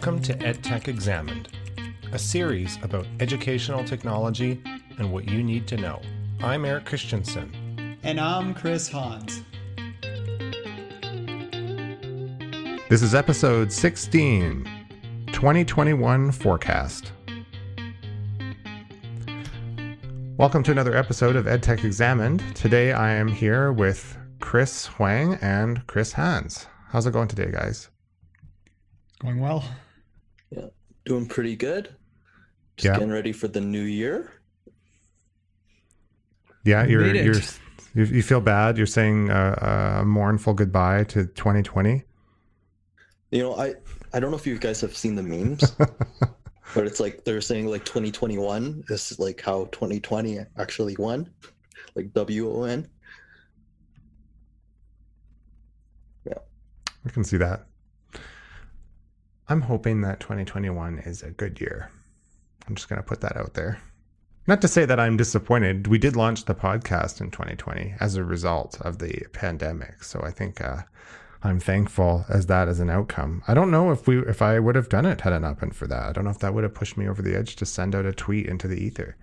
Welcome to EdTech Examined, a series about educational technology and what you need to know. I'm Eric Christensen. And I'm Chris Hans. This is episode 16 2021 Forecast. Welcome to another episode of EdTech Examined. Today I am here with Chris Huang and Chris Hans. How's it going today, guys? Going well. Yeah, doing pretty good. Just yeah. getting ready for the new year. Yeah, you're you're you, you feel bad. You're saying a, a mournful goodbye to 2020. You know, I I don't know if you guys have seen the memes, but it's like they're saying like 2021 is like how 2020 actually won, like W O N. Yeah, I can see that. I'm hoping that 2021 is a good year. I'm just going to put that out there. Not to say that I'm disappointed. We did launch the podcast in 2020 as a result of the pandemic. So I think uh, I'm thankful as that as an outcome. I don't know if we if I would have done it had it not been for that. I don't know if that would have pushed me over the edge to send out a tweet into the ether.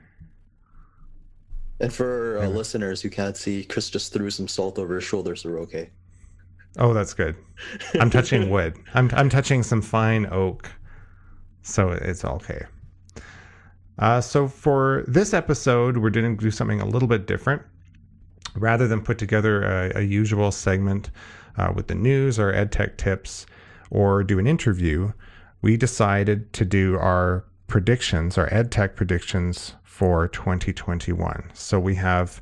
And for uh, listeners who can't see, Chris just threw some salt over his shoulders. We're okay. Oh, that's good. I'm touching wood. I'm I'm touching some fine oak, so it's okay. Uh, so for this episode, we're going to do something a little bit different. Rather than put together a, a usual segment uh, with the news or ed tech tips or do an interview, we decided to do our predictions, our ed tech predictions for 2021. So we have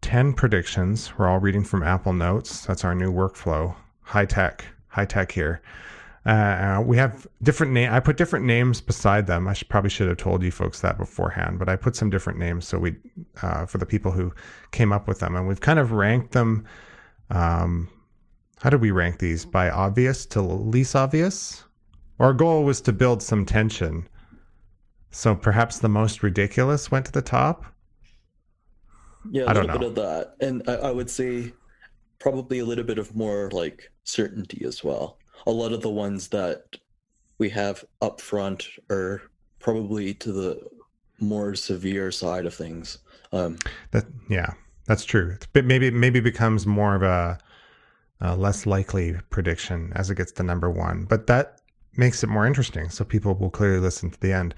10 predictions. We're all reading from Apple Notes. That's our new workflow. High tech, high tech here. Uh, we have different name. I put different names beside them. I should, probably should have told you folks that beforehand, but I put some different names so we, uh, for the people who came up with them, and we've kind of ranked them. Um, how did we rank these? By obvious to least obvious. Our goal was to build some tension. So perhaps the most ridiculous went to the top. Yeah, a little bit of that, and I, I would say probably a little bit of more like certainty as well. A lot of the ones that we have up front are probably to the more severe side of things. Um, that yeah, that's true. But maybe maybe becomes more of a, a less likely prediction as it gets to number one. But that makes it more interesting, so people will clearly listen to the end.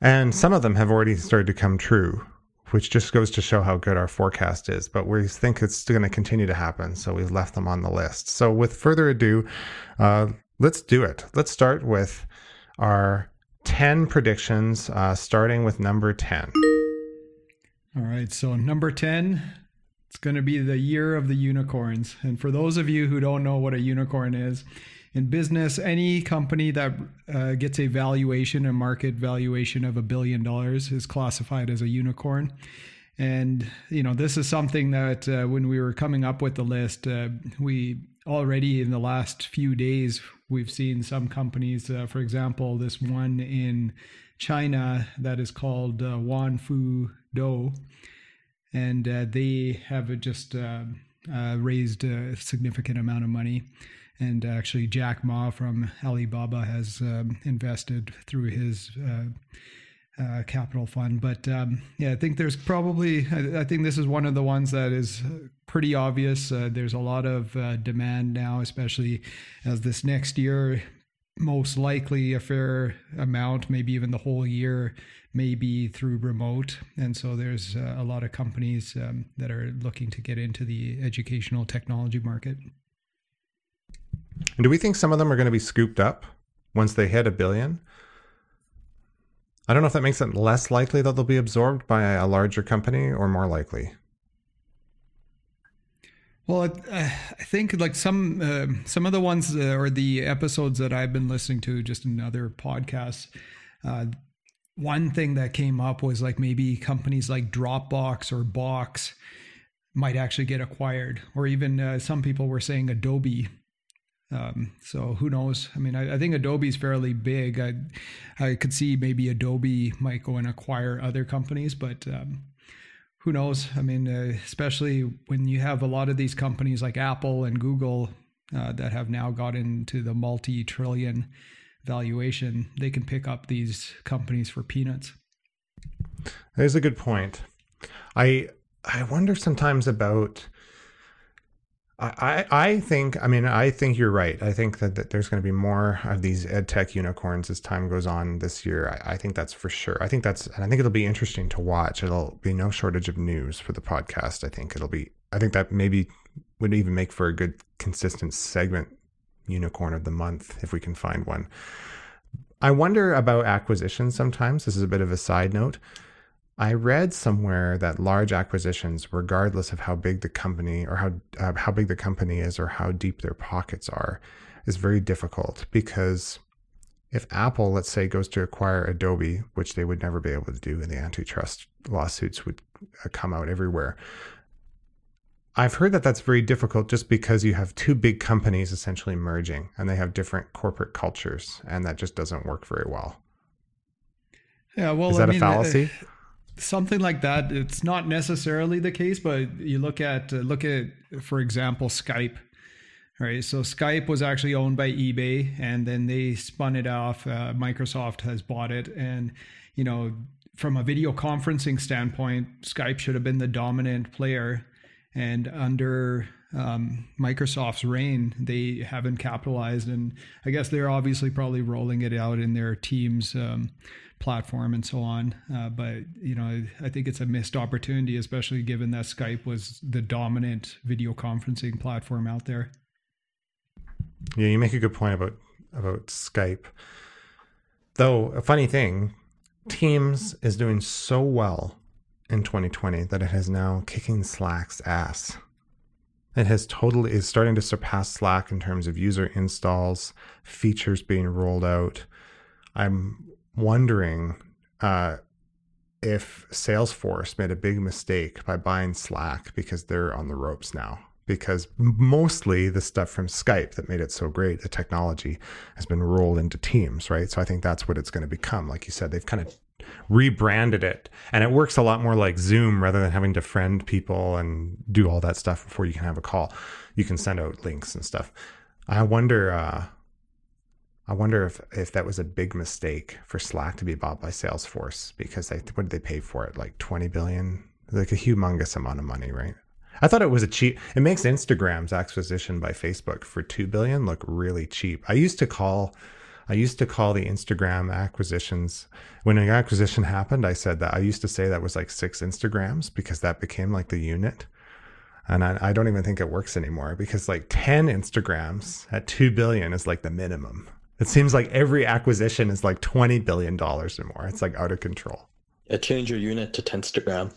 And some of them have already started to come true which just goes to show how good our forecast is. But we think it's going to continue to happen, so we've left them on the list. So, with further ado, uh, let's do it. Let's start with our 10 predictions, uh, starting with number 10. All right, so number 10, it's going to be the year of the unicorns. And for those of you who don't know what a unicorn is, in business, any company that uh, gets a valuation, a market valuation of a billion dollars, is classified as a unicorn. And you know, this is something that uh, when we were coming up with the list, uh, we already in the last few days we've seen some companies. Uh, for example, this one in China that is called uh, Wanfu Do, and uh, they have just raised a significant amount of money. And actually, Jack Ma from Alibaba has um, invested through his uh, uh, capital fund. But um, yeah, I think there's probably, I, I, think this is one of the ones that is pretty obvious. Uh, there's a lot of uh, demand now, especially as this next year, most likely a fair amount, maybe even the whole year, may be through remote. And so there's uh, a lot of companies um, that are looking to get into the educational technology market. And do we think some of them are going to be scooped up once they hit a billion? I don't know if that makes it less likely that they'll be absorbed by a larger company or more likely. Well, I, I think like some uh, some of the ones uh, or the episodes that I've been listening to just in other podcasts, uh, one thing that came up was like maybe companies like Dropbox or Box might actually get acquired, or even uh, some people were saying Adobe um, so who knows? I mean, I, I think Adobe's fairly big. I I could see maybe Adobe might go and acquire other companies, but um, who knows? I mean, uh, especially when you have a lot of these companies like Apple and Google uh, that have now got into the multi-trillion valuation, they can pick up these companies for peanuts. There's a good point. I I wonder sometimes about I, I think I mean I think you're right. I think that, that there's going to be more of these ed tech unicorns as time goes on this year. I, I, think that's for sure. I think that's and I think it'll be interesting to watch. It'll be no shortage of news for the podcast. I think it'll be I think that maybe would even make for a good consistent segment unicorn of the month if we can find one. I wonder about acquisitions sometimes. This is a bit of a side note. I read somewhere that large acquisitions, regardless of how big the company or how uh, how big the company is or how deep their pockets are, is very difficult because if Apple, let's say, goes to acquire Adobe, which they would never be able to do, and the antitrust lawsuits would uh, come out everywhere. I've heard that that's very difficult just because you have two big companies essentially merging and they have different corporate cultures, and that just doesn't work very well. Yeah, well, is that I mean, a fallacy? Uh, something like that it's not necessarily the case but you look at uh, look at for example skype right? So skype was actually owned by ebay and then they spun it off uh, microsoft has bought it. And you know from a video conferencing standpoint skype should have been the dominant player. And under um, Microsoft's reign, they haven't capitalized, and I guess they're obviously probably rolling it out in their Teams um, platform and so on. Uh, but you know, I think it's a missed opportunity, especially given that Skype was the dominant video conferencing platform out there. Yeah, you make a good point about about Skype. Though a funny thing, Teams is doing so well in 2020 that it is now kicking Slack's ass. It has totally is starting to surpass Slack in terms of user installs, features being rolled out. I'm wondering uh, if Salesforce made a big mistake by buying Slack because they're on the ropes now. Because mostly the stuff from Skype that made it so great, the technology has been rolled into Teams, right? So I think that's what it's going to become. Like you said, they've kind of rebranded it and it works a lot more like Zoom rather than having to friend people and do all that stuff before you can have a call. You can send out links and stuff. I wonder uh, I wonder if if that was a big mistake for Slack to be bought by Salesforce because they what did they pay for it? Like 20 billion? Like a humongous amount of money, right? I thought it was a cheap. It makes Instagram's acquisition by Facebook for 2 billion look really cheap. I used to call I used to call the Instagram acquisitions when an acquisition happened, I said that I used to say that was like 6 Instagrams because that became like the unit. And I, I don't even think it works anymore because like 10 Instagrams at 2 billion is like the minimum. It seems like every acquisition is like twenty billion dollars or more. It's like out of control. Yeah, change your unit to Tenstagram.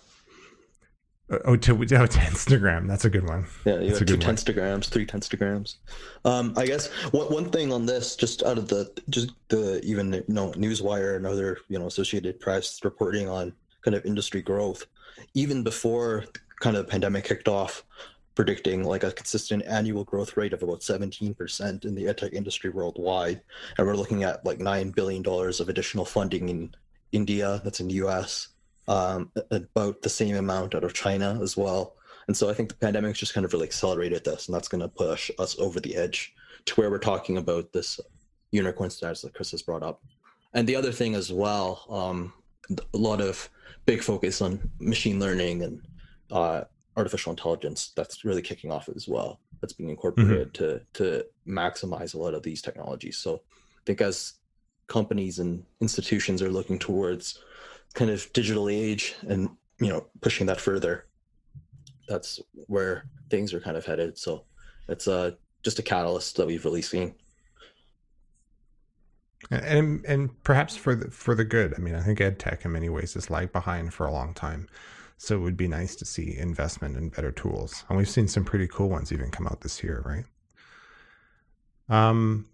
Oh, to, oh, to Instagram. That's a good one. Yeah, you That's have two Tenstagrams, three Tenstagrams. Um, I guess one one thing on this, just out of the just the even you know Newswire and other you know Associated Press reporting on kind of industry growth, even before kind of the pandemic kicked off, predicting like a consistent annual growth rate of about 17% in the edtech industry worldwide. And we're looking at like $9 billion of additional funding in India, that's in the US, um, about the same amount out of China as well. And so I think the pandemic just kind of really accelerated this, and that's going to push us over the edge to where we're talking about this unicorn status that Chris has brought up. And the other thing as well, um, a lot of big focus on machine learning and uh, artificial intelligence that's really kicking off as well. That's being incorporated mm-hmm. to to maximize a lot of these technologies. So I think as companies and institutions are looking towards kind of digital age and you know pushing that further, that's where things are kind of headed. So it's uh just a catalyst that we've really seen. And and perhaps for the for the good. I mean, I think ed tech in many ways is lagged behind for a long time. So it would be nice to see investment in better tools. And we've seen some pretty cool ones even come out this year, right? Um,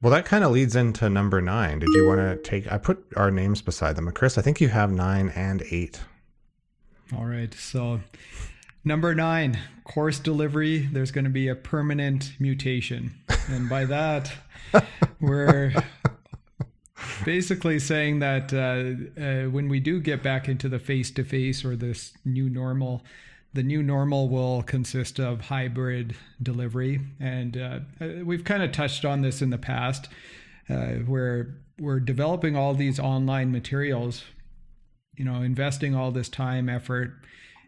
well, that kind of leads into number nine. Did you want to take? I put our names beside them. Chris, I think you have nine and eight. All right. So, number nine, course delivery. There's going to be a permanent mutation. And by that, we're basically saying that uh, uh, when we do get back into the face to face or this new normal, the new normal will consist of hybrid delivery, and uh, we've kind of touched on this in the past, uh, where we're developing all these online materials. You know, investing all this time, effort,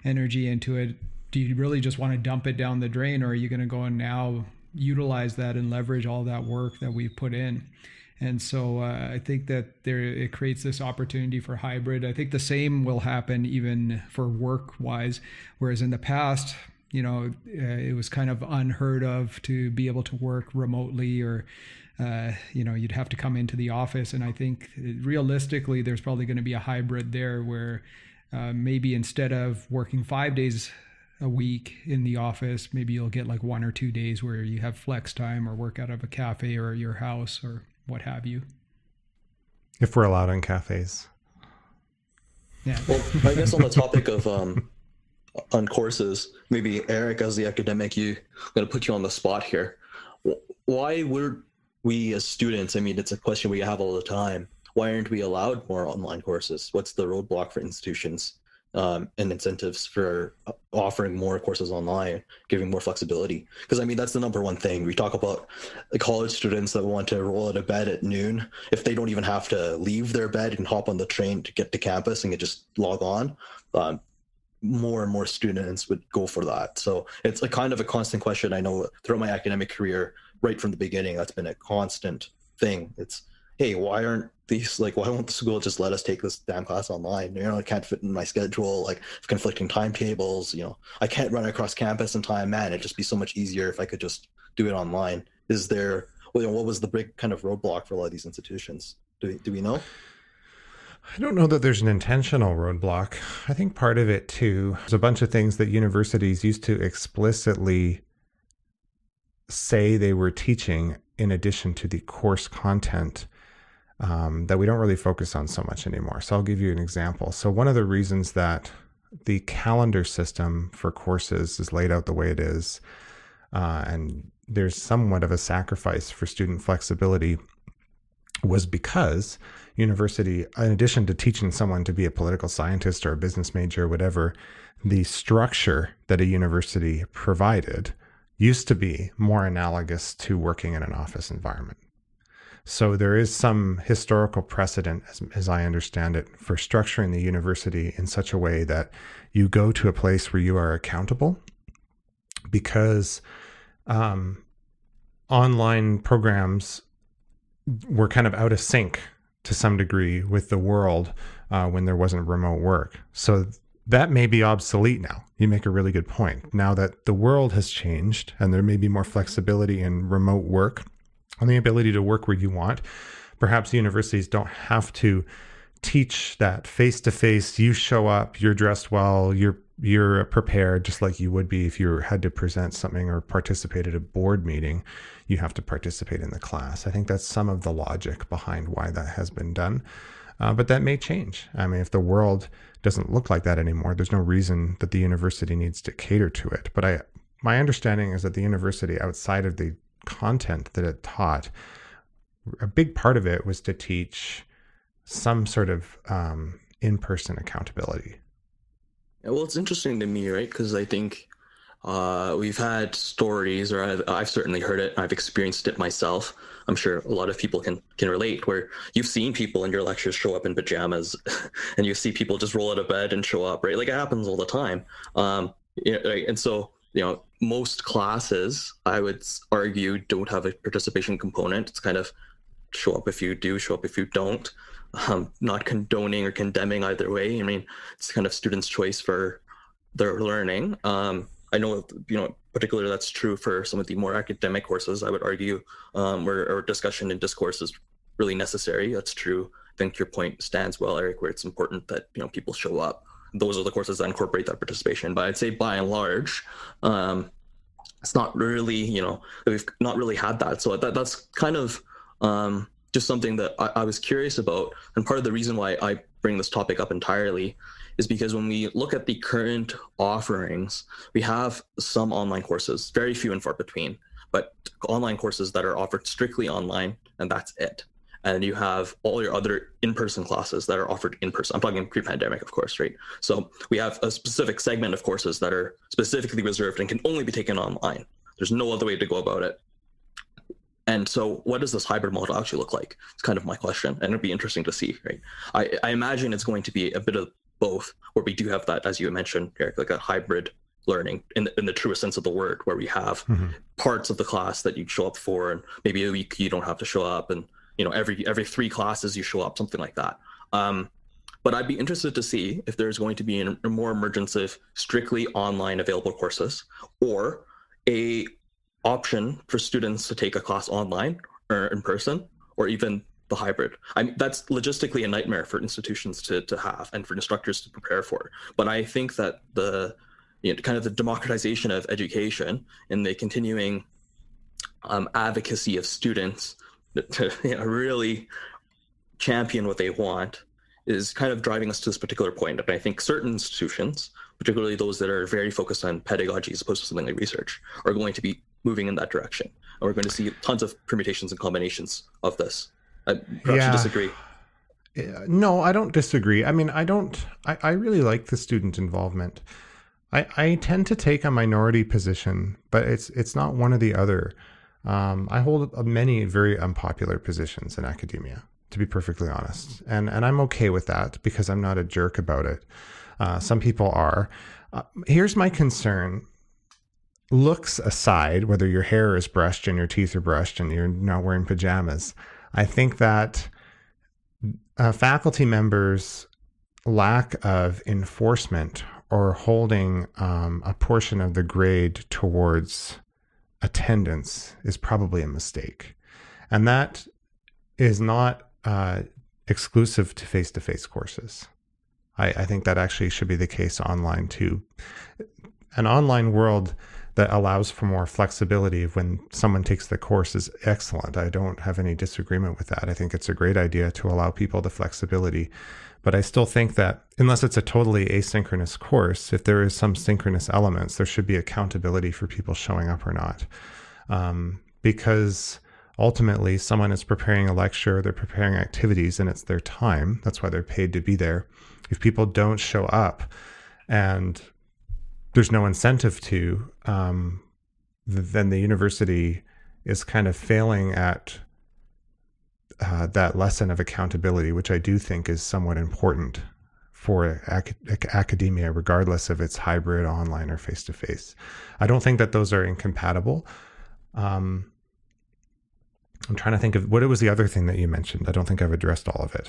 energy into it. Do you really just want to dump it down the drain, or are you going to go and now utilize that and leverage all that work that we've put in? And so uh, I think that there it creates this opportunity for hybrid. I think the same will happen even for work wise, whereas in the past, you know, uh, it was kind of unheard of to be able to work remotely or. Uh, you know, you'd have to come into the office, and I think realistically, there's probably going to be a hybrid there where uh, maybe instead of working five days a week in the office, maybe you'll get like one or two days where you have flex time or work out of a cafe or your house or what have you. If we're allowed in cafes. Yeah. Well, I guess on the topic of um, on courses, maybe Eric, as the academic, you I'm going to put you on the spot here. Why were we as students? I mean, it's a question we have all the time. Why aren't we allowed more online courses? What's the roadblock for institutions? Um, and incentives for offering more courses online, giving more flexibility. Because I mean, that's the number one thing. We talk about the college students that want to roll out of bed at noon. If they don't even have to leave their bed and hop on the train to get to campus and just log on, um, more and more students would go for that. So it's a kind of a constant question. I know throughout my academic career, right from the beginning, that's been a constant thing. It's hey, why aren't these like why won't the school just let us take this damn class online? You know, I can't fit in my schedule, like conflicting timetables, you know, I can't run across campus in time. Man, it'd just be so much easier if I could just do it online. Is there well, what was the big kind of roadblock for a lot of these institutions? Do we, do we know? I don't know that there's an intentional roadblock. I think part of it too, is a bunch of things that universities used to explicitly say they were teaching in addition to the course content um, that we don't really focus on so much anymore. So I'll give you an example. So one of the reasons that the calendar system for courses is laid out the way it is, uh, and there's somewhat of a sacrifice for student flexibility, was because university, in addition to teaching someone to be a political scientist or a business major or whatever, the structure that a university provided used to be more analogous to working in an office environment. So there is some historical precedent, as, as, I understand it, for structuring the university in such a way that you go to a place where you are accountable because um, online programs were kind of out of sync to some degree with the world uh, when there wasn't remote work. So that may be obsolete now. You make a really good point. Now that the world has changed and there may be more flexibility in remote work and the ability to work where you want. Perhaps universities don't have to teach that face to face. You show up, you're dressed well, you're you're prepared just like you would be if you had to present something or participate at a board meeting. You have to participate in the class. I think that's some of the logic behind why that has been done. Uh, but that may change. I mean, if the world doesn't look like that anymore, there's no reason that the university needs to cater to it. But I, my understanding is that the university, outside of the content that it taught, a big part of it was to teach some sort of um, in-person accountability. Yeah, well, it's interesting to me, right? Because I think uh, we've had stories, or I've, I've, certainly heard it. I've experienced it myself. I'm sure a lot of people can can relate. Where you've seen people in your lectures show up in pajamas, and you see people just roll out of bed and show up, right? Like it happens all the time. Um, you know, right? And so you know, most classes, I would argue, don't have a participation component. It's kind of show up if you do, show up if you don't. Um, not condoning or condemning either way. I mean, it's kind of students' choice for their learning. Um, I know, you know, particularly that's true for some of the more academic courses. I would argue um, where, where discussion and discourse is really necessary. That's true. I think your point stands well, Eric, where it's important that you know people show up those are the courses that incorporate that participation. But I'd say by and large, um, it's not really, you know, we've not really had that. So that that's kind of um, just something that I, I was curious about. And part of the reason why I bring this topic up entirely is because when we look at the current offerings, we have some online courses, very few and far between, but online courses that are offered strictly online, and that's it. And you have all your other in-person classes that are offered in person. I'm talking pre-pandemic, of course, right? So we have a specific segment of courses that are specifically reserved and can only be taken online. There's no other way to go about it. And so, what does this hybrid model actually look like? It's kind of my question, and it'd be interesting to see, right? I, I imagine it's going to be a bit of both, where we do have that, as you mentioned, Eric, like a hybrid learning in the, in the truest sense of the word, where we have mm-hmm. parts of the class that you show up for, and maybe a week you don't have to show up, and you know every every three classes you show up, something like that. Um, but I'd be interested to see if there's going to be a, more emergence of strictly online available courses, or a option for students to take a class online or in person, or even the hybrid. I mean, that's logistically a nightmare for institutions to, to have and for instructors to prepare for. But I think that the you know, kind of the democratization of education and the continuing um, advocacy of students to you know, really champion what they want is kind of driving us to this particular point. And I think certain institutions, particularly those that are very focused on pedagogy as opposed to something like research, are going to be moving in that direction. And we're going to see tons of permutations and combinations of this. I perhaps yeah. you disagree. No, I don't disagree. I mean, I don't. I, I really like the student involvement. I, I tend to take a minority position, but it's it's not one or the other. Um, I hold many very unpopular positions in academia, to be perfectly honest, and and I'm okay with that because I'm not a jerk about it. Uh, some people are. Uh, here's my concern looks aside, whether your hair is brushed and your teeth are brushed and you're not wearing pajamas, I think that uh, faculty members' lack of enforcement or holding um, a portion of the grade towards attendance is probably a mistake. And that is not uh, exclusive to face to face courses. I, I think that actually should be the case online too. An online world that allows for more flexibility when someone takes the course is excellent. I don't have any disagreement with that. I think it's a great idea to allow people the flexibility. But I still think that unless it's a totally asynchronous course, if there is some synchronous elements, there should be accountability for people showing up or not. Um, because ultimately, someone is preparing a lecture, they're preparing activities, and it's their time. That's why they're paid to be there. If people don't show up and there's no incentive to, um, then the university is kind of failing at uh, that lesson of accountability, which I do think is somewhat important for ac- academia, regardless of its hybrid, online, or face to face. I don't think that those are incompatible. Um, I'm trying to think of what it was the other thing that you mentioned. I don't think I've addressed all of it.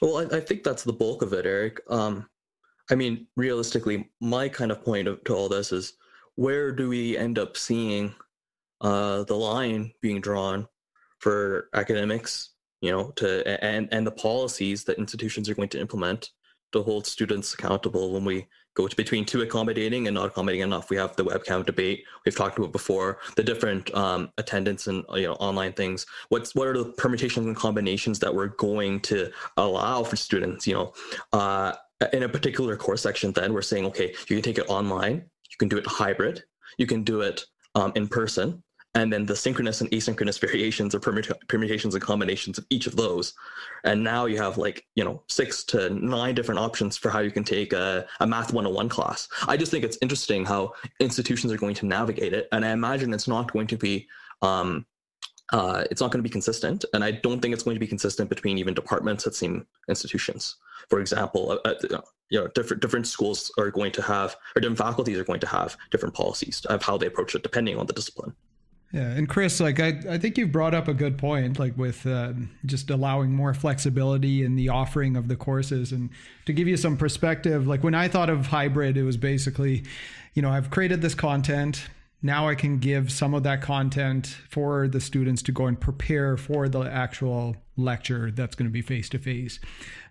Well, I, I think that's the bulk of it, Eric. Um, I mean, realistically, my kind of point of, to all this is where do we end up seeing uh, the line being drawn for academics, you know, to and and the policies that institutions are going to implement to hold students accountable when we go to between too accommodating and not accommodating enough. We have the webcam debate. We've talked about before the different um, attendance and you know online things. What's what are the permutations and combinations that we're going to allow for students? You know, uh, in a particular course section, then we're saying, okay, you can take it online, you can do it hybrid, you can do it um, in person, and then the synchronous and asynchronous variations or permutations and combinations of each of those. And now you have like, you know, six to nine different options for how you can take a, a Math 101 class. I just think it's interesting how institutions are going to navigate it. And I imagine it's not going to be um, uh, it's not going to be consistent. And I don't think it's going to be consistent between even departments at same institutions. For example, uh, uh you know, different different schools are going to have, or different faculties are going to have different policies of how they approach it, depending on the discipline. Yeah, and Chris, like I, I think you've brought up a good point, like with uh, just allowing more flexibility in the offering of the courses, and to give you some perspective, like when I thought of hybrid, it was basically, you know, I've created this content, now I can give some of that content for the students to go and prepare for the actual lecture that's going to be face to face.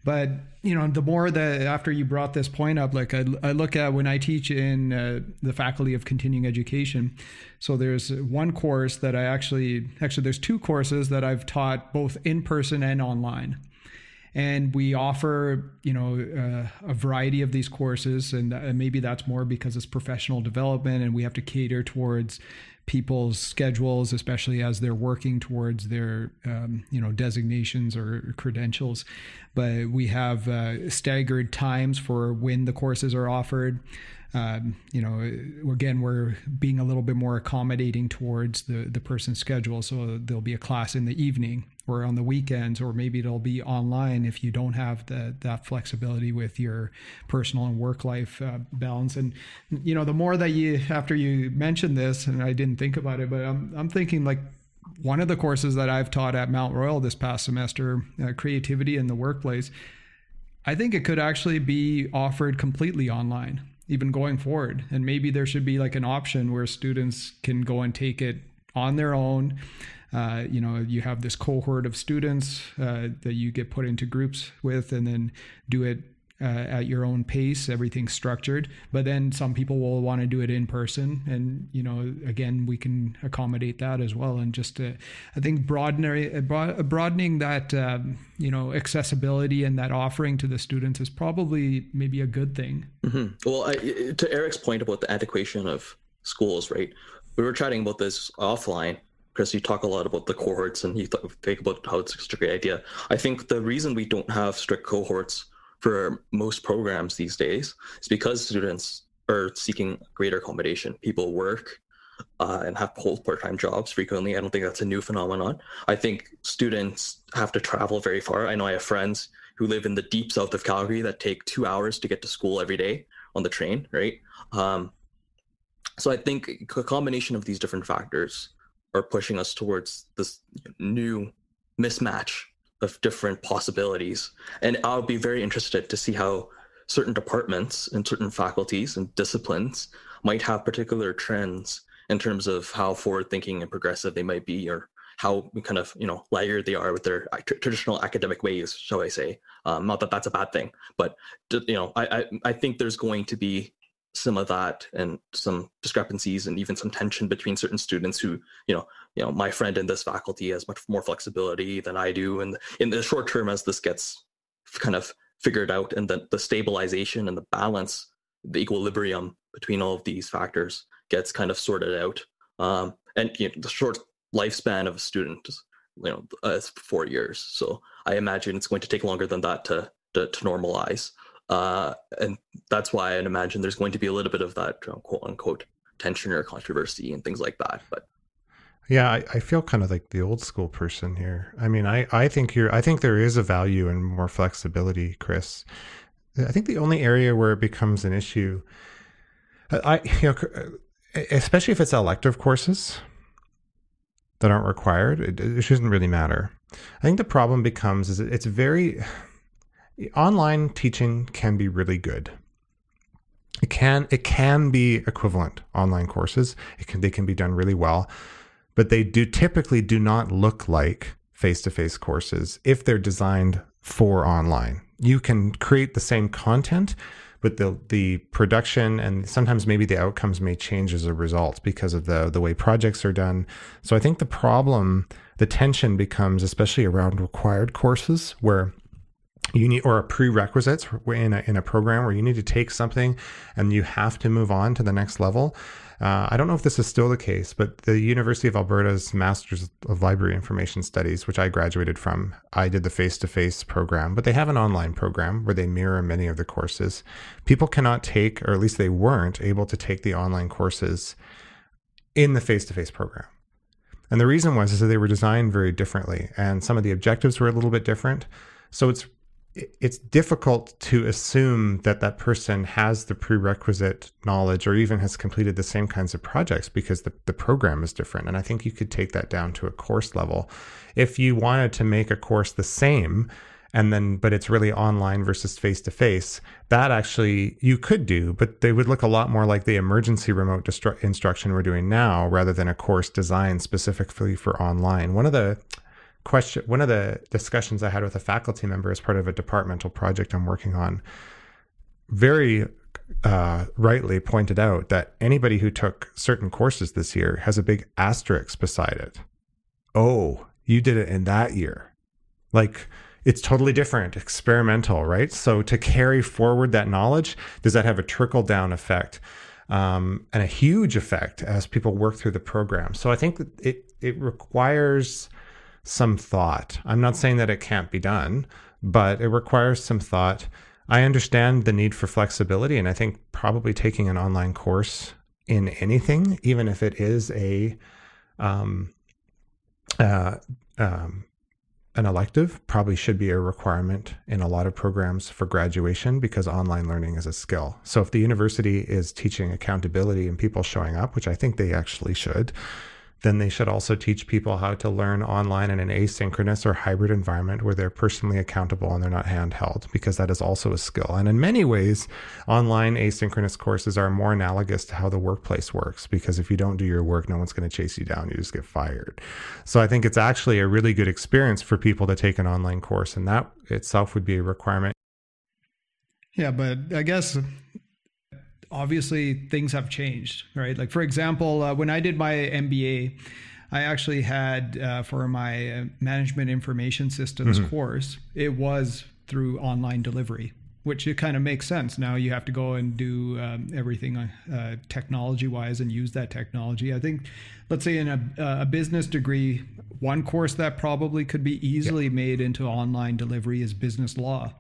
But you know, the more that after you brought this point up, like I, I look at when I teach in uh, the Faculty of Continuing Education. So there's one course that I actually actually there's two courses that I've taught both in person and online and we offer you know uh, a variety of these courses and uh, maybe that's more because it's professional development and we have to cater towards people's schedules, especially as they're working towards their um, you know designations or credentials. But we have uh, staggered times for when the courses are offered um, you know, again, we're being a little bit more accommodating towards the the person's schedule. So there'll be a class in the evening or on the weekends, or maybe it'll be online if you don't have the, that flexibility with your personal and work life uh, balance. And you know, the more that you after you mentioned this, and I didn't think about it, but I'm I'm thinking like one of the courses that I've taught at Mount Royal this past semester, uh, creativity in the workplace. I think it could actually be offered completely online even going forward. And maybe there should be like an option where students can go and take it on their own. Uh, you know, you have this cohort of students uh, that you get put into groups with, and then do it uh, at your own pace, everything's structured. But then some people will want to do it in person, and you know, again, we can accommodate that as well. And just, uh, I think broadening broadening that um, you know accessibility and that offering to the students is probably maybe a good thing. Mm-hmm. Well, I, to Eric's point about the antiquation of schools, right? We were chatting about this offline. Chris, you talk a lot about the cohorts and you think about how it's such a great idea. I think the reason we don't have strict cohorts for most programs these days is because students are seeking greater accommodation. People work uh, and have hold part-time jobs frequently. I don't think that's a new phenomenon. I think students have to travel very far. I know I have friends who live in the deep south of Calgary that take two hours to get to school every day on the train, right? Um, so I think a combination of these different factors are pushing us towards this new mismatch of different possibilities. And I'll be very interested to see how certain departments and certain faculties and disciplines might have particular trends in terms of how forward thinking and progressive they might be or how kind of you know layered they are with their traditional academic ways shall i say um, not that that's a bad thing but you know I, I i think there's going to be some of that and some discrepancies and even some tension between certain students who you know you know my friend in this faculty has much more flexibility than i do. And in the short term as this gets kind of figured out and the, the stabilization and the balance the equilibrium between all of these factors gets kind of sorted out. Um, and you know, the short lifespan of a student you know uh, is four years. So i imagine it's going to take longer than that to to, to normalize uh, and that's why I imagine there's going to be a little bit of that uh, know, quote unquote tension or controversy and things like that. But yeah, I, I, feel kind of like the old school person here. I mean, I, I think you're, I think there is a value in more flexibility, Chris. I think the only area where it becomes an issue, uh, I, you know, uh, especially if it's elective courses that aren't required, it, it shouldn't really matter. I think the problem becomes is it's very, online teaching can be really good. It can it can be equivalent online courses. It can they can be done really well, but they do typically do not look like face-to-face courses if they're designed for online. You can create the same content, but the the production and sometimes maybe the outcomes may change as a result because of the the way projects are done. So I think the problem, the tension becomes especially around required courses where you need or a prerequisites in a, in a program where you need to take something and you have to move on to the next level. Uh, I don't know if this is still the case, but the University of Alberta's Masters of Library Information Studies, which I graduated from, I did the face to face program, but they have an online program where they mirror many of the courses. People cannot take, or at least they weren't able to take the online courses in the face to face program. And the reason was is that they were designed very differently, and some of the objectives were a little bit different. So it's it's difficult to assume that that person has the prerequisite knowledge or even has completed the same kinds of projects because the, the program is different. And I think you could take that down to a course level. If you wanted to make a course the same, and then but it's really online versus face to face that actually you could do but they would look a lot more like the emergency remote distru- instruction we're doing now rather than a course designed specifically for online one of the question one of the discussions i had with a faculty member as part of a departmental project i'm working on very uh, rightly pointed out that anybody who took certain courses this year has a big asterisk beside it. Oh you did it in that year. Like it's totally different experimental right? So to carry forward that knowledge does that have a trickle down effect um, and a huge effect as people work through the program. So I think it it requires some thought. I'm not saying that it can't be done, but it requires some thought. I understand the need for flexibility, and I think probably taking an online course in anything, even if it is a um, uh, um, an elective probably should be a requirement in a lot of programs for graduation because online learning is a skill. So if the university is teaching accountability and people showing up, which I think they actually should, then they should also teach people how to learn online in an asynchronous or hybrid environment where they're personally accountable and they're not handheld, because that is also a skill. And in many ways, online asynchronous courses are more analogous to how the workplace works, because if you don't do your work, no one's going to chase you down. You just get fired. So I think it's actually a really good experience for people to take an online course, and that itself would be a requirement. Yeah, but I guess obviously things have changed, right? Like for example, uh, when I did my MBA, I actually had uh, for my uh, management information systems mm-hmm. course, it was through online delivery, which it kind of makes sense. Now you have to go and do um, everything uh, technology wise and use that technology. I think, let's say in a, a, business degree, one course that probably could be easily yeah. made into online delivery is business law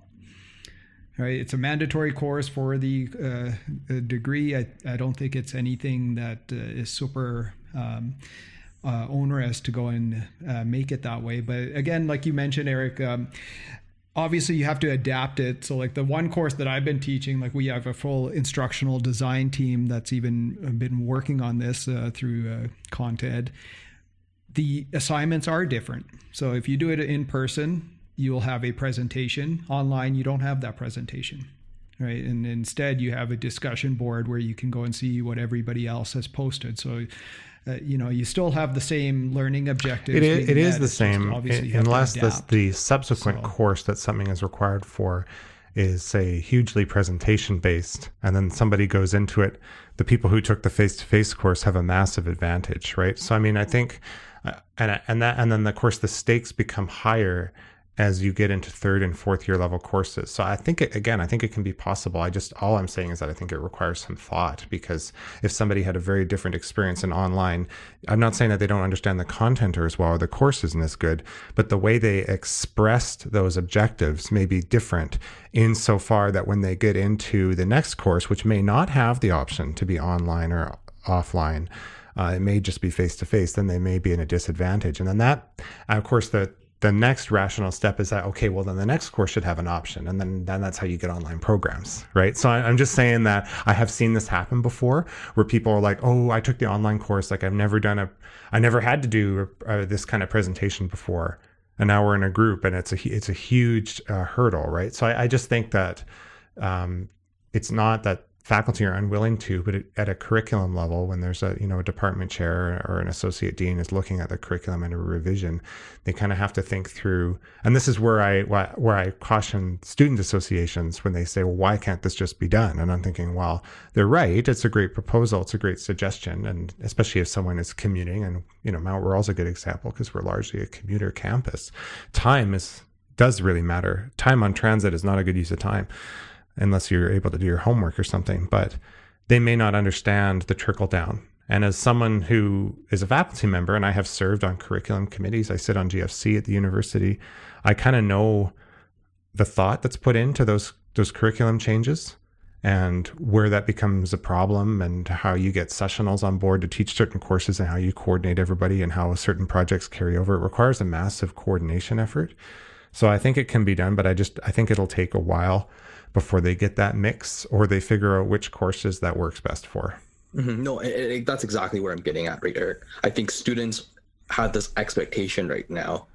right? It's a mandatory course for the uh, degree. I, I don't think it's anything that uh, is super um, uh, onerous to go and uh, make it that way. But again, like you mentioned, Eric, um, obviously you have to adapt it. So, like the one course that I've been teaching, like we have a full instructional design team that's even been working on this uh, through uh, ContEd. The assignments are different. So, if you do it in person, you'll have a presentation. Online, you don't have that presentation, right? And instead, you have a discussion board where you can go and see what everybody else has posted. So, uh, you know, you still have the same learning objectives. It is, it is the same, unless the, the subsequent so. course that something is required for is say hugely presentation based and then somebody goes into it the people who took the face to face course have a massive advantage right so i mean i think uh, and and that and then of course the stakes become higher as you get into third and fourth year level courses. So I think again, I think it can be possible. I just all I'm saying is that I think it requires some thought because if somebody had a very different experience in online, I'm not saying that they don't understand the content or as well or the course isn't as good, but the way they expressed those objectives may be different insofar that when they get into the next course, which may not have the option to be online or offline, uh, it may just be face to face, then they may be in a disadvantage. And then that, of course, the the next rational step is that okay well then the next course should have an option. And then then that's how you get online programs right? So I, am just saying that i have seen this happen before where people are like oh i took the online course. Like i've never done a i never had to do uh, this kind of presentation before. And now we're in a group and it's a it's a huge uh, hurdle right? So I, I, just think that um, it's not that faculty are unwilling to, but at a curriculum level, when there's a you know a department chair or an associate dean is looking at the curriculum and a revision, they kind of have to think through. And this is where I where I caution student associations when they say, "Well, why can't this just be done?" And I'm thinking, well, they're right. It's a great proposal. It's a great suggestion, and especially if someone is commuting, and you know Mount Royal's a good example because we're largely a commuter campus. Time is does really matter. Time on transit is not a good use of time unless you're able to do your homework or something, but they may not understand the trickle down. And as someone who is a faculty member and I have served on curriculum committees, I sit on GFC at the university, I kind of know the thought that's put into those those curriculum changes and where that becomes a problem and how you get sessionals on board to teach certain courses and how you coordinate everybody and how certain projects carry over. It requires a massive coordination effort. So I think it can be done, but I just I think it'll take a while before they get that mix or they figure out which courses that works best for. Mm-hmm. No, it, it, that's exactly where I'm getting at right there. I think students have this expectation right now,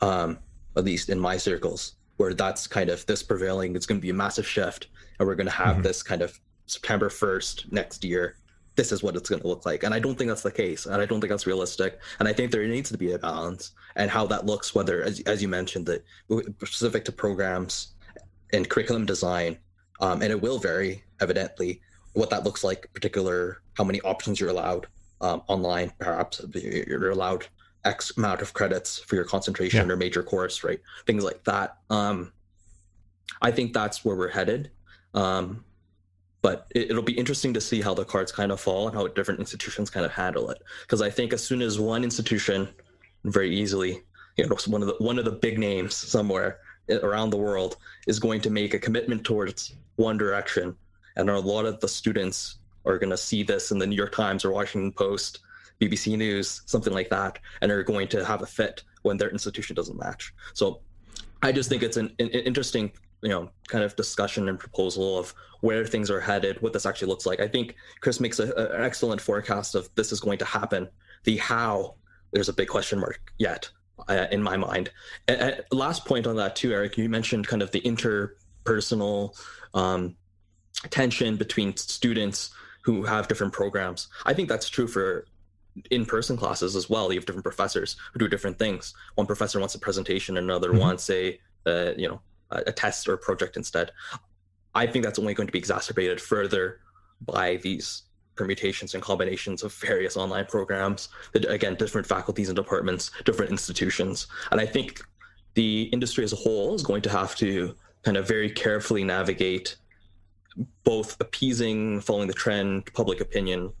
um, at least in my circles, where that's kind of this prevailing. It's going to be a massive shift, and we're going to have mm-hmm. this kind of September 1st next year. This is what it's going to look like, and I don't think that's the case, and I don't think that's realistic. And I think there needs to be a balance, and how that looks, whether as as you mentioned, that specific to programs in curriculum design, um, and it will vary evidently what that looks like, particular how many options you're allowed um, online, perhaps you're allowed X amount of credits for your concentration yeah. or major course, right? Things like that. Um, I think that's where we're headed. Um, but it, will be interesting to see how the cards kind of fall and how different institutions kind of handle it. Because I think as soon as one institution, very easily, you know, one of the one of the big names somewhere around the world is going to make a commitment towards one direction, and a lot of the students are going to see this in the New York Times or Washington Post, BBC News, something like that, and are going to have a fit when their institution doesn't match. So I just think it's an, an interesting you know kind of discussion and proposal of where things are headed what this actually looks like. I think chris makes a, a, an excellent forecast of this is going to happen. The how there's a big question mark yet uh, in my mind and last point on that too eric you mentioned kind of the interpersonal um, tension between students who have different programs i think that's true for in-person classes as well you have different professors who do different things one professor wants a presentation another mm-hmm. wants a uh, you know a test or a project instead. I think that's only going to be exacerbated further by these permutations and combinations of various online programs that again different faculties and departments different institutions. And i think the industry as a whole is going to have to kind of very carefully navigate both appeasing following the trend public opinion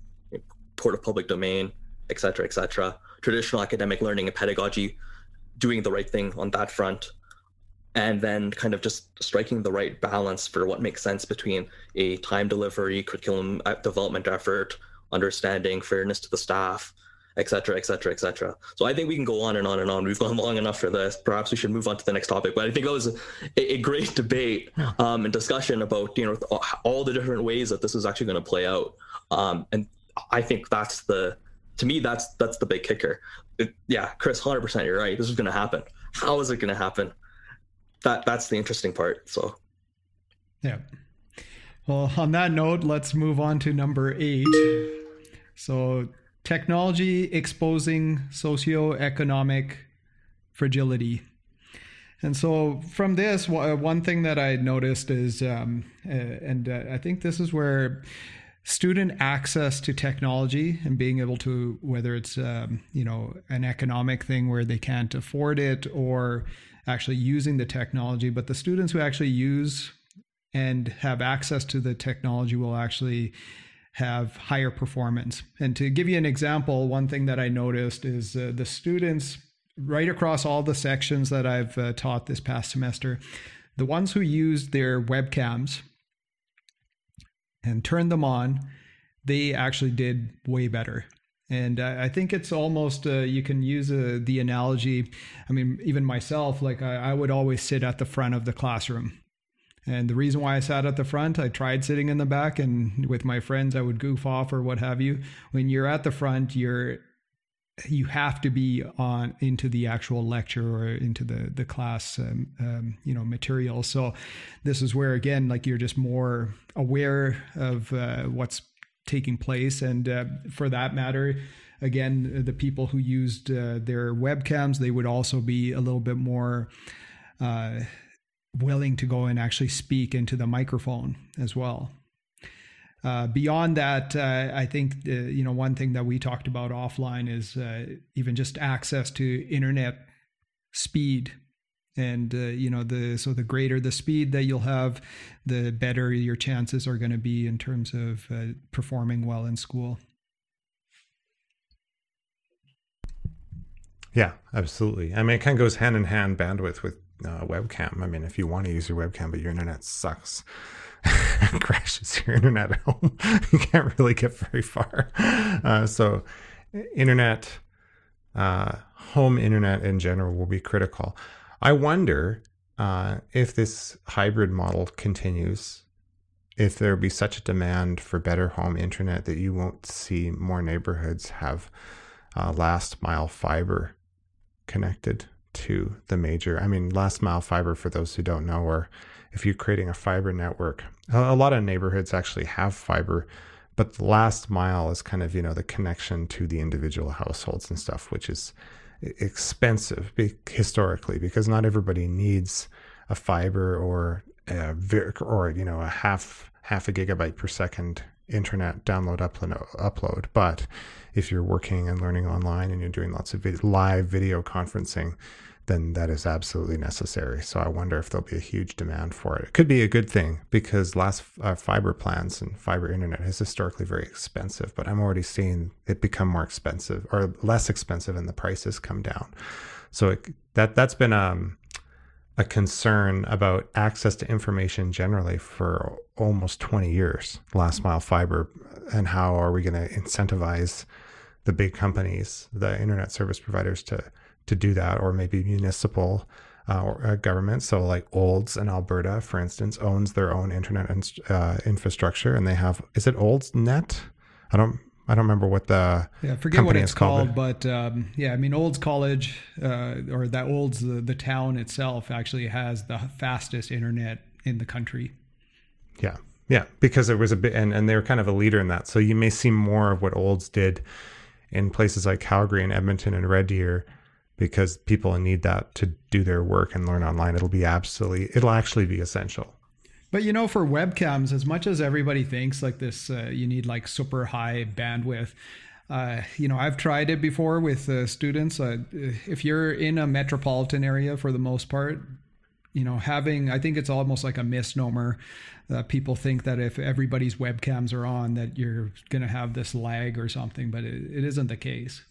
port of public domain et cetera et cetera traditional academic learning and pedagogy doing the right thing on that front and then kind of just striking the right balance for what makes sense between a time delivery curriculum uh, development effort understanding fairness to the staff et cetera et cetera et cetera. So i think we can go on and on and on. We've gone long enough for this. Perhaps we should move on to the next topic but i think that was a, a great debate um, and discussion about you know all the different ways that this is actually going to play out. Um, and i think that's the to me that's that's the big kicker. It, yeah chris 100% you're right. This is going to happen. How is it going to happen that that's the interesting part. So, yeah. Well, on that note, let's move on to number eight. So, technology exposing socioeconomic fragility. And so, from this, one thing that I noticed is, um, uh, and uh, I think this is where student access to technology and being able to, whether it's um, you know an economic thing where they can't afford it, or actually using the technology, but the students who actually use and have access to the technology will actually have higher performance. And to give you an example, one thing that I noticed is uh, the students right across all the sections that I've uh, taught this past semester, the ones who used their webcams and turned them on, they actually did way better. And I think it's almost, uh, you can use uh, the analogy. I mean, even myself, like I, I, would always sit at the front of the classroom. And the reason why I sat at the front, I tried sitting in the back and with my friends, I would goof off or what have you. When you're at the front, you're, you have to be on into the actual lecture or into the the class um, um, you know material so this is where again like you're just more aware of uh, what's taking place. And uh, for that matter, again, the people who used uh, their webcams, they would also be a little bit more uh, willing to go and actually speak into the microphone as well. Uh, beyond that, uh, I think uh, you know one thing that we talked about offline is even just access to internet speed and uh, you know the so the greater the speed that you'll have the better your chances are going to be in terms of uh, performing well in school. Yeah absolutely. I mean it kind of goes hand in hand bandwidth with uh, webcam. I mean if you want to use your webcam but your internet sucks crashes your internet at home you can't really get very far. Uh, so internet uh, home internet in general will be critical I wonder uh, if this hybrid model continues, if there be such a demand for better home internet that you won't see more neighborhoods have uh, last mile fiber connected to the major. I mean, last mile fiber, for those who don't know, or if you're creating a fiber network, a lot of neighborhoods actually have fiber, but the last mile is kind of, you know, the connection to the individual households and stuff, which is expensive historically because not everybody needs a fiber or a, or you know a half half a gigabyte per second internet download upload upload. But if you're working and learning online and you're doing lots of live video conferencing then that is absolutely necessary. So I wonder if there'll be a huge demand for it. It could be a good thing because last uh, fiber plans and fiber internet is historically very expensive, but I'm already seeing it become more expensive or less expensive and the prices come down. So it, that that's been um, a concern about access to information generally for almost 20 years. Last mile fiber and how are we going to incentivize the big companies, the internet service providers to to do that, or maybe municipal uh, or uh, government. So, like Olds in Alberta, for instance, owns their own internet uh, infrastructure, and they have is it Olds Net? I don't. I don't remember what the yeah forget what it's called, called but um, yeah, I mean Olds College uh, or that Olds the, the town itself actually has the fastest internet in the country. Yeah, yeah, because it was a bit, and and they were kind of a leader in that. So you may see more of what Olds did in places like Calgary and Edmonton and Red Deer because people need that to do their work and learn online. It'll be absolutely, it'll actually be essential. But you know, for webcams, as much as everybody thinks like this, uh, you need like super high bandwidth. Uh, you know, I've tried it before with uh, students. Uh, if you're in a metropolitan area, for the most part, you know, having I think it's almost like a misnomer. people think that if everybody's webcams are on, that you're going to have this lag or something, but it, it isn't the case.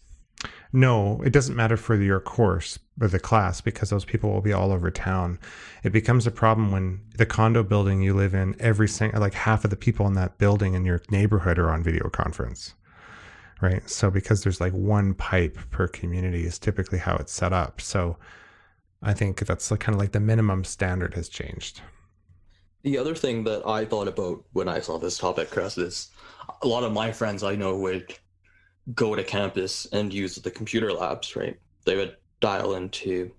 No, it doesn't matter for your course or the class because those people will be all over town. It becomes a problem when the condo building you live in, every single, like half of the people in that building in your neighborhood are on video conference, right? So because there's like one pipe per community is typically how it's set up. So I think that's kind of like the minimum standard has changed. The other thing that I thought about when I saw this topic, Chris, is a lot of my friends I know would go to campus and use the computer labs, right? They would dial into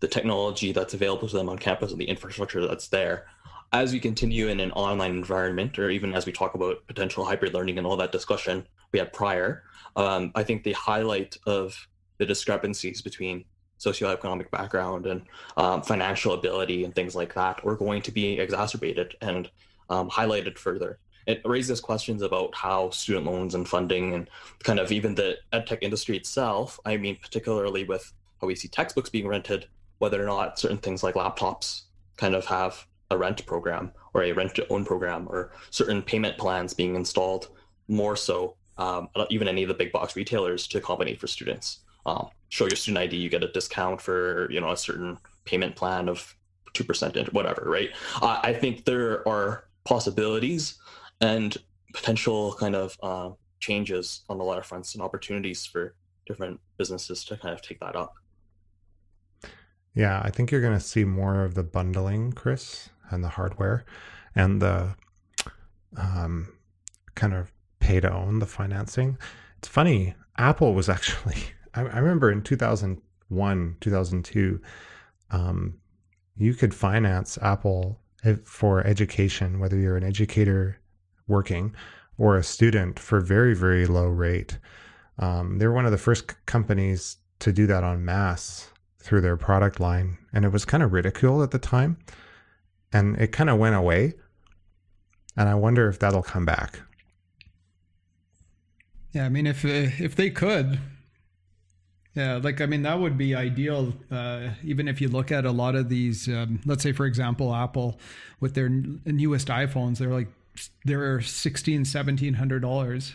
the technology that's available to them on campus and the infrastructure that's there. As we continue in an online environment, or even as we talk about potential hybrid learning and all that discussion we had prior, um, I think the highlight of the discrepancies between socioeconomic background and um, financial ability and things like that are going to be exacerbated and um, highlighted further it raises questions about how student loans and funding and kind of even the edtech industry itself. I mean, particularly with how we see textbooks being rented, whether or not certain things like laptops kind of have a rent program or a rent to own program or certain payment plans being installed more so um, even any of the big box retailers to accommodate for students. Um, show your student ID, you get a discount for you know a certain payment plan of two percent, whatever, right? Uh, I think there are possibilities and potential kind of uh, changes on a lot of fronts and opportunities for different businesses to kind of take that up. Yeah, I think you're going to see more of the bundling, Chris, and the hardware and the um, kind of pay to own the financing. It's funny, Apple was actually, I, I remember in 2001, 2002, um, you could finance Apple for education, whether you're an educator working or a student for very, very low rate. Um, they were one of the first companies to do that on mass through their product line. And it was kind of ridiculed at the time. And it kind of went away. And I wonder if that'll come back. Yeah, I mean, if if they could, yeah, like I mean, that would be ideal. Uh, even if you look at a lot of these, um, let's say, for example, Apple with their newest iPhones, they're like they're sixteen, seventeen hundred dollars,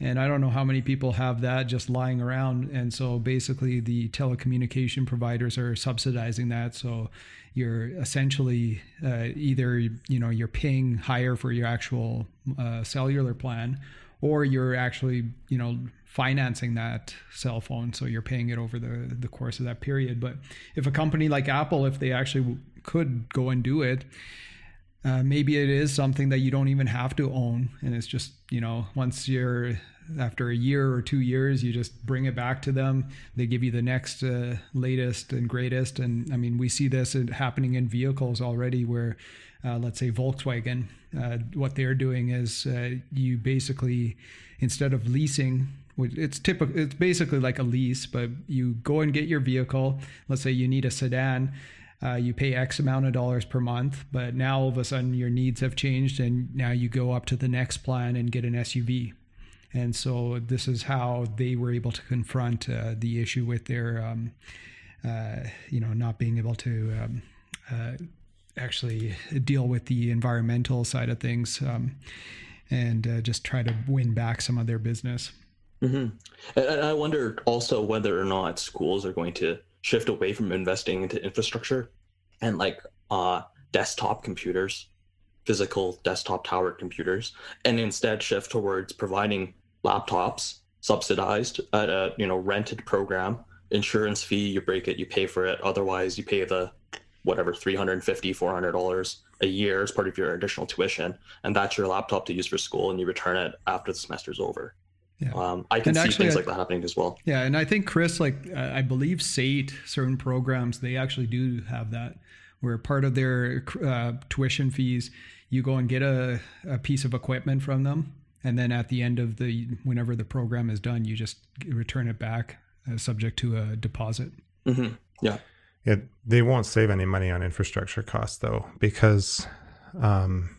and I don't know how many people have that just lying around. And so basically, the telecommunication providers are subsidizing that. So you're essentially uh, either you know you're paying higher for your actual uh, cellular plan, or you're actually you know financing that cell phone so you're paying it over the the course of that period but if a company like apple if they actually could go and do it uh, maybe it is something that you don't even have to own, and it's just you know once you're after a year or two years, you just bring it back to them. They give you the next uh, latest and greatest, and I mean we see this happening in vehicles already, where uh, let's say Volkswagen, uh, what they're doing is uh, you basically instead of leasing it's typical it's basically like a lease but you go and get your vehicle let's say you need a sedan uh, you pay X amount of dollars per month, but now all of a sudden your needs have changed, and now you go up to the next plan and get an SUV. And so this is how they were able to confront uh, the issue with their um, uh, you know, not being able to um, uh, actually deal with the environmental side of things um, and uh, just try to win back some of their business. Mm-hmm. And I wonder also whether or not schools are going to shift away from investing into infrastructure and like uh, desktop computers, physical desktop tower computers, and instead shift towards providing laptops subsidized at a you know rented program insurance fee you break it you pay for it otherwise you pay the whatever 350 400 dollars a year as part of your additional tuition and that's your laptop to use for school and you return it after the semester's over yeah. Um, I can and see actually, things like that happening as well. Yeah, and I think Chris, like uh, I believe SAIT certain programs they actually do have that, where part of their uh, tuition fees, you go and get a, a piece of equipment from them, and then at the end of the whenever the program is done, you just return it back, uh, subject to a deposit. Mm-hmm. Yeah. Yeah, they won't save any money on infrastructure costs though, because um,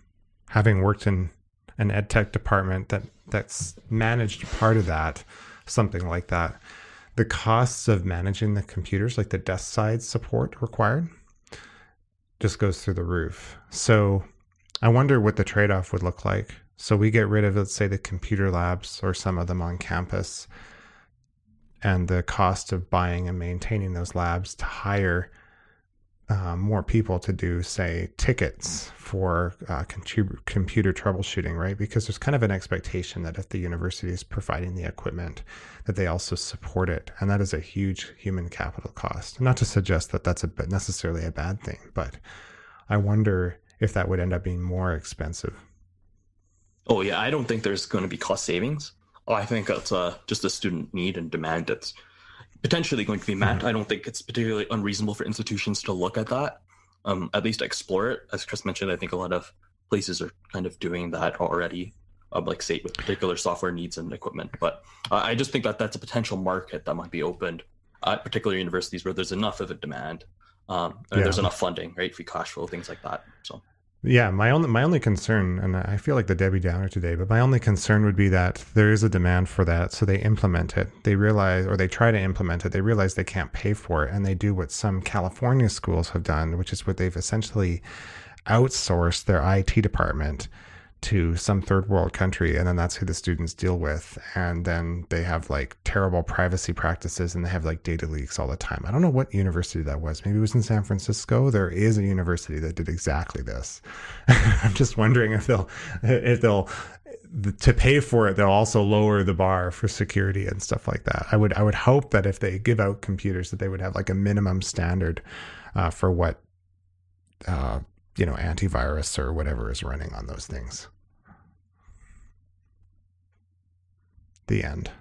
having worked in an ed tech department that that's managed part of that, something like that, the costs of managing the computers, like the desk side support required, just goes through the roof. So I wonder what the trade off would look like. So we get rid of, let's say, the computer labs or some of them on campus and the cost of buying and maintaining those labs to hire uh, more people to do, say, tickets for uh, computer troubleshooting, right? Because there's kind of an expectation that if the university is providing the equipment, that they also support it, and that is a huge human capital cost. Not to suggest that that's a necessarily a bad thing, but I wonder if that would end up being more expensive. Oh yeah, I don't think there's going to be cost savings. I think that's uh, just a student need and demand that's potentially going to be met. Mm-hmm. I don't think it's particularly unreasonable for institutions to look at that, um, at least explore it. As Chris mentioned, I think a lot of places are kind of doing that already, um, like say with particular software needs and equipment. But uh, I just think that that's a potential market that might be opened at particular universities where there's enough of a demand um, and yeah. there's enough funding, right, free cash flow, things like that. So. Yeah, my only my only concern, and I feel like the Debbie Downer today, but my only concern would be that there is a demand for that, so they implement it. They realize, or they try to implement it. They realize they can't pay for it, and they do what some California schools have done, which is what they've essentially outsourced their IT department to some third world country and then that's who the students deal with. And then they have like terrible privacy practices and they have like data leaks all the time. I don't know what university that was. Maybe it was in san francisco. There is a university that did exactly this. I'm just wondering if they'll if they'll to pay for it they'll also lower the bar for security and stuff like that. I would i would hope that if they give out computers that they would have like a minimum standard uh, for what uh, you know antivirus or whatever is running on those things The end.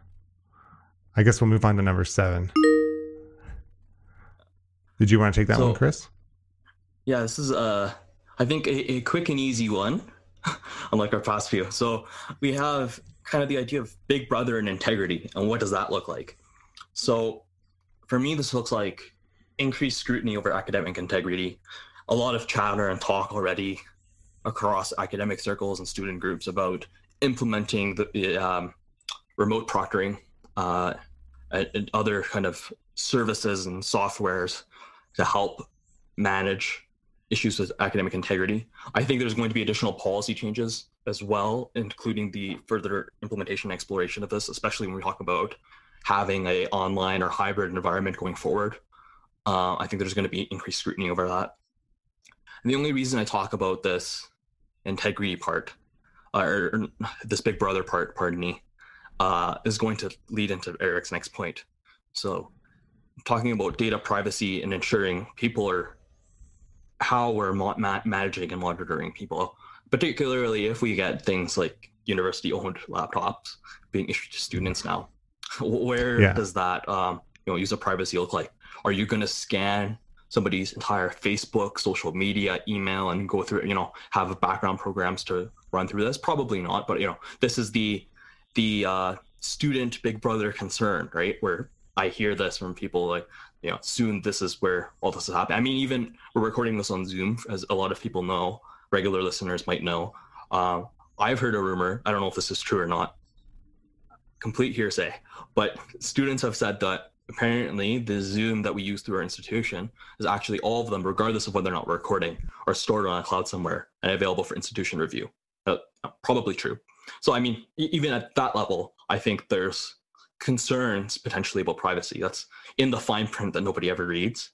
I guess we'll move on to number seven. Did you want to take that so, one, Chris? Yeah, this is uh I think a, a quick and easy one, unlike our past few. So we have kind of the idea of big brother and integrity, and what does that look like? So for me, this looks like increased scrutiny over academic integrity. A lot of chatter and talk already across academic circles and student groups about implementing the um, remote proctoring, uh, and other kind of services and softwares to help manage issues with academic integrity. I think there's going to be additional policy changes as well, including the further implementation and exploration of this, especially when we talk about having a online or hybrid environment going forward. Uh, I think there's going to be increased scrutiny over that. And the only reason I talk about this integrity part, or, or this big brother part, pardon me, uh, is going to lead into Eric's next point. So, talking about data privacy and ensuring people are how we're ma- managing and monitoring people, particularly if we get things like university-owned laptops being issued to students now. Where yeah. does that um, you know user privacy look like? Are you going to scan somebody's entire Facebook, social media, email, and go through you know have background programs to run through this? Probably not, but you know this is the the uh, student big brother concern, right? Where I hear this from people like, you know, soon this is where all this is happening. I mean, even we're recording this on Zoom, as a lot of people know, regular listeners might know. Uh, I've heard a rumor. I don't know if this is true or not. Complete hearsay, but students have said that apparently the Zoom that we use through our institution is actually all of them, regardless of whether or not we're recording, are stored on a cloud somewhere and available for institution review. Uh, probably true. So, I mean, even at that level, I think there's concerns potentially about privacy. That's in the fine print that nobody ever reads.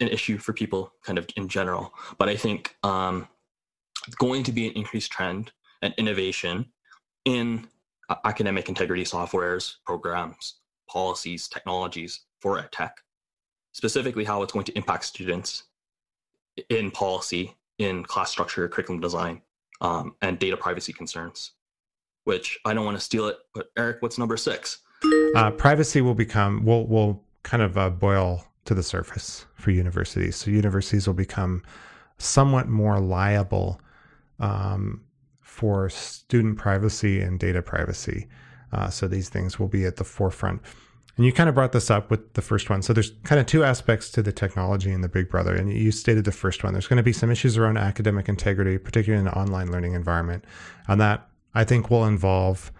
An issue for people kind of in general. But I think um, it's going to be an increased trend and innovation in academic integrity softwares, programs, policies, technologies for EdTech, specifically how it's going to impact students in policy, in class structure, curriculum design, um, and data privacy concerns. Which I don't want to steal it, but Eric, what's number six? Uh, privacy will become will will kind of uh, boil to the surface for universities. So universities will become somewhat more liable um, for student privacy and data privacy. Uh, so these things will be at the forefront. And you kind of brought this up with the first one. So there's kind of two aspects to the technology in the Big Brother. And you stated the first one. There's going to be some issues around academic integrity, particularly in an online learning environment. And that I think will involve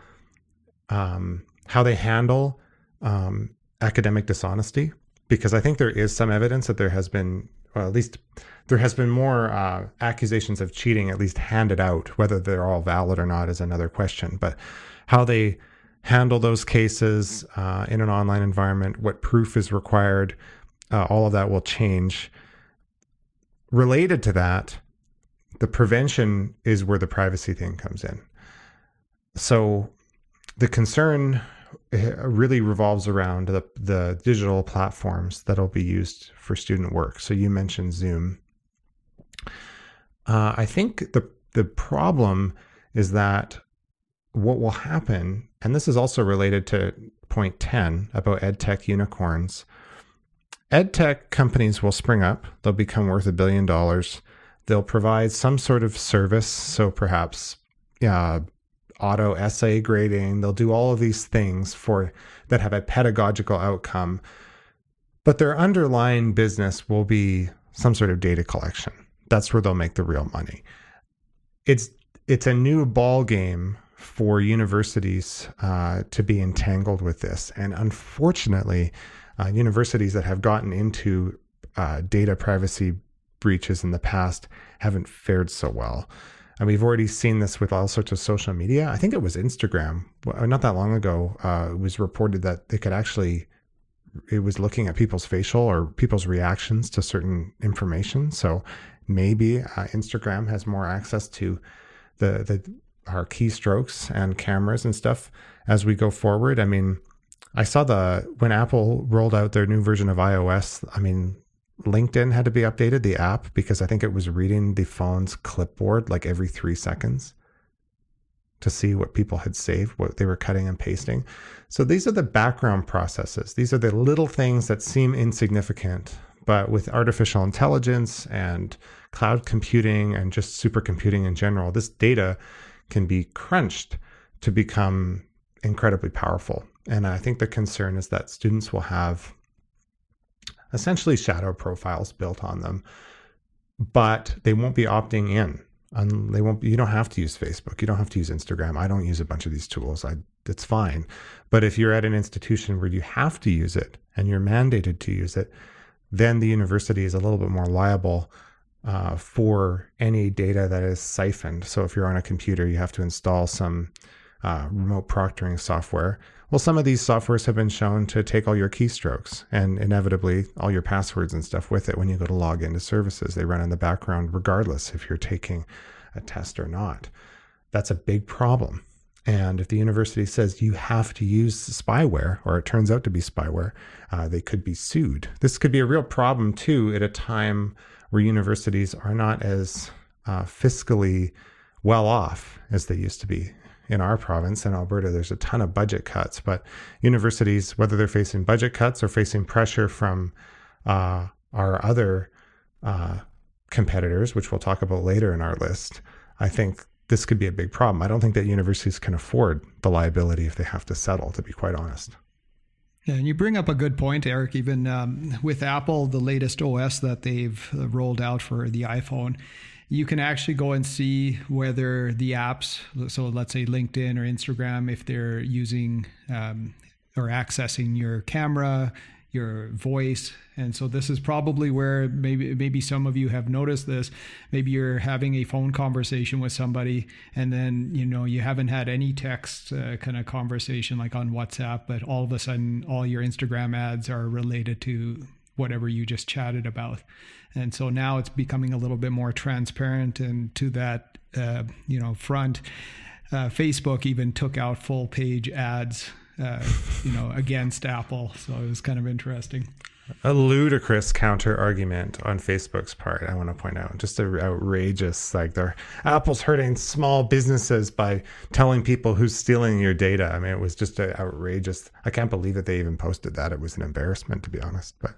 um, how they handle um, academic dishonesty, because I think there is some evidence that there has been, well, at least there has been more uh, accusations of cheating, at least handed out. Whether they're all valid or not is another question. But how they handle those cases uh, in an online environment, what proof is required, uh, all of that will change. Related to that, the prevention is where the privacy thing comes in. So the concern eh, really revolves around the, the digital platforms that'll be used for student work. So you mentioned Zoom. Uh, I think the the problem is that what will happen, and this is also related to point 10 about edtech unicorns. EdTech companies will spring up, they'll become worth a billion dollars. They'll provide some sort of service, so perhaps uh, auto essay grading, they'll do all of these things for that have a pedagogical outcome. But their underlying business will be some sort of data collection. That's where they'll make the real money. It's it's a new ball game for universities uh, to be entangled with this. And unfortunately, uh, universities that have gotten into uh, data privacy breaches in the past haven't fared so well. And we've already seen this with all sorts of social media. I think it was Instagram, not that long ago, uh, it was reported that they could actually, it was looking at people's facial or people's reactions to certain information. So maybe uh, Instagram has more access to the, the our keystrokes and cameras and stuff as we go forward. I mean, I saw the when Apple rolled out their new version of iOS, I mean, LinkedIn had to be updated, the app, because I think it was reading the phone's clipboard like every three seconds to see what people had saved, what they were cutting and pasting. So these are the background processes. These are the little things that seem insignificant, but with artificial intelligence and cloud computing and just supercomputing in general, this data can be crunched to become incredibly powerful. And I think the concern is that students will have essentially shadow profiles built on them, but they won't be opting in. And they won't. You don't have to use Facebook. You don't have to use Instagram. I don't use a bunch of these tools. I it's fine. But if you're at an institution where you have to use it and you're mandated to use it, then the university is a little bit more liable uh, for any data that is siphoned. So if you're on a computer, you have to install some uh, remote proctoring software. Well, some of these softwares have been shown to take all your keystrokes and inevitably all your passwords and stuff with it when you go to log into services. They run in the background regardless if you're taking a test or not. That's a big problem. And if the university says you have to use spyware, or it turns out to be spyware, uh, they could be sued. This could be a real problem too at a time where universities are not as uh, fiscally well off as they used to be. In our province, in Alberta, there's a ton of budget cuts, but universities, whether they're facing budget cuts or facing pressure from uh, our other uh, competitors, which we'll talk about later in our list, I think this could be a big problem. I don't think that universities can afford the liability if they have to settle, to be quite honest. And you bring up a good point, Eric. Even um, with Apple, the latest OS that they've rolled out for the iPhone, you can actually go and see whether the apps, so let's say LinkedIn or Instagram, if they're using um, or accessing your camera, your voice. And so this is probably where maybe maybe some of you have noticed this. Maybe you're having a phone conversation with somebody, and then you know you haven't had any text uh, kind of conversation like on WhatsApp, but all of a sudden all your Instagram ads are related to whatever you just chatted about. And so now it's becoming a little bit more transparent and to that uh, you know front. Uh, Facebook even took out full page ads uh, you know, against Apple. So it was kind of interesting. A ludicrous counter argument on Facebook's part. I want to point out just outrageous. Like they're Apple's hurting small businesses by telling people who's stealing your data. I mean, it was just outrageous. I can't believe that they even posted that. It was an embarrassment, to be honest. But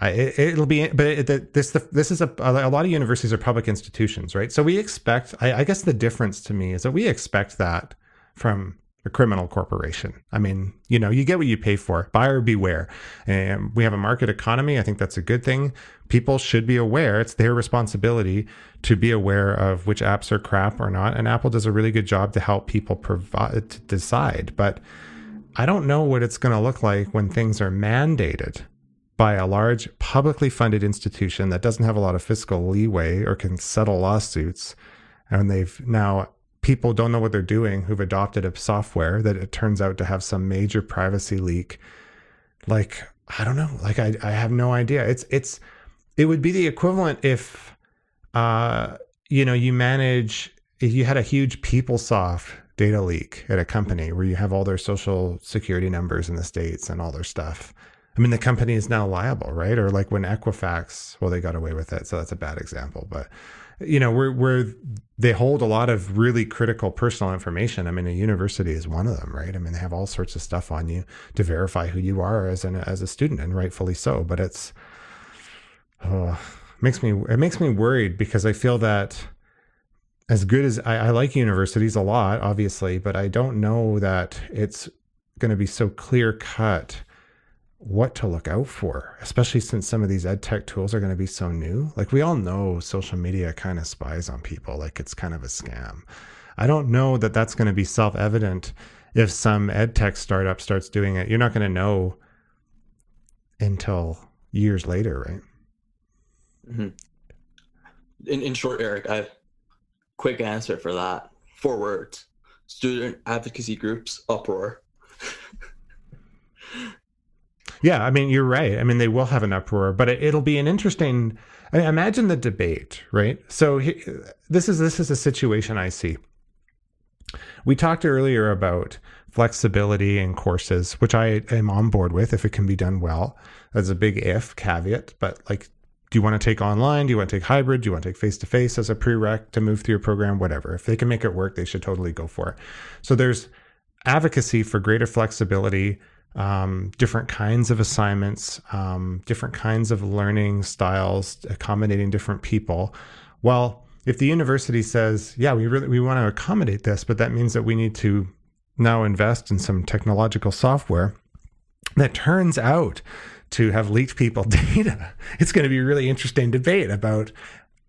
I, it, will be, but it, this the, this is a a lot of universities are public institutions, right? So we expect. I, I guess the difference to me is that we expect that from a criminal corporation. I mean, you know, you get what you pay for. Buyer beware. And we have a market economy. I think that's a good thing. People should be aware. It's their responsibility to be aware of which apps are crap or not. And Apple does a really good job to help people provide to decide. But I don't know what it's going to look like when things are mandated by a large publicly funded institution that doesn't have a lot of fiscal leeway or can settle lawsuits. And they've now people don't know what they're doing who've adopted a software that it turns out to have some major privacy leak. Like i don't know. Like i, I have no idea. It's it's it would be the equivalent if uh you know you manage if you had a huge PeopleSoft data leak at a company where you have all their social security numbers in the states and all their stuff. I mean the company is now liable right? Or like when equifax well they got away with it so that's a bad example but you know where where they hold a lot of really critical personal information. I mean, a university is one of them, right? I mean, they have all sorts of stuff on you to verify who you are as an as a student, and rightfully so. But it's oh, makes me it makes me worried because I feel that as good as I, I like universities a lot, obviously, but I don't know that it's going to be so clear cut what to look out for, especially since some of these ed tech tools are going to be so new. Like we all know social media kind of spies on people, like it's kind of a scam. I don't know that that's going to be self evident if some ed tech startup starts doing it. You're not going to know until years later, right? Mm-hmm. In, in short, Eric, I have quick answer for that. Four words student advocacy groups uproar. Yeah, I mean, you're right. I mean, they will have an uproar, but it, will be an interesting. I mean, imagine the debate, right? So he, this is this is a situation I see. We talked earlier about flexibility in courses, which I am on board with if it can be done well. That's a big if caveat, but like, do you want to take online? Do you want to take hybrid? Do you want to take face to face as a prereq to move through your program? Whatever. If they can make it work, they should totally go for it. So there's advocacy for greater flexibility um, different kinds of assignments, um, different kinds of learning styles, accommodating different people. Well, if the university says, "Yeah, we really we want to accommodate this," but that means that we need to now invest in some technological software that turns out to have leaked people data, it's going to be a really interesting debate about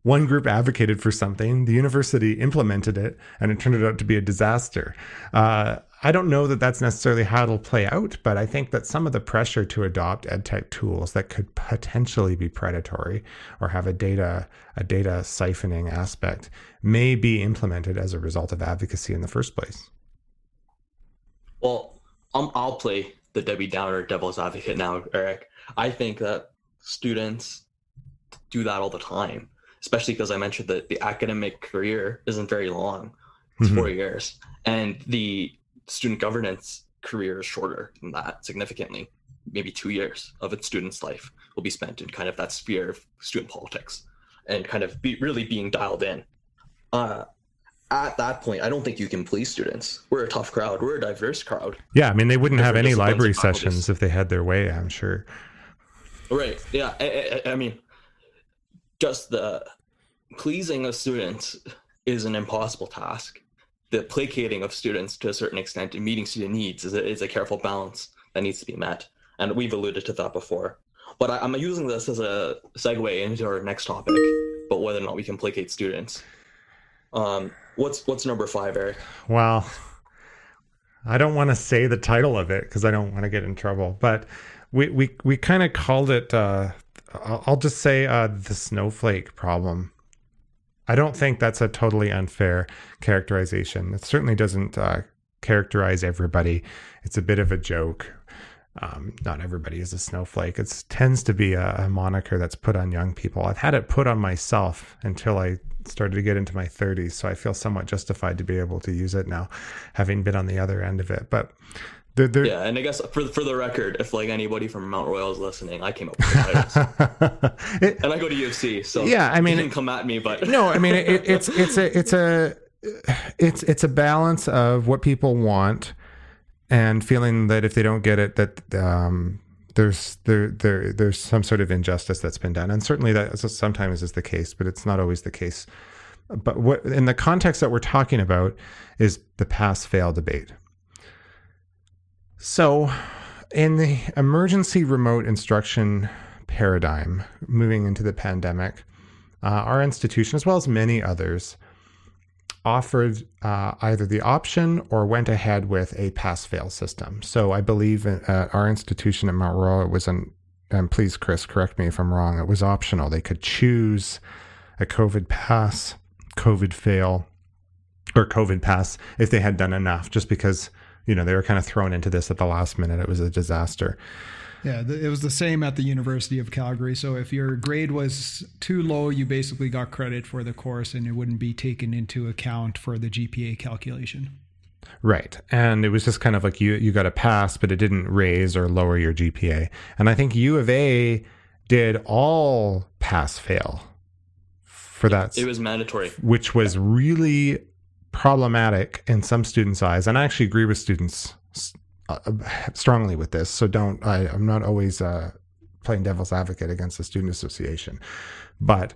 one group advocated for something, the university implemented it, and it turned out to be a disaster. Uh, I don't know that that's necessarily how it'll play out, but I think that some of the pressure to adopt edtech tools that could potentially be predatory or have a data a data siphoning aspect may be implemented as a result of advocacy in the first place. Well, um, I'll play the Debbie Downer devil's advocate now, Eric. I think that students do that all the time especially because I mentioned that the academic career isn't very long. It's mm-hmm. four years. And the student governance career is shorter than that significantly. Maybe two years of its student's life will be spent in kind of that sphere of student politics and kind of be really being dialed in. Uh, at that point, I don't think you can please students. We're a tough crowd. We're a diverse crowd. Yeah, I mean, they wouldn't have any library sessions if they had their way. I'm sure. Right. Yeah. I, I, I mean, just the pleasing a student is an impossible task. The placating of students to a certain extent and meeting student needs is a, is a careful balance that needs to be met. And we've alluded to that before. But I, am using this as a segue into our next topic, but whether or not we can placate students. Um, what's what's number five, Eric? Well, I don't want to say the title of it because I don't want to get in trouble, but we we we kind of called it. Uh, I'll just say uh, the snowflake problem. I don't think that's a totally unfair characterization. It certainly doesn't uh, characterize everybody. It's a bit of a joke. Um, not everybody is a snowflake. It tends to be a, a, moniker that's put on young people. I've had it put on myself until I started to get into my 30s, so I feel somewhat justified to be able to use it now, having been on the other end of it. But they're, they're... yeah, and I guess for for the record, if like anybody from Mount Royal is listening, I came up with the titles, it, and I go to U of C, so yeah, I mean, you can come at me, but no, I mean, it, it's it's a it's a it's it's a balance of what people want and feeling that if they don't get it, that um, there's there there there's some sort of injustice that's been done, and certainly that sometimes is the case, but it's not always the case. But what in the context that we're talking about is the pass fail debate. So, in the emergency remote instruction paradigm, moving into the pandemic, uh, our institution, as well as many others, offered uh, either the option or went ahead with a pass fail system. So I believe at our institution at Mount Royal, it was an, and please, Chris, correct me if I'm wrong, it was optional. They could choose a COVID pass, COVID fail, or COVID pass if they had done enough, just because, you know, they were kind of thrown into this at the last minute. It was a disaster. Yeah, it was the same at the University of Calgary. So if your grade was too low, you basically got credit for the course and it wouldn't be taken into account for the GPA calculation. Right. And it was just kind of like you you got a pass, but it didn't raise or lower your GPA. And I think U of A did all pass fail for that. It was mandatory. Which was really problematic in some students' eyes. And I actually agree with students uh, strongly with this. So don't, I, am not always uh, playing devil's advocate against the student association, but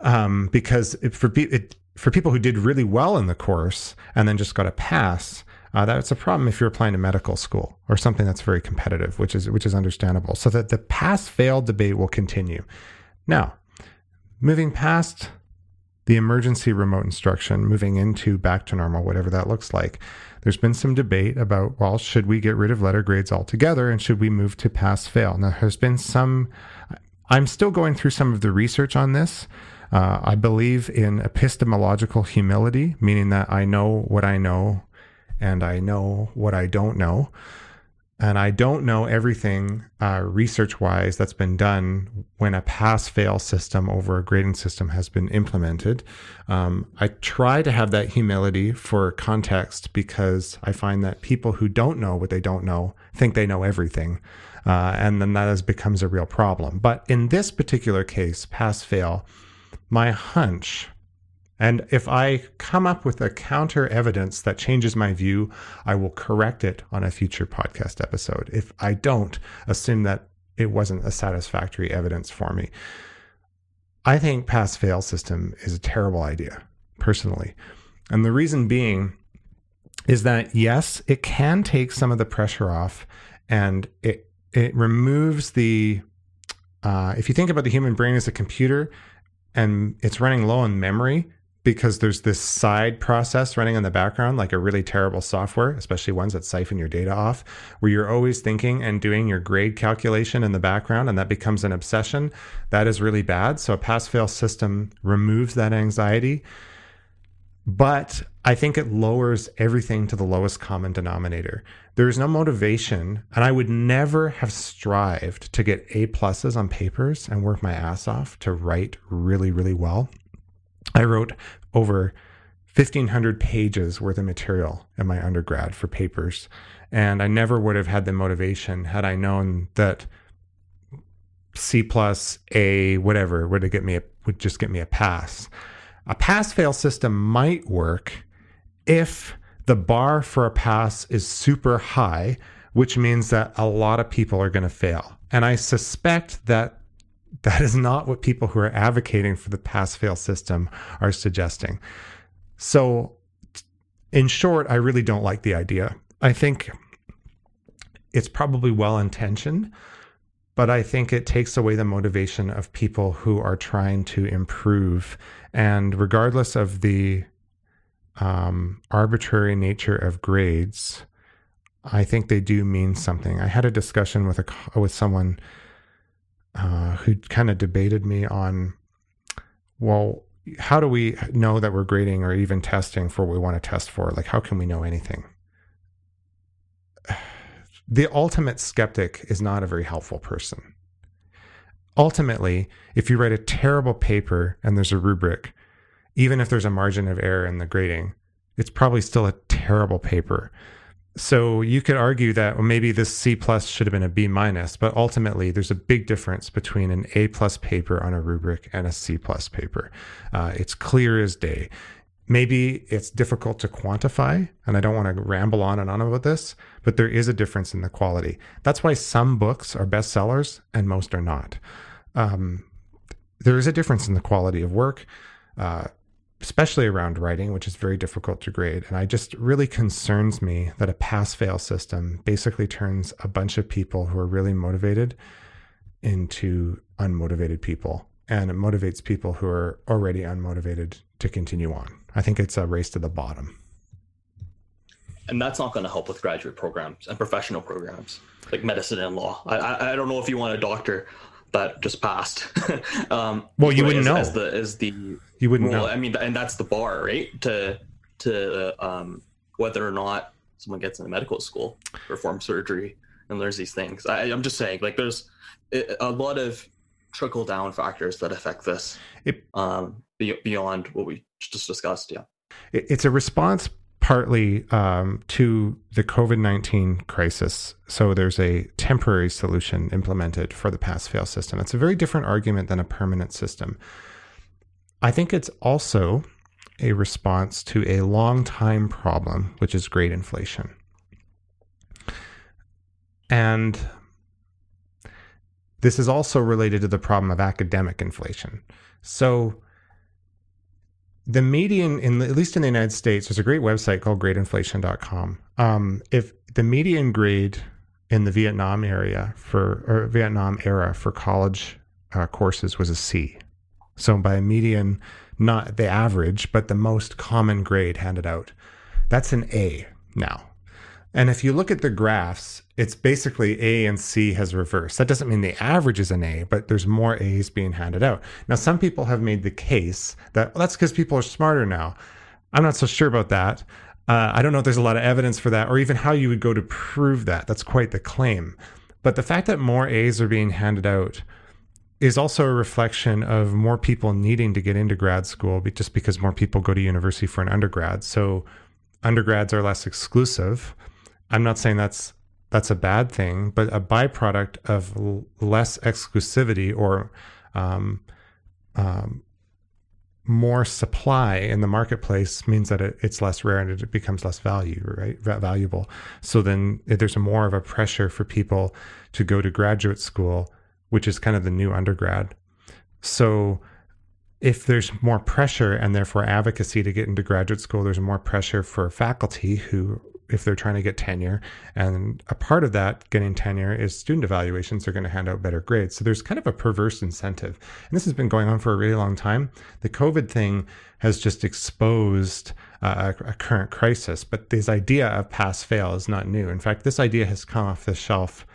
um, because it, for it, for people who did really well in the course and then just got a pass, uh, that's a problem if you're applying to medical school or something that's very competitive, which is which is understandable. So that the pass fail debate will continue. Now, moving past the emergency remote instruction, moving into back to normal, whatever that looks like. There's been some debate about, well, should we get rid of letter grades altogether and should we move to pass fail? Now, there's been some, I'm still going through some of the research on this. Uh, I believe in epistemological humility, meaning that I know what I know and I know what I don't know and I don't know everything uh, research wise that's been done when a pass fail system over a grading system has been implemented. Um, I try to have that humility for context because I find that people who don't know what they don't know think they know everything. Uh, and then that becomes a real problem. But in this particular case, pass fail, my hunch and if I come up with a counter evidence that changes my view, I will correct it on a future podcast episode. If I don't, assume that it wasn't a satisfactory evidence for me. I think pass fail system is a terrible idea, personally. And the reason being is that yes, it can take some of the pressure off and it it removes the uh, if you think about the human brain as a computer and it's running low on memory, because there's this side process running in the background, like a really terrible software, especially ones that siphon your data off, where you're always thinking and doing your grade calculation in the background, and that becomes an obsession. That is really bad. So a pass fail system removes that anxiety. But I think it lowers everything to the lowest common denominator. There is no motivation, and I would never have strived to get A pluses on papers and work my ass off to write really, really well I wrote over 1500 pages worth of material in my undergrad for papers. And I never would have had the motivation had I known that C plus A, whatever, would get me a, would just get me a pass. A pass fail system might work if the bar for a pass is super high, which means that a lot of people are going to fail. And I suspect that that is not what people who are advocating for the pass fail system are suggesting. So, in short, I really don't like the idea. I think it's probably well intentioned, but I think it takes away the motivation of people who are trying to improve. And regardless of the um, arbitrary nature of grades, I think they do mean something. I had a discussion with a with someone uh, who kind of debated me on, well, how do we know that we're grading or even testing for what we want to test for? Like, how can we know anything? The ultimate skeptic is not a very helpful person. Ultimately, if you write a terrible paper and there's a rubric, even if there's a margin of error in the grading, it's probably still a terrible paper. So you could argue that well, maybe this C plus should have been a B minus, but ultimately there's a big difference between an A plus paper on a rubric and a C plus paper. Uh, it's clear as day. Maybe it's difficult to quantify, and I don't want to ramble on and on about this, but there is a difference in the quality. That's why some books are bestsellers and most are not. Um, there is a difference in the quality of work. Uh, especially around writing, which is very difficult to grade. And I just really concerns me that a pass fail system basically turns a bunch of people who are really motivated into unmotivated people. And it motivates people who are already unmotivated to continue on. I think it's a race to the bottom. And that's not going to help with graduate programs and professional programs like medicine and law. I, I, don't know if you want a doctor that just passed. um, well, you wouldn't as, know as the as the you wouldn't well, know. I mean, and that's the bar, right? To to um, whether or not someone gets into medical school, perform surgery, and learns these things. I, am just saying, like, there's a lot of trickle down factors that affect this. It, um, beyond what we just discussed. Yeah, it's a response partly um, to the COVID 19 crisis. So there's a temporary solution implemented for the pass fail system. It's a very different argument than a permanent system. I think it's also a response to a long time problem, which is grade inflation. And this is also related to the problem of academic inflation. So the median in at least in the United States, there's a great website called gradeinflation.com. Um, if the median grade in the Vietnam area for or Vietnam era for college uh, courses was a C. So by median, not the average, but the most common grade handed out. That's an A now. And if you look at the graphs, it's basically A and C has reversed. That doesn't mean the average is an A, but there's more A's being handed out. Now, some people have made the case that well, that's because people are smarter now. I'm not so sure about that. Uh, I don't know if there's a lot of evidence for that or even how you would go to prove that. That's quite the claim. But the fact that more A's are being handed out is also a reflection of more people needing to get into grad school just because more people go to university for an undergrad. So undergrads are less exclusive I'm not saying that's that's a bad thing, but a byproduct of l- less exclusivity or um, um, more supply in the marketplace means that it, it's less rare and it becomes less value, right? Valuable. So then there's more of a pressure for people to go to graduate school, which is kind of the new undergrad. So if there's more pressure and therefore advocacy to get into graduate school, there's more pressure for faculty who if they're trying to get tenure. And a part of that getting tenure is student evaluations are going to hand out better grades. So there's kind of a perverse incentive. And this has been going on for a really long time. The COVID thing has just exposed uh, a, a current crisis, but this idea of pass fail is not new. In fact, this idea has come off the shelf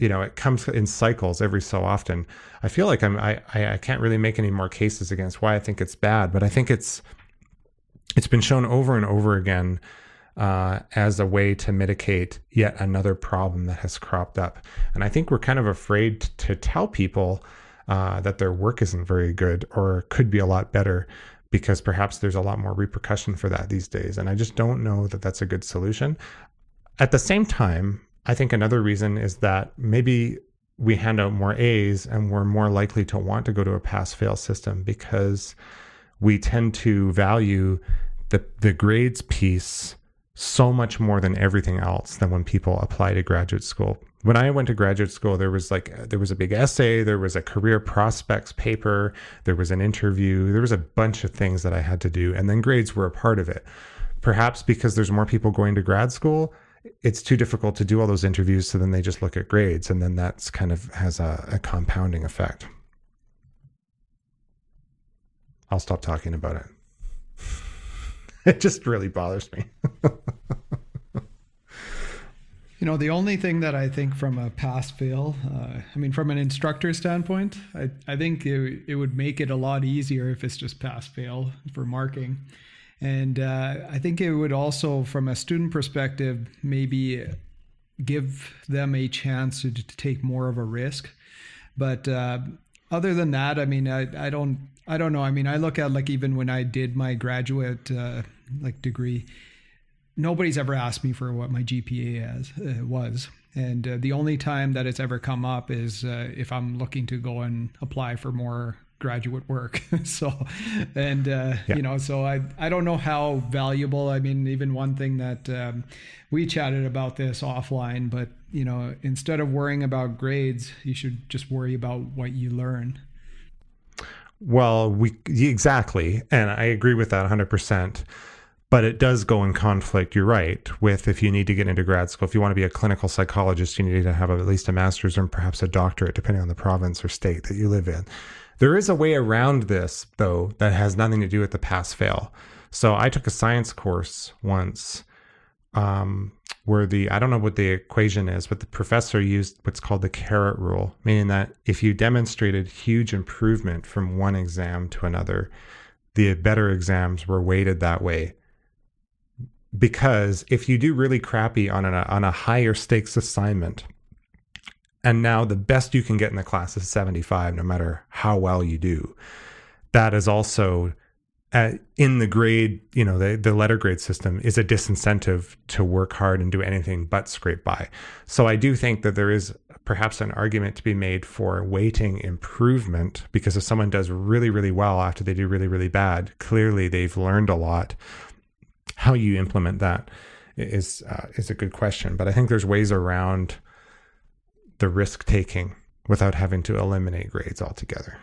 you know it comes in cycles every so often i feel like i'm I, I can't really make any more cases against why i think it's bad but i think it's it's been shown over and over again uh, as a way to mitigate yet another problem that has cropped up. And I think we're kind of afraid to tell people uh, that their work isn't very good or could be a lot better because perhaps there's a lot more repercussion for that these days. And I just don't know that that's a good solution. At the same time, I think another reason is that maybe we hand out more A's and we're more likely to want to go to a pass fail system because we tend to value the, the grades piece so much more than everything else than when people apply to graduate school. When I went to graduate school, there was like there was a big essay, there was a career prospects paper, there was an interview, there was a bunch of things that I had to do, and then grades were a part of it. Perhaps because there's more people going to grad school, it's too difficult to do all those interviews, so then they just look at grades, and then that's kind of has a, a compounding effect. I'll stop talking about it. it just really bothers me. you know, the only thing that I think from a pass fail, uh, I mean, from an instructor standpoint, I, I think it, it would make it a lot easier if it's just pass fail for marking. And uh, I think it would also, from a student perspective, maybe give them a chance to, to take more of a risk. But uh, other than that, I mean, I, I don't I don't know. I mean, I look at like even when I did my graduate uh, like degree, nobody's ever asked me for what my GPA as, uh, was. And uh, the only time that it's ever come up is uh, if I'm looking to go and apply for more graduate work. so, and uh, yeah. you know, so I I don't know how valuable. I mean, even one thing that um, we chatted about this offline, but you know, instead of worrying about grades, you should just worry about what you learn. Well, we exactly, and I agree with that 100 percent. But it does go in conflict you're right with if you need to get into grad school. If you want to be a clinical psychologist you need to have at least a master's and perhaps a doctorate depending on the province or state that you live in. There is a way around this though that has nothing to do with the pass fail so i took a science course once um, where the i don't know what the equation is but the professor used what's called the carrot rule meaning that if you demonstrated huge improvement from one exam to another the better exams were weighted that way. Because if you do really crappy on a on a higher stakes assignment and now the best you can get in the class is 75 no matter how well you do that is also uh, in the grade you know the, the letter grade system is a disincentive to work hard and do anything but scrape by so i do think that there is perhaps an argument to be made for weighting improvement because if someone does really really well after they do really really bad clearly they've learned a lot how you implement that is uh, is a good question. But I think there's ways around the risk taking without having to eliminate grades altogether.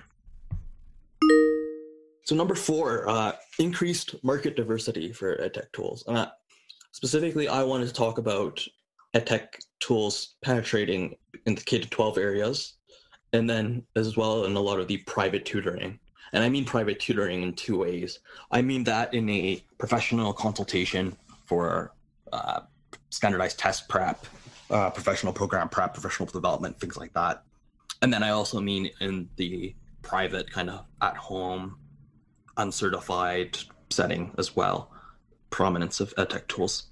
So number four, uh, increased market diversity for edtech tools. Uh, specifically, I wanted to talk about edtech tools penetrating in the K to 12 areas, and then as well in a lot of the private tutoring. And I mean private tutoring in two ways. I mean that in a professional consultation for uh, standardized test prep, uh, professional program prep, professional development, things like that. And then I also mean in the private kind of at home, uncertified setting as well, prominence of edtech tools.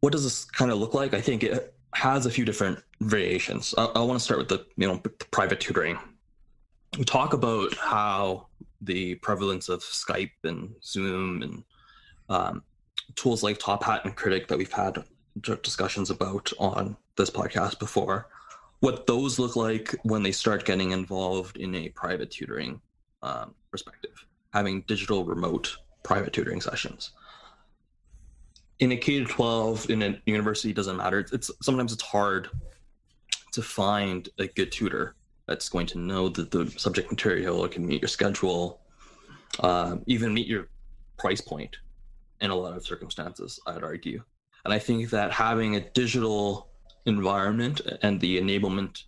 What does this kind of look like? I think it has a few different variations. I, I want to start with the you know the private tutoring we talk about how the prevalence of Skype and Zoom and um, tools like Top Hat and Kritik that we've had discussions about on this podcast before, what those look like when they start getting involved in a private tutoring um, perspective, having digital remote private tutoring sessions. In a K to 12, in a university, doesn't matter. It's, it's sometimes it's hard to find a good tutor that's going to know that the subject material can meet your schedule, uh, even meet your price point in a lot of circumstances, I'd argue. And I think that having a digital environment and the enablement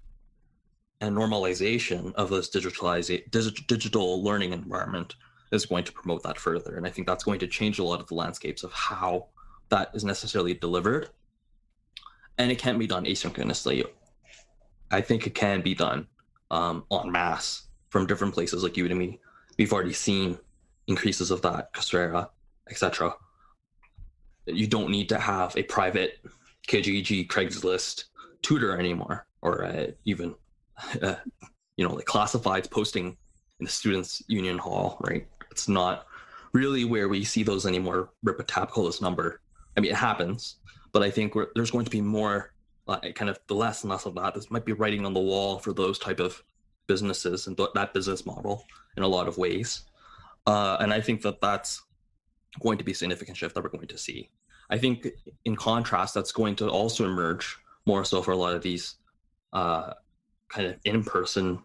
and normalization of this digitalization, digital learning environment is going to promote that further. And I think that's going to change a lot of the landscapes of how that is necessarily delivered. And it can't be done asynchronously. I think it can be done um, en masse from different places like Udemy. We've already seen increases of that, Coursera, etc. You don't need to have a private Kijiji Craigslist tutor anymore, or uh, even uh, you know like classifieds posting in the students' union hall. Right? It's not really where we see those anymore. Rip a tap, call this number. I mean, it happens, but I think there's going to be more like kind of the less and less of that. This might be writing on the wall for those type of businesses and th- that business model in a lot of ways. Uh, and I think that that's going to be a significant shift that we're going to see. I think, in contrast, that's going to also emerge more so for a lot of these uh, kind of in-person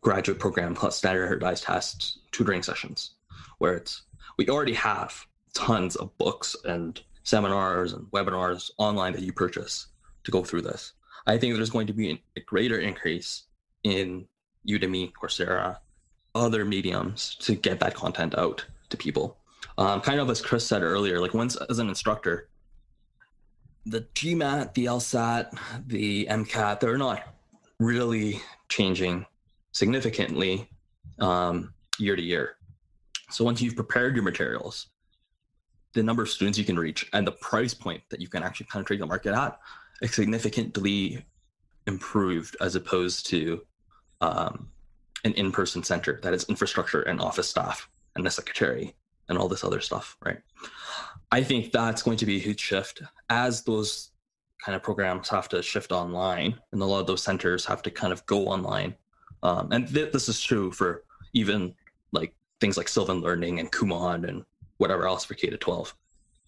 graduate program plus standardized test tutoring sessions, where it's we already have tons of books and seminars and webinars online that you purchase to go through this. I think there's going to be a greater increase in Udemy, Coursera, other mediums to get that content out to people. Um, kind of as Chris said earlier, like once as an instructor, the GMAT, the LSAT, the MCAT, they're not really changing significantly um, year to year. So once you've prepared your materials, the number of students you can reach and the price point that you can actually penetrate the market at is significantly improved as opposed to um, an in-person center that is infrastructure and office staff and the secretary and all this other stuff, right? I think that's going to be a huge shift as those kind of programs have to shift online and a lot of those centers have to kind of go online. Um, and th- this is true for even like things like Sylvan Learning and Kumon and whatever else for K to 12.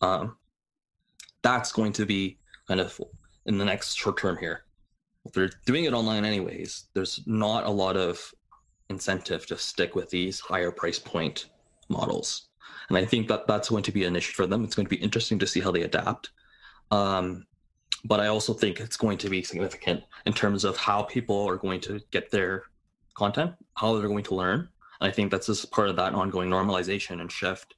Um, that's going to be kind of in the next short term here. If they're doing it online anyways, there's not a lot of incentive to stick with these higher price point models. And I think that that's going to be an issue for them. It's going to be interesting to see how they adapt. Um, but I also think it's going to be significant in terms of how people are going to get their content, how they're going to learn. And I think that's just part of that ongoing normalization and shift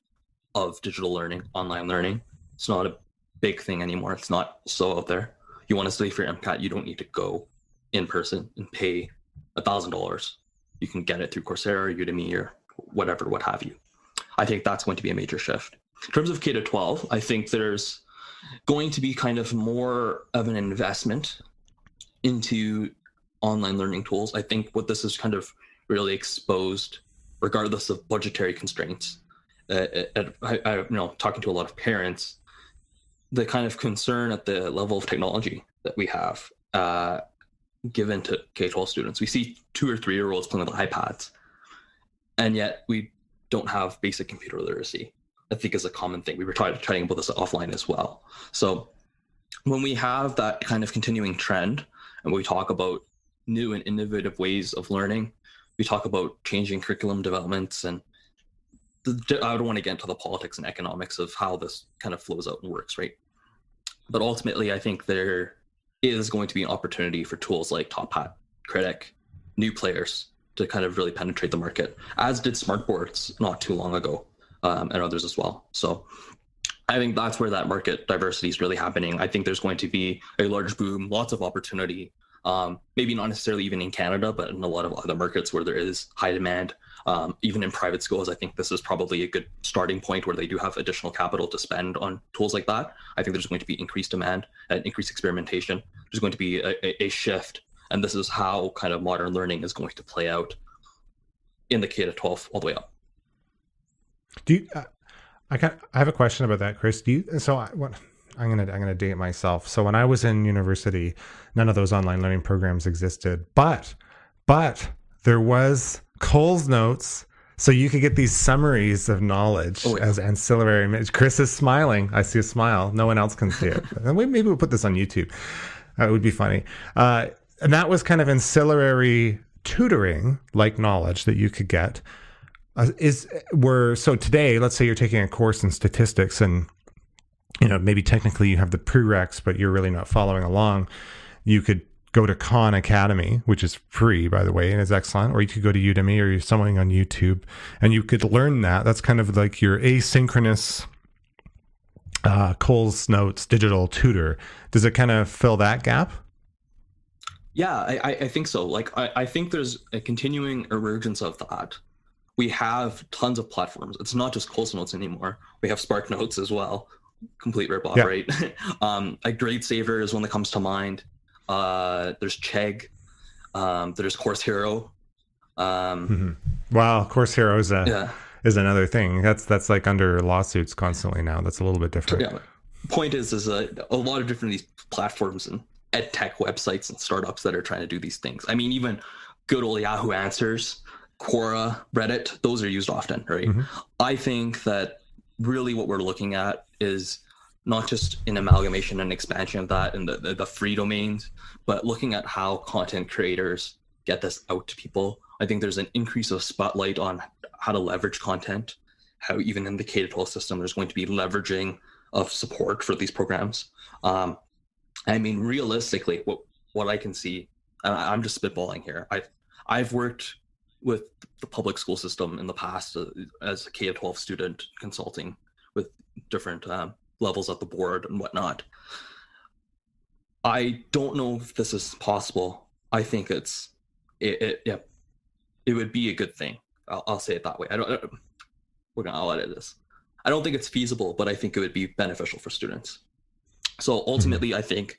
of digital learning, online learning. It's not a big thing anymore. It's not so out there. You want to study for MCAT, you don't need to go in person and pay a thousand dollars. You can get it through Coursera, Udemy, or whatever, what have you. I think that's going to be a major shift. In terms of K to 12, I think there's going to be kind of more of an investment into online learning tools. I think what this is kind of really exposed, regardless of budgetary constraints. Uh, uh I, I, you know, talking to a lot of parents, the kind of concern at the level of technology that we have uh, given to K-12 students. We see two or three year olds playing with iPads, and yet we don't have basic computer literacy. I think is a common thing. We were trying chatting about this offline as well. So when we have that kind of continuing trend, and we talk about new and innovative ways of learning, we talk about changing curriculum developments and the, I don't want to get into the politics and economics of how this kind of flows out and works, right? But ultimately, I think there is going to be an opportunity for tools like Top Hat, Kritik, new players to kind of really penetrate the market, as did smartboards not too long ago, um, and others as well. So I think that's where that market diversity is really happening. I think there's going to be a large boom, lots of opportunity. Um, maybe not necessarily even in Canada, but in a lot of other markets where there is high demand. Um, even in private schools, I think this is probably a good starting point where they do have additional capital to spend on tools like that. I think there's going to be increased demand and increased experimentation. There's going to be a, a, shift and this is how kind of modern learning is going to play out in the K to 12 all the way up. Do you, uh, I got, I have a question about that, Chris. Do you, so I, what, I'm going to, I'm going to date myself. So when I was in university, none of those online learning programs existed, but, but there was Coles notes. So you could get these summaries of knowledge oh, yeah. as ancillary. Chris is smiling. I see a smile. No one else can see it. Maybe we'll put this on YouTube. Uh, it would be funny. Uh, and that was kind of ancillary tutoring like knowledge that you could get uh, is were so today let's say you're taking a course in statistics and you know maybe technically you have the prereqs but you're really not following along you could go to khan academy which is free by the way and is excellent or you could go to udemy or something on youtube and you could learn that that's kind of like your asynchronous uh, Coles Notes digital tutor. Does it kind of fill that gap? Yeah, I, I think so. Like, I, I think there's a continuing emergence of that. We have tons of platforms. It's not just Coles Notes anymore. We have Spark Notes as well. Complete ripoff, yeah. right? um, a Grade Saver is one that comes to mind. Uh, there's Chegg. Um, there's Course Hero. Um, mm-hmm. Wow, Course Hero is a yeah. is another thing. That's that's like under lawsuits constantly now. That's a little bit different. Yeah. Point is, is a, a lot of different these platforms and ed tech websites and startups that are trying to do these things. I mean, even good old Yahoo Answers, Quora, Reddit, those are used often, right? Mm-hmm. I think that really what we're looking at is not just an amalgamation and expansion of that and the, the, the free domains, but looking at how content creators get this out to people. I think there's an increase of spotlight on how to leverage content, how even in the K 12 system, there's going to be leveraging of support for these programs. Um, I mean, realistically, what what I can see, and I'm just spitballing here. I've I've worked with the public school system in the past uh, as a K 12 student consulting with different um, levels at the board and whatnot. I don't know if this is possible. I think it's it, it yeah, it would be a good thing. I'll, I'll say it that way. I don't, I we're gonna I'll edit this. I don't think it's feasible, but I think it would be beneficial for students. So ultimately, I think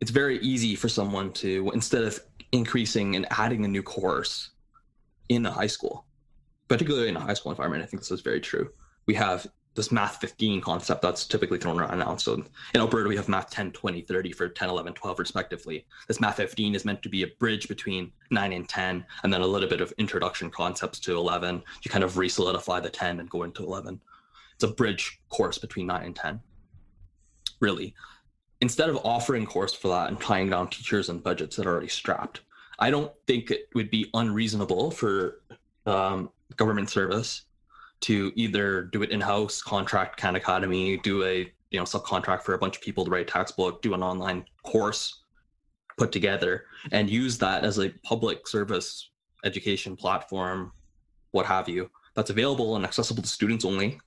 it's very easy for someone to instead of increasing and adding a new course in a high school, particularly in a high school environment, I think this is very true. We have this math 15 concept that's typically thrown around now. So in Alberta, we have math 10, 20, 30 for 10, 11, 12, respectively. This math 15 is meant to be a bridge between 9 and 10, and then a little bit of introduction concepts to 11. You kind of re solidify the 10 and go into 11. It's a bridge course between 9 and 10, really. Instead of offering course for that and tying down teachers and budgets that are already strapped, I don't think it would be unreasonable for um, government service to either do it in-house, contract Khan Academy, do a you know subcontract for a bunch of people to write a textbook, do an online course put together, and use that as a public service education platform, what have you, that's available and accessible to students only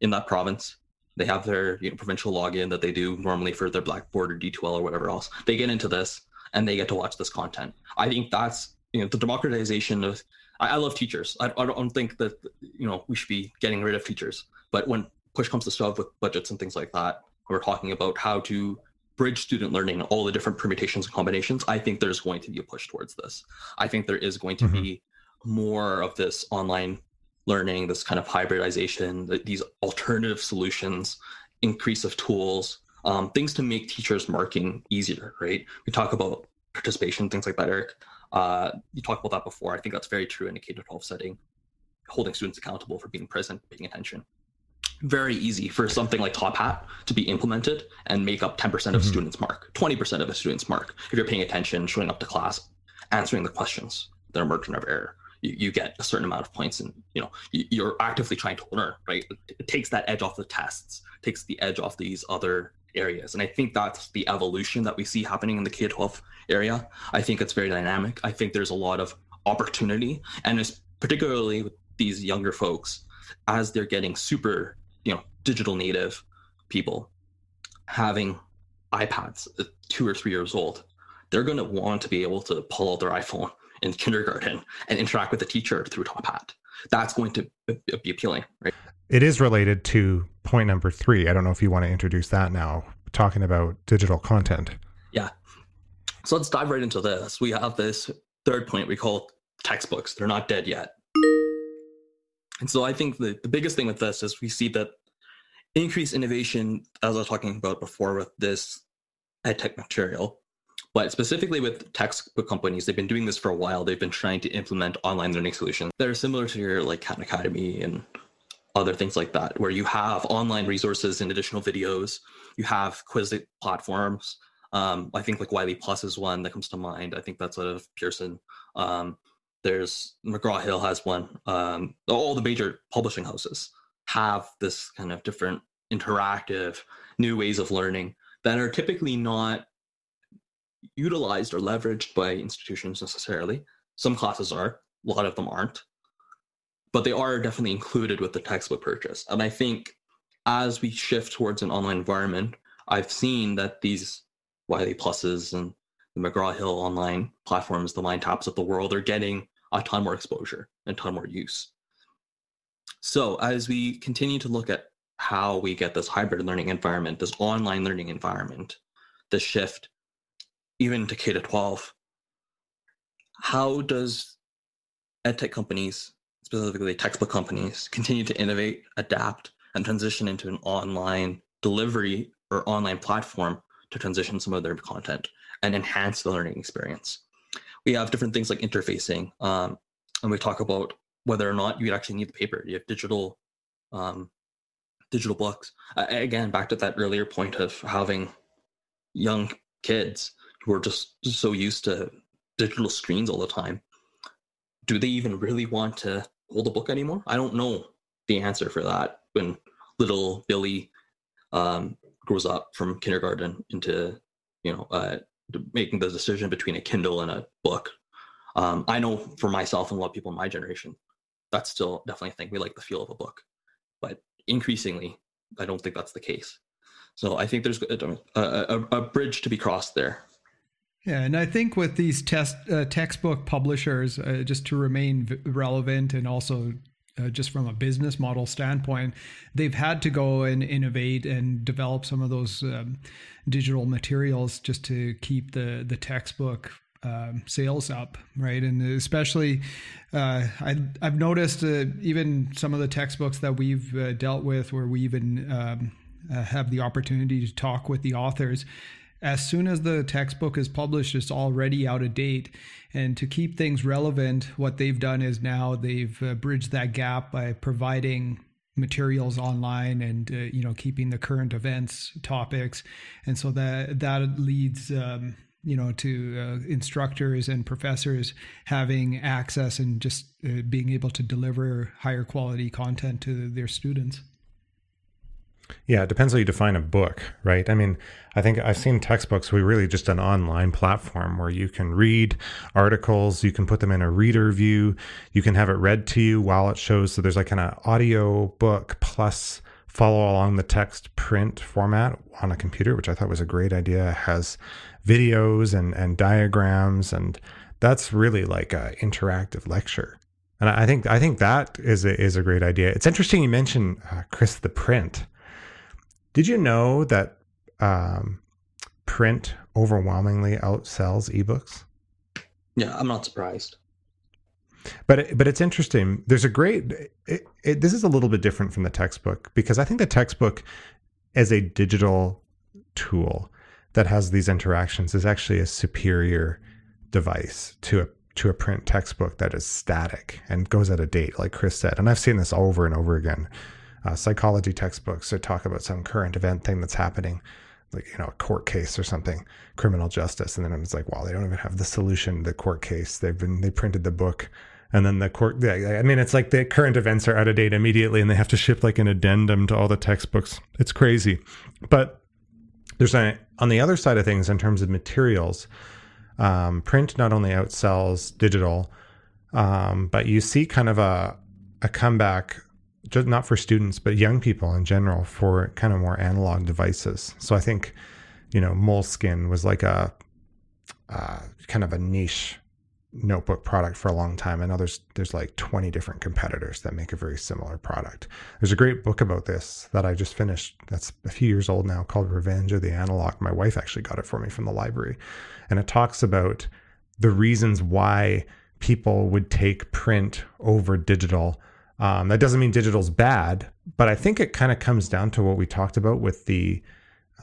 in that province. They have their you know, provincial login that they do normally for their Blackboard or D2L or whatever else. They get into this and they get to watch this content. I think that's you know the democratization of I, I love teachers. I, I don't think that you know we should be getting rid of teachers. But when push comes to shove with budgets and things like that, we're talking about how to bridge student learning and all the different permutations and combinations. I think there's going to be a push towards this. I think there is going to mm-hmm. be more of this online learning, this kind of hybridization, these alternative solutions, increase of tools, um, things to make teachers marking easier, right? We talk about participation, things like that, Eric. Uh, you talked about that before. I think that's very true in a K 12 setting, holding students accountable for being present, paying attention. Very easy for something like Top Hat to be implemented and make up 10% of mm-hmm. students' mark, 20% of a student's mark. If you're paying attention, showing up to class, answering the questions that are margin of error, you, you get a certain amount of points, and you know you're actively trying to learn. Right, it takes that edge off the tests, takes the edge off these other areas. And I think that's the evolution that we see happening in the K 12 area. I think it's very dynamic. I think there's a lot of opportunity, and it's particularly with these younger folks as they're getting super, you know, digital native people having iPads at two or three years old. They're going to want to be able to pull out their iPhone in kindergarten and interact with the teacher through Top Hat. That's going to be appealing, right? It is related to point number three. I don't know if you want to introduce that now, talking about digital content. Yeah. So let's dive right into this. We have this third point we call textbooks. They're not dead yet. And so I think the, the biggest thing with this is we see that increased innovation, as I was talking about before with this edtech material, but specifically with textbook companies, they've been doing this for a while. They've been trying to implement online learning solutions that are similar to your like Khan Academy and other things like that, where you have online resources and additional videos. You have quiz platforms. Um, I think like Wiley Plus is one that comes to mind. I think that's out of Pearson. Um, there's McGraw Hill has one. Um, all the major publishing houses have this kind of different interactive new ways of learning that are typically not utilized or leveraged by institutions necessarily. Some classes are, a lot of them aren't but they are definitely included with the textbook purchase. And I think as we shift towards an online environment, I've seen that these Wiley Pluses and the McGraw Hill online platforms, the MindTaps of the world, are getting a ton more exposure and a ton more use. So as we continue to look at how we get this hybrid learning environment, this online learning environment, this shift even to K to 12, how does edtech companies specifically textbook companies, continue to innovate, adapt, and transition into an online delivery or online platform to transition some of their content and enhance the learning experience. We have different things like interfacing, um, and we talk about whether or not you actually need the paper. You have digital, um, digital books. Uh, again, back to that earlier point of having young kids who are just, just so used to digital screens all the time. Do they even really want to hold a book anymore? I don't know the answer for that when little Billy um, grows up from kindergarten into, you know, uh, making the decision between a Kindle and a book. Um, I know for myself and a lot of people in my generation, that's still definitely a thing. We like the feel of a book, but increasingly, I don't think that's the case. So I think there's a, a, a bridge to be crossed there. Yeah, and I think with these test uh, textbook publishers, uh, just to remain v- relevant and also uh, just from a business model standpoint, they've had to go and innovate and develop some of those um, digital materials just to keep the the textbook um, sales up, right? And especially, uh, I, have noticed uh, even some of the textbooks that we've uh, dealt with, where we even um, uh, have the opportunity to talk with the authors. As soon as the textbook is published, it's already out of date. And to keep things relevant, what they've done is now they've uh, bridged that gap by providing materials online and uh, you know keeping the current events topics and so that that leads um, you know to uh, instructors and professors having access and just uh, being able to deliver higher quality content to their students yeah, it depends how you define a book, right? I mean, I think I've seen textbooks we really just an online platform where you can read articles, you can put them in a reader view, you can have it read to you while it shows. So there's like an audio book plus follow along the text print format on a computer, which I thought was a great idea. It has videos and, and diagrams, and that's really like an interactive lecture. And I think I think that is a, is a great idea. It's interesting you mentioned uh, Chris the print. Did you know that um, print overwhelmingly outsells ebooks? Yeah, I'm not surprised. But but it's interesting. There's a great. It, it, this is a little bit different from the textbook because I think the textbook, as a digital tool that has these interactions, is actually a superior device to a to a print textbook that is static and goes out of date, like Chris said. And I've seen this over and over again. Uh, psychology textbooks that talk about some current event thing that's happening like you know a court case or something criminal justice. And then it's like wow they don't even have the solution to the court case. They've been they printed the book. And then the court i mean it's like the current events are out of date immediately and they have to ship like an addendum to all the textbooks. It's crazy. But there's a on the other side of things in terms of materials um, print not only outsells digital um, but you see kind of a a comeback just not for students, but young people in general for kind of more analog devices. So I think, you know, Moleskine was like a uh, kind of a niche notebook product for a long time. I know there's there's like 20 different competitors that make a very similar product. There's a great book about this that I just finished. That's a few years old now, called Revenge of the Analog. My wife actually got it for me from the library, and it talks about the reasons why people would take print over digital um, that doesn't mean digital's bad, but I think it kind of comes down to what we talked about with the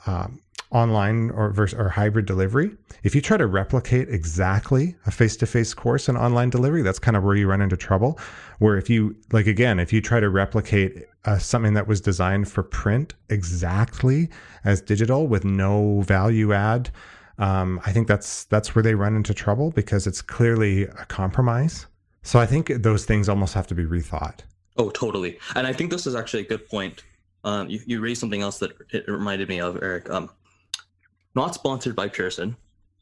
um, online or versus or hybrid delivery. If you try to replicate exactly a face-to-face course in online delivery, that's kind of where you run into trouble. Where if you like again, if you try to replicate uh, something that was designed for print exactly as digital with no value add, um, I think that's that's where they run into trouble because it's clearly a compromise so I think those things almost have to be rethought. Oh, totally. And I think this is actually a good point. Um, you, you raised something else that it reminded me of, Eric. Um, not sponsored by Pearson,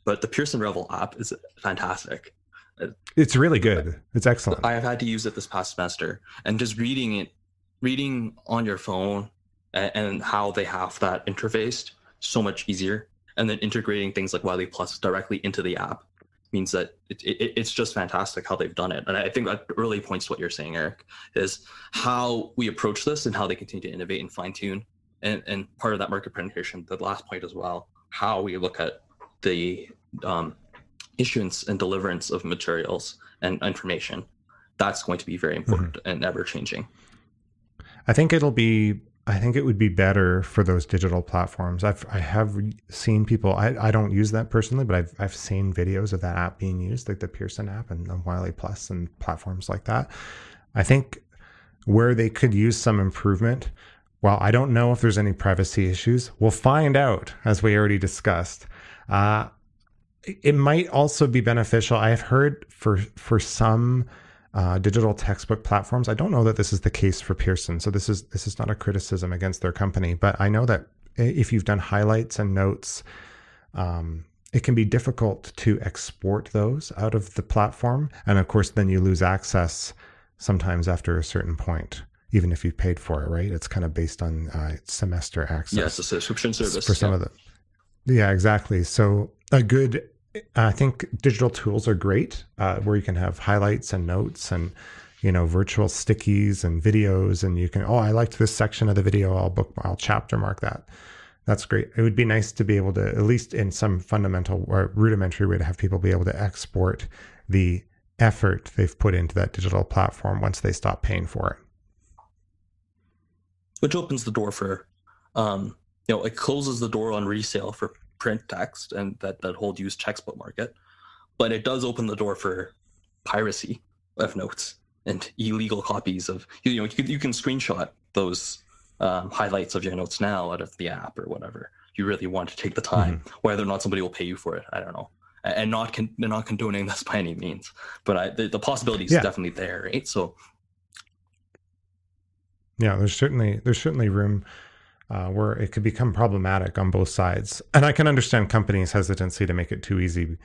but the Pearson Revel app is fantastic. It's really good. It's excellent. I have had to use it this past semester, and just reading it, reading on your phone, and, and how they have that interface so much easier, and then integrating things like Wiley Plus directly into the app means that it, it, it's just fantastic how they've done it. And I think that really points to what you're saying, Eric, is how we approach this and how they continue to innovate and fine tune. And, and part of that market penetration, the last point as well, how we look at the um, issuance and deliverance of materials and information. That's going to be very important mm-hmm. and ever changing. I think it'll be I think it would be better for those digital platforms. I've I have seen people. I, I don't use that personally, but I've I've seen videos of that app being used, like the Pearson app and the Wiley Plus and platforms like that. I think where they could use some improvement. Well, I don't know if there's any privacy issues. We'll find out, as we already discussed. Uh, it might also be beneficial. I have heard for for some uh, digital textbook platforms. I don't know that this is the case for Pearson, so this is this is not a criticism against their company, but I know that if you've done highlights and notes um, it can be difficult to export those out of the platform. And of course, then you lose access sometimes after a certain point, even if you paid for it, right? It's kind of based on uh, semester access. Yes, a subscription service. For some yeah. of the. Yeah, exactly. So a good, I think digital tools are great uh, where you can have highlights and notes and, you know, virtual stickies and videos. And you can, oh, I liked this section of the video. I'll book, I'll chapter mark that that's great. It would be nice to be able to, at least in some fundamental or rudimentary way, to have people be able to export the effort they've put into that digital platform once they stop paying for it. Which opens the door for, um, you know, it closes the door on resale for print text and that, that whole used textbook market. But it does open the door for piracy of notes and illegal copies of, you know, you can, you can screenshot those um, highlights of your notes now out of the app or whatever. You really want to take the time, mm-hmm. whether or not somebody will pay you for it. I don't know, and not con- they're not condoning this by any means, but I, the, the possibility is yeah. definitely there, right? So, yeah, there's certainly there's certainly room. Uh, where it could become problematic on both sides. And I can understand companies' hesitancy to make it too easy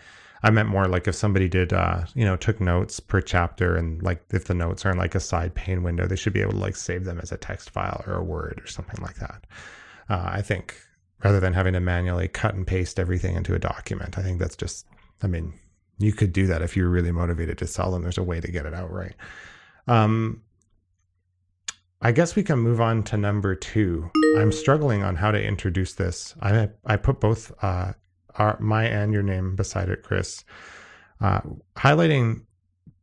I meant more like if somebody did, uh, you know, took notes per chapter and like if the notes are in like a side pane window, they should be able to like save them as a text file or a Word or something like that. Uh, I think rather than having to manually cut and paste everything into a document, I think that's just, I mean, you could do that if you're really motivated to sell them. There's a way to get it out right. Um, I guess we can move on to number two. I'm struggling on how to introduce this. I I put both uh, our, my and your name beside it, Chris, uh, highlighting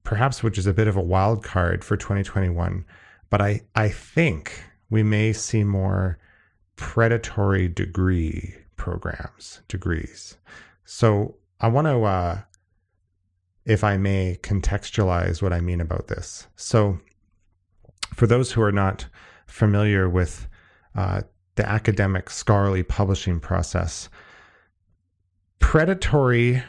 perhaps which is a bit of a wild card for 2021. But I, I think we may see more predatory degree programs, degrees. So I want to, uh, if I may, contextualize what I mean about this. So for those who are not familiar with uh, the academic scholarly publishing process, predatory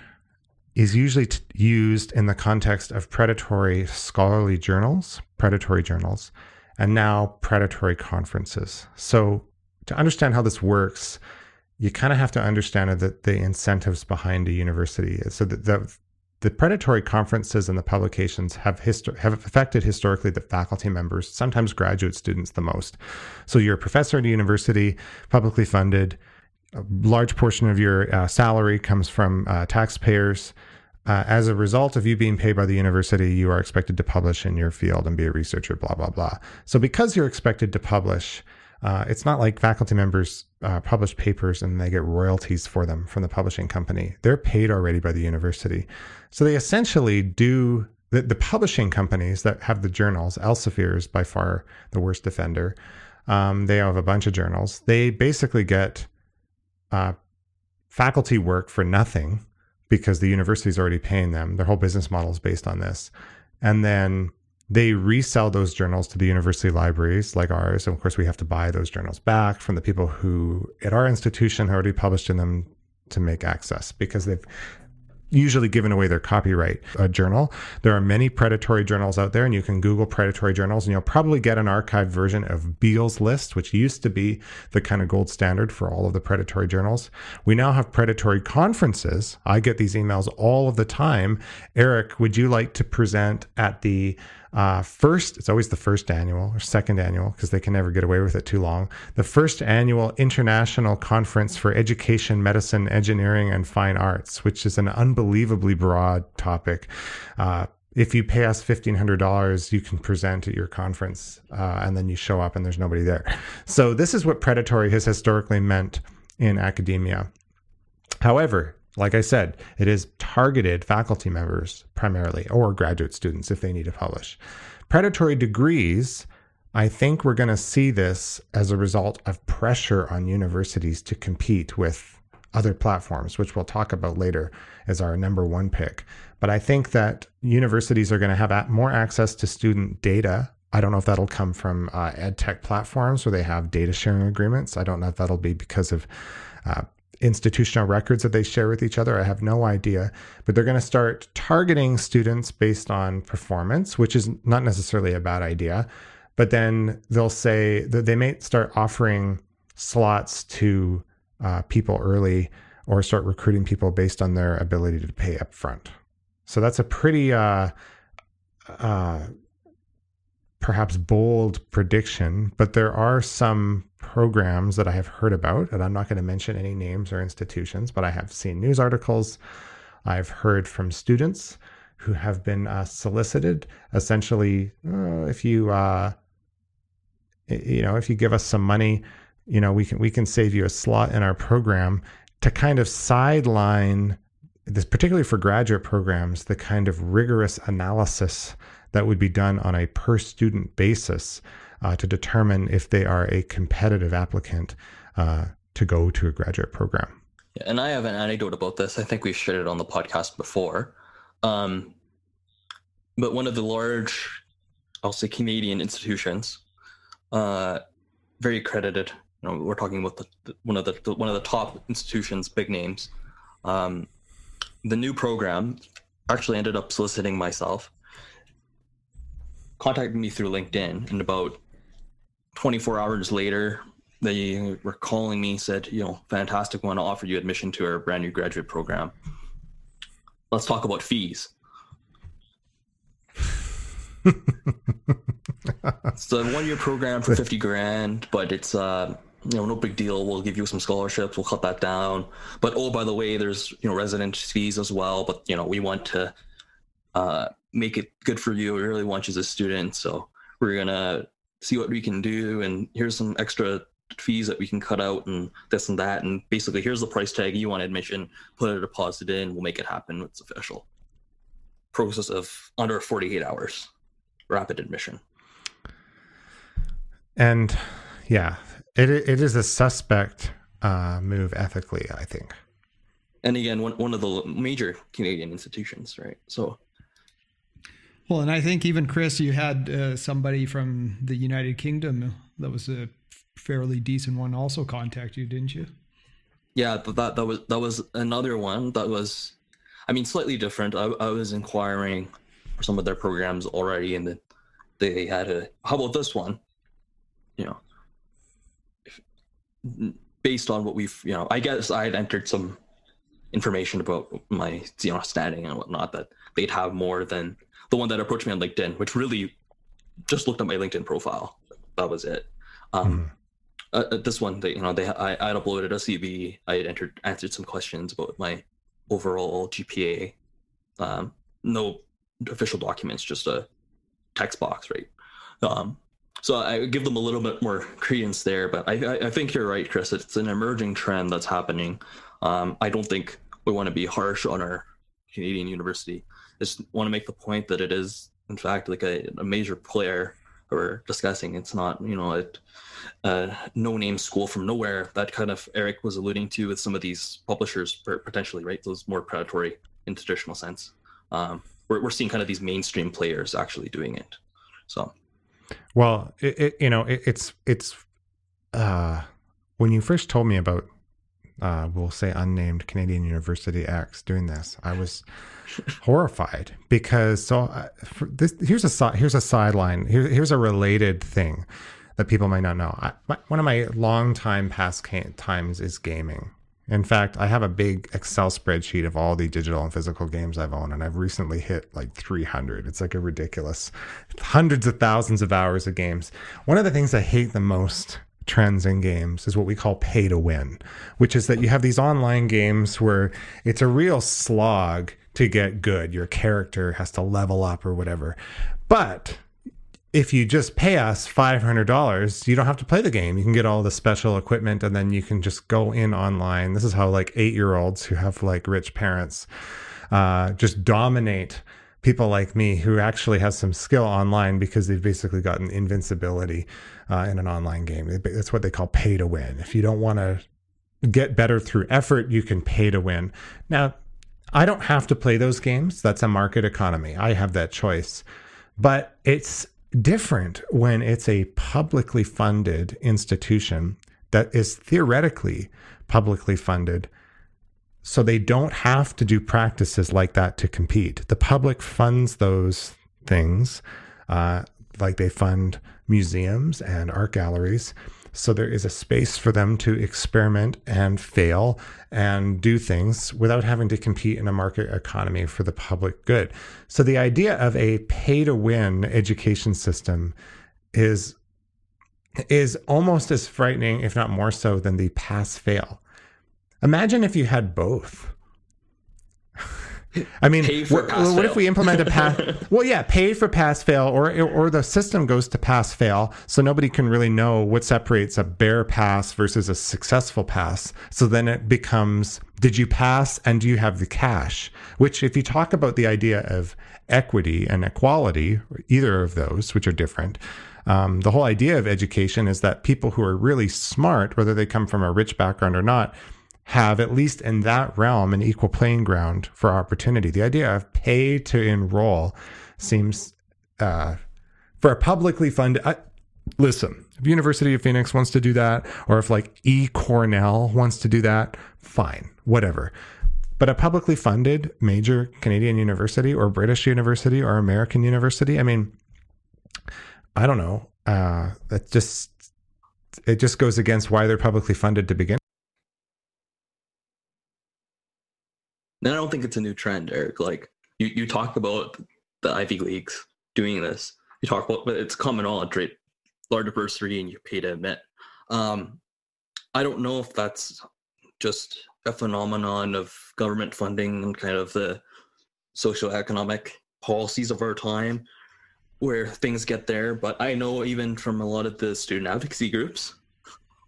is usually t- used in the context of predatory scholarly journals, predatory journals, and now predatory conferences. So, to understand how this works, you kind of have to understand the, the incentives behind a university. So, the, the, the predatory conferences and the publications have have affected historically the faculty members, sometimes graduate students, the most. So, you're a professor at a university, publicly funded a large portion of your uh, salary comes from uh, taxpayers. Uh, as a result of you being paid by the university, you are expected to publish in your field and be a researcher, blah, blah, blah. So, because you're expected to publish, uh, it's not like faculty members uh, publish papers and they get royalties for them from the publishing company. They're paid already by the university. So, they essentially do the, the publishing companies that have the journals, Elsevier is by far the worst offender. Um, they have a bunch of journals. They basically get uh, faculty work for nothing because the university is already paying them. Their whole business model is based on this. And then they resell those journals to the university libraries like ours. And of course, we have to buy those journals back from the people who at our institution already published in them to make access because they've usually given away their copyright a journal. There are many predatory journals out there, and you can Google predatory journals, and you'll probably get an archived version of Beall's list, which used to be the kind of gold standard for all of the predatory journals. We now have predatory conferences. I get these emails all of the time. Eric, would you like to present at the uh, first, it's always the first annual or second annual because they can never get away with it too long. The first annual International Conference for Education, Medicine, Engineering, and Fine Arts, which is an unbelievably broad topic. Uh, if you pay us $1,500, you can present at your conference uh, and then you show up and there's nobody there. So, this is what predatory has historically meant in academia. However, like I said, it is targeted faculty members primarily or graduate students if they need to publish. Predatory degrees, I think we're going to see this as a result of pressure on universities to compete with other platforms, which we'll talk about later as our number one pick. But I think that universities are going to have more access to student data. I don't know if that'll come from uh, ed tech platforms where they have data sharing agreements. I don't know if that'll be because of uh, institutional records that they share with each other. I have no idea. But they're going to start targeting students based on performance, which is not necessarily a bad idea. But then they'll say that they may start offering slots to uh, people early or start recruiting people based on their ability to pay up front. So that's a pretty uh, uh, perhaps bold prediction, but there are some programs that I have heard about, and I'm not going to mention any names or institutions, but I have seen news articles. I've heard from students who have been uh, solicited. Essentially, uh, if you uh, you know if you give us some money, you know we can we can save you a slot in our program to kind of sideline this, particularly for graduate programs, the kind of rigorous analysis that would be done on a per student basis uh, to determine if they are a competitive applicant uh, to go to a graduate program. Yeah, and I have an anecdote about this. I think we've shared it on the podcast before. Um, but one of the large, I'll say Canadian institutions, uh, very accredited. You know, we're talking about the, the, one of the, the, one of the top institutions, big names. Um, the new program actually ended up soliciting myself, contacted me through LinkedIn, and about 24 hours later, they were calling me, said, you know, fantastic, want to offer you admission to our brand new graduate program. Let's talk about fees. it's a one year program for 50 grand, but it's, uh, you know, no big deal. We'll give you some scholarships. We'll cut that down. But oh, by the way, there's you know resident fees as well. But you know, we want to uh, make it good for you. We really want you as a student, so we're gonna see what we can do. And here's some extra fees that we can cut out, and this and that. And basically, here's the price tag. You want admission? Put a deposit in. We'll make it happen. It's official. Process of under 48 hours. Rapid admission. And yeah, it it is a suspect uh, move ethically, I think. And again, one one of the major Canadian institutions, right? So. Well, and I think even Chris, you had uh, somebody from the United Kingdom that was a fairly decent one also contact you, didn't you? Yeah, that that was that was another one that was, I mean, slightly different. I, I was inquiring for some of their programs already, and then they had a. How about this one? You know, based on what we've, you know, I guess I had entered some information about my, you know, standing and whatnot that they'd have more than the one that approached me on LinkedIn, which really just looked at my LinkedIn profile. That was it. Um, mm. uh, this one, they, you know, they I, I had uploaded a CV. I had entered answered some questions about my overall GPA. Um, no official documents, just a text box, right? Um, so I give them a little bit more credence there, but I, I think you're right, Chris. It's an emerging trend that's happening. Um, I don't think we want to be harsh on our Canadian university. Just want to make the point that it is, in fact, like a, a major player we're discussing. It's not, you know, a, a no-name school from nowhere. That kind of Eric was alluding to with some of these publishers, potentially, right? Those more predatory in traditional sense. Um, we're, we're seeing kind of these mainstream players actually doing it. So well, it, it, you know, it, it's it's uh, when you first told me about uh, we'll say unnamed Canadian University X doing this, I was horrified because so uh, this here's a here's a sideline here, here's a related thing that people might not know. I, my, one of my long time past times is gaming. In fact, I have a big Excel spreadsheet of all the digital and physical games I've owned, and I've recently hit like 300. It's like a ridiculous hundreds of thousands of hours of games. One of the things I hate the most trends in games is what we call pay to win, which is that you have these online games where it's a real slog to get good. Your character has to level up or whatever. But if you just pay us $500 you don't have to play the game you can get all the special equipment and then you can just go in online this is how like eight year olds who have like rich parents uh, just dominate people like me who actually have some skill online because they've basically gotten invincibility uh, in an online game. That's what they call pay to win. If you don't want to get better through effort you can pay to win. Now i don't have to play those games. That's a market economy. I have that choice. But it's different when it's a publicly funded institution that is theoretically publicly funded. So they don't have to do practices like that to compete. The public funds those things, uh, like they fund museums and art galleries. So there is a space for them to experiment and fail and do things without having to compete in a market economy for the public good. So the idea of a pay to win education system is is almost as frightening, if not more so, than the pass fail. Imagine if you had both. I mean, what, what if we implement a pass? well, yeah, pay for pass fail, or or the system goes to pass fail, so nobody can really know what separates a bare pass versus a successful pass. So then it becomes, did you pass, and do you have the cash? Which, if you talk about the idea of equity and equality, either of those, which are different, um, the whole idea of education is that people who are really smart, whether they come from a rich background or not, have at least in that realm an equal playing ground for opportunity. The idea of pay to enroll seems uh, for a publicly funded. Uh, listen, if University of Phoenix wants to do that, or if like E Cornell wants to do that, fine, whatever. But a publicly funded major Canadian university or British university or American university, I mean, I don't know. Uh, that just it just goes against why they're publicly funded to begin. And I don't think it's a new trend, Eric. Like you, you talk about the Ivy Leagues doing this. You talk about, but it's common knowledge, right? Large diversity, and you pay to admit. Um, I don't know if that's just a phenomenon of government funding and kind of the social economic policies of our time, where things get there. But I know even from a lot of the student advocacy groups,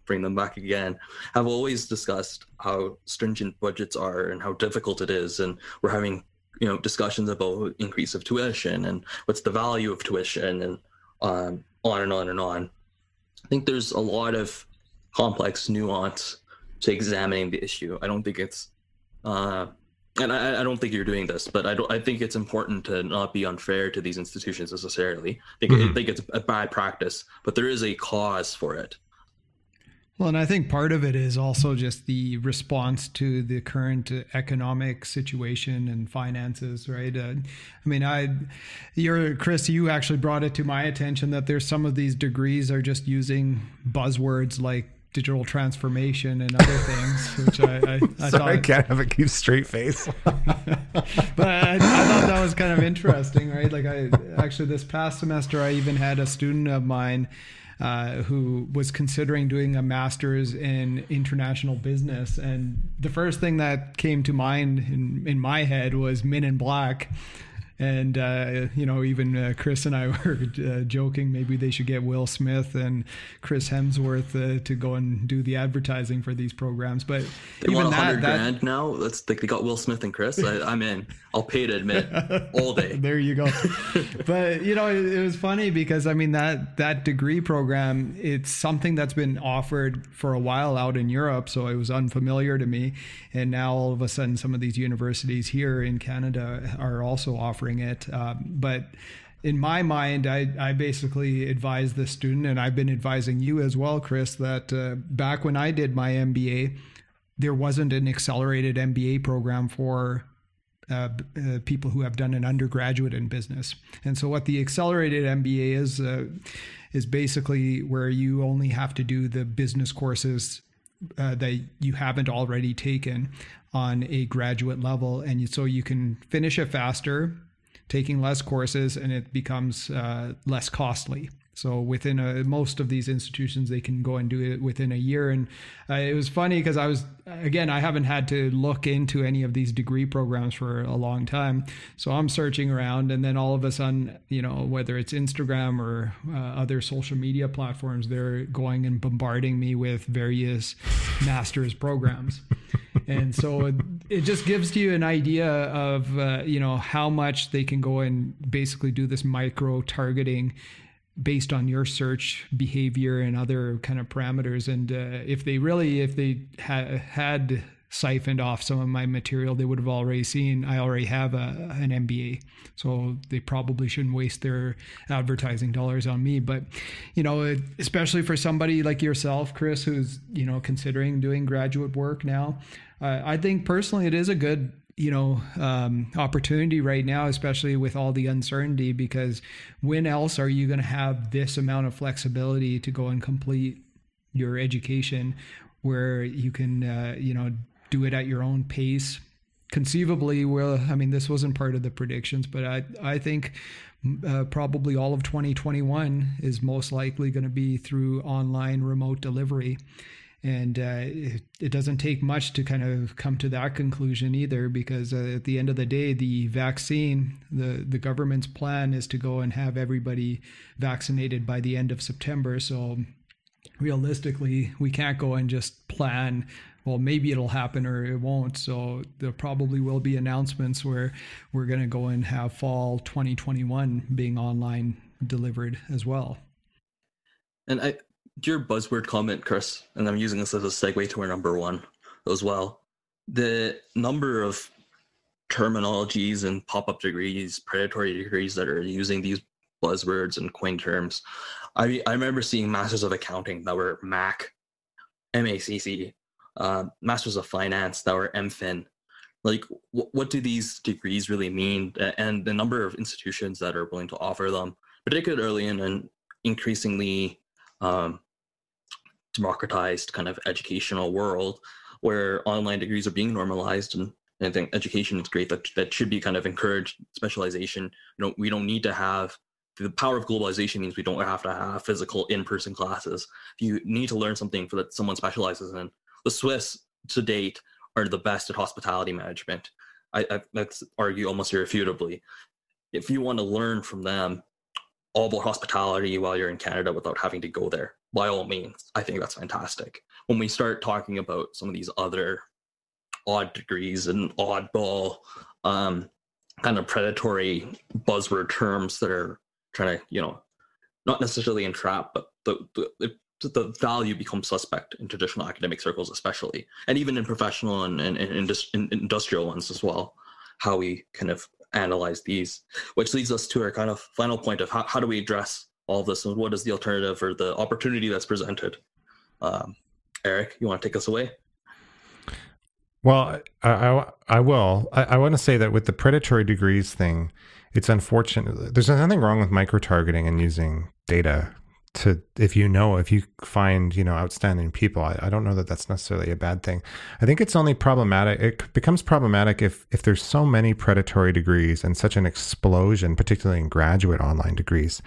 bring them back again, have always discussed how stringent budgets are and how difficult it is. And we're having, you know, discussions about increase of tuition and what's the value of tuition and um, on and on and on. I think there's a lot of complex nuance to examining the issue. I don't think it's uh, and I, I, don't think you're doing this, but I don't. I think it's important to not be unfair to these institutions necessarily. I think, mm-hmm. I think it's a bad practice, but there is a cause for it. Well, and I think part of it is also just the response to the current economic situation and finances, right? Uh, I mean, I, you're Chris, you actually brought it to my attention that there's some of these degrees are just using buzzwords like digital transformation and other things, which I, I, I Sorry, thought I can't have a keep straight face. but I, I, thought that was kind of interesting, right? Like I actually this past semester, I even had a student of mine uh, who was considering doing a master's in international business, and the first thing that came to mind in in my head was Men in Black and uh, you know even uh, Chris and I were uh, joking maybe they should get Will Smith and Chris Hemsworth uh, to go and do the advertising for these programs. But they even want a hundred grand now. That's like they got Will Smith and Chris. I, am in. I'll pay to admit all day. there you go. but you know it, it was funny because I mean that that degree program it's something that's been offered for a while out in Europe, so it was unfamiliar to me, and now all of a sudden some of these universities here in Canada are also offering offering it. Um, but in my mind, I, I basically advise the student, and I've been advising you as well, Chris, that uh, back when I did my MBA, there wasn't an accelerated MBA program for uh, uh, people who have done an undergraduate in business. And so, what the accelerated MBA is uh, is basically where you only have to do the business courses uh, that you haven't already taken on a graduate level, and so you can finish it faster taking less courses and it becomes uh, less costly. So within a, most of these institutions, they can go and do it within a year. And uh, it was funny because I was again, I haven't had to look into any of these degree programs for a long time. So I'm searching around, and then all of a sudden, you know, whether it's Instagram or uh, other social media platforms, they're going and bombarding me with various master's programs. and so it, just gives you an idea of uh, you know how much they can go and basically do this micro targeting based on your search behavior and other kind of parameters. And uh, if they really if they ha- had siphoned off some of my material they would have already seen i already have a, an mba so they probably shouldn't waste their advertising dollars on me. But you know especially for somebody like yourself chris who's you know considering doing graduate work now uh, i think personally it is a good you know um, opportunity right now especially with all the uncertainty because when else are you going to have this amount of flexibility to go and complete your education where you can uh, you know do it at your own pace? Conceivably well i mean this wasn't part of the predictions but i i think uh, probably all of 2021 is most likely going to be through online remote delivery and uh, it, it, doesn't take much to kind of come to that conclusion either because uh, at the end of the day the vaccine the the government's plan is to go and have everybody vaccinated by the end of september. So realistically we can't go and just plan well maybe it'll happen or it won't. So there probably will be announcements where we're going to go and have fall 2021 being online delivered as well. And i your buzzword comment, Chris, and I'm using this as a segue to our number one as well. The number of terminologies and pop-up degrees, predatory degrees that are using these buzzwords and coin terms. I I remember seeing masters of accounting that were MAC, MACC, uh, masters of finance that were MFin. Like, wh- what do these degrees really mean? And the number of institutions that are willing to offer them, particularly in an increasingly um, democratized kind of educational world where online degrees are being normalized and I think education is great. That that should be kind of encouraged specialization. You know, we don't need to have the power of globalization means we don't have to have physical in-person classes. If you need to learn something for that someone specializes in, the Swiss to date are the best at hospitality management. I, I that's argue almost irrefutably. If you want to learn from them all about hospitality while you're in Canada without having to go there, by all means, I think that's fantastic. When we start talking about some of these other odd degrees and oddball um, kind of predatory buzzword terms that are trying to, you know, not necessarily entrap, but the, the, the value becomes suspect in traditional academic circles, especially, and even in professional and, and, and, industrial ones as well. How we kind of analyze these, which leads us to our kind of final point of how, how do we address all this and what is the alternative or the opportunity that's presented. Um, Eric, you want to take us away? Well, I, I, I will. I, I want to say that with the predatory degrees thing, it's unfortunate. There's nothing wrong with micro targeting and using data to if you know if you find you know outstanding people I, I, don't know that that's necessarily a bad thing i think it's only problematic it becomes problematic if if there's so many predatory degrees and such an explosion particularly in graduate online degrees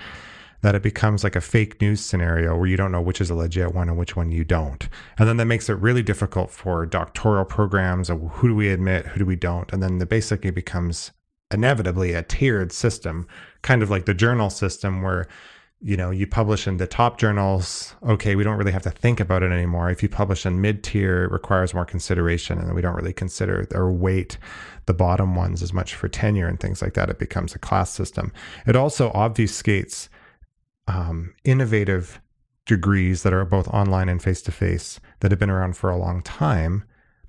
that it becomes like a fake news scenario where you don't know which is a legit one and which one you don't. And then that makes it really difficult for doctoral programs of who do we admit, who do we don't. And then it basically becomes inevitably a tiered system, kind of like the journal system where you know you publish in the top journals okay we don't really have to think about it anymore if you publish in mid-tier it requires more consideration and we don't really consider or weight the bottom ones as much for tenure and things like that it becomes a class system it also obfuscates um, innovative degrees that are both online and face to face that have been around for a long time,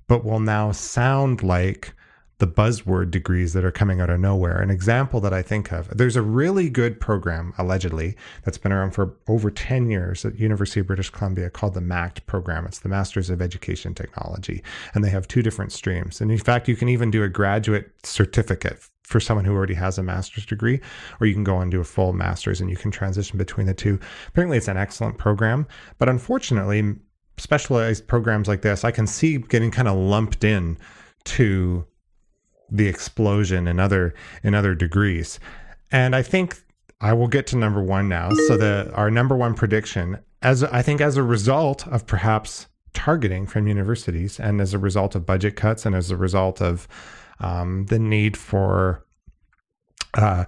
but will now sound like the buzzword degrees that are coming out of nowhere. An example that I think of there's a really good program, allegedly, that's been around for over 10 years at University of British Columbia called the MACT program. It's the Masters of Education Technology. And they have two different streams. And in fact, you can even do a graduate certificate for someone who already has a master's degree, or you can go and do a full master's and you can transition between the two. Apparently, it's an excellent program, but unfortunately, specialized programs like this, I can see getting kind of lumped in to the explosion in other in other degrees. And I think I will get to number one now. So the our number one prediction, as I think, as a result of perhaps targeting from universities, and as a result of budget cuts, and as a result of um, the need for uh,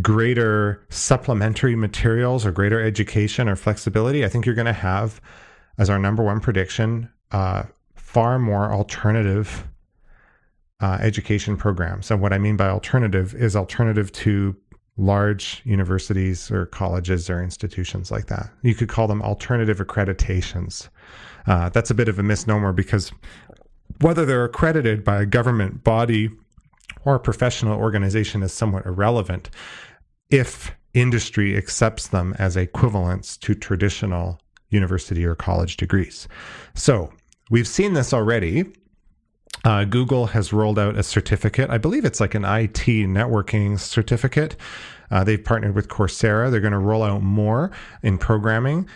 greater supplementary materials or greater education or flexibility, I think you're going to have, as our number one prediction, uh, far more alternative uh, education programs. And what I mean by alternative is alternative to large universities or colleges or institutions like that. You could call them alternative accreditations. Uh, that's a bit of a misnomer because whether they're accredited by a government body or a professional organization is somewhat irrelevant if industry accepts them as equivalents to traditional university or college degrees. So we've seen this already. Uh, Google has rolled out a certificate. I believe it's like an IT networking certificate. Uh, they've partnered with Coursera. They're going to roll out more in programming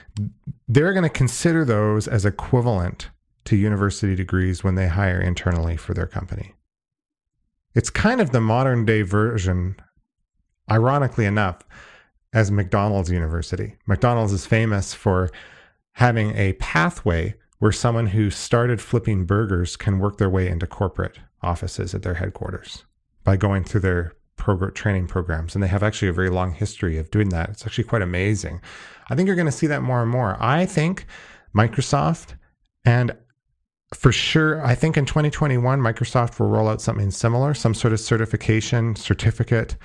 they're going to consider those as equivalent to university degrees when they hire internally for their company. It's kind of the modern day version, ironically enough, as McDonald's University. McDonald's is famous for having a pathway where someone who started flipping burgers can work their way into corporate offices at their headquarters by going through their training programs. And they have actually a very long history of doing that. It's actually quite amazing. I think you're going to see that more and more. I think Microsoft and for sure, I think in 2021, Microsoft will roll out something similar, some sort of certification certificate.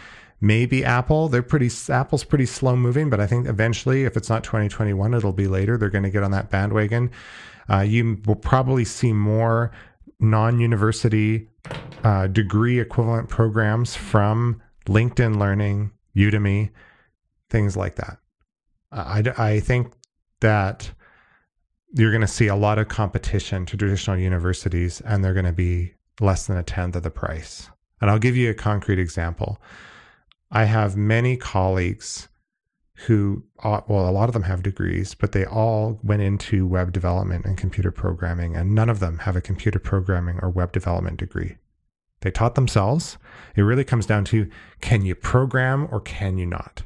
Maybe Apple. They're pretty Apple's pretty slow moving, but I think eventually, if it's not 2021, it'll be later. They're going to get on that bandwagon. Uh, you will probably see more non-university uh, degree equivalent programs from LinkedIn Learning, Udemy, things like that. I, I think that you're going to see a lot of competition to traditional universities and they're going to be less than a tenth of the price. And I'll give you a concrete example. I have many colleagues who, uh, well, a lot of them have degrees, but they all went into web development and computer programming, and none of them have a computer programming or web development degree. They taught themselves. It really comes down to can you program or can you not?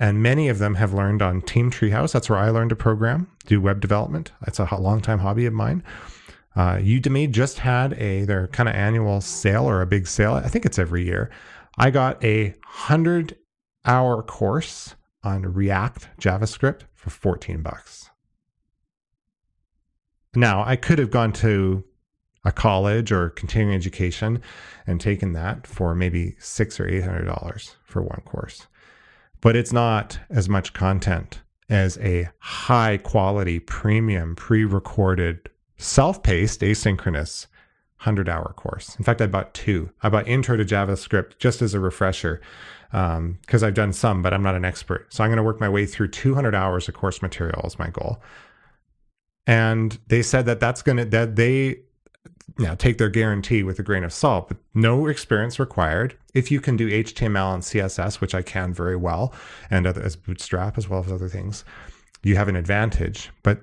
And many of them have learned on Team Treehouse. That's where I learned to program, do web development. That's a long time hobby of mine. Uh, Udemy just had a their kind of annual sale or a big sale. I think it's every year. I got a hundred hour course on React JavaScript for 14 bucks. Now, I could have gone to a college or continuing education and taken that for maybe six or eight hundred dollars for one course but it's not as much content as a high quality premium pre-recorded self-paced asynchronous 100 hour course. In fact i bought two. I bought intro to javascript just as a refresher because um, i've done some but i'm not an expert. So i'm going to work my way through 200 hours of course material is my goal. And they said that that's going to that they now take their guarantee with a grain of salt, but no experience required. If you can do HTML and CSS, which I can very well, and as Bootstrap as well as other things, you have an advantage. But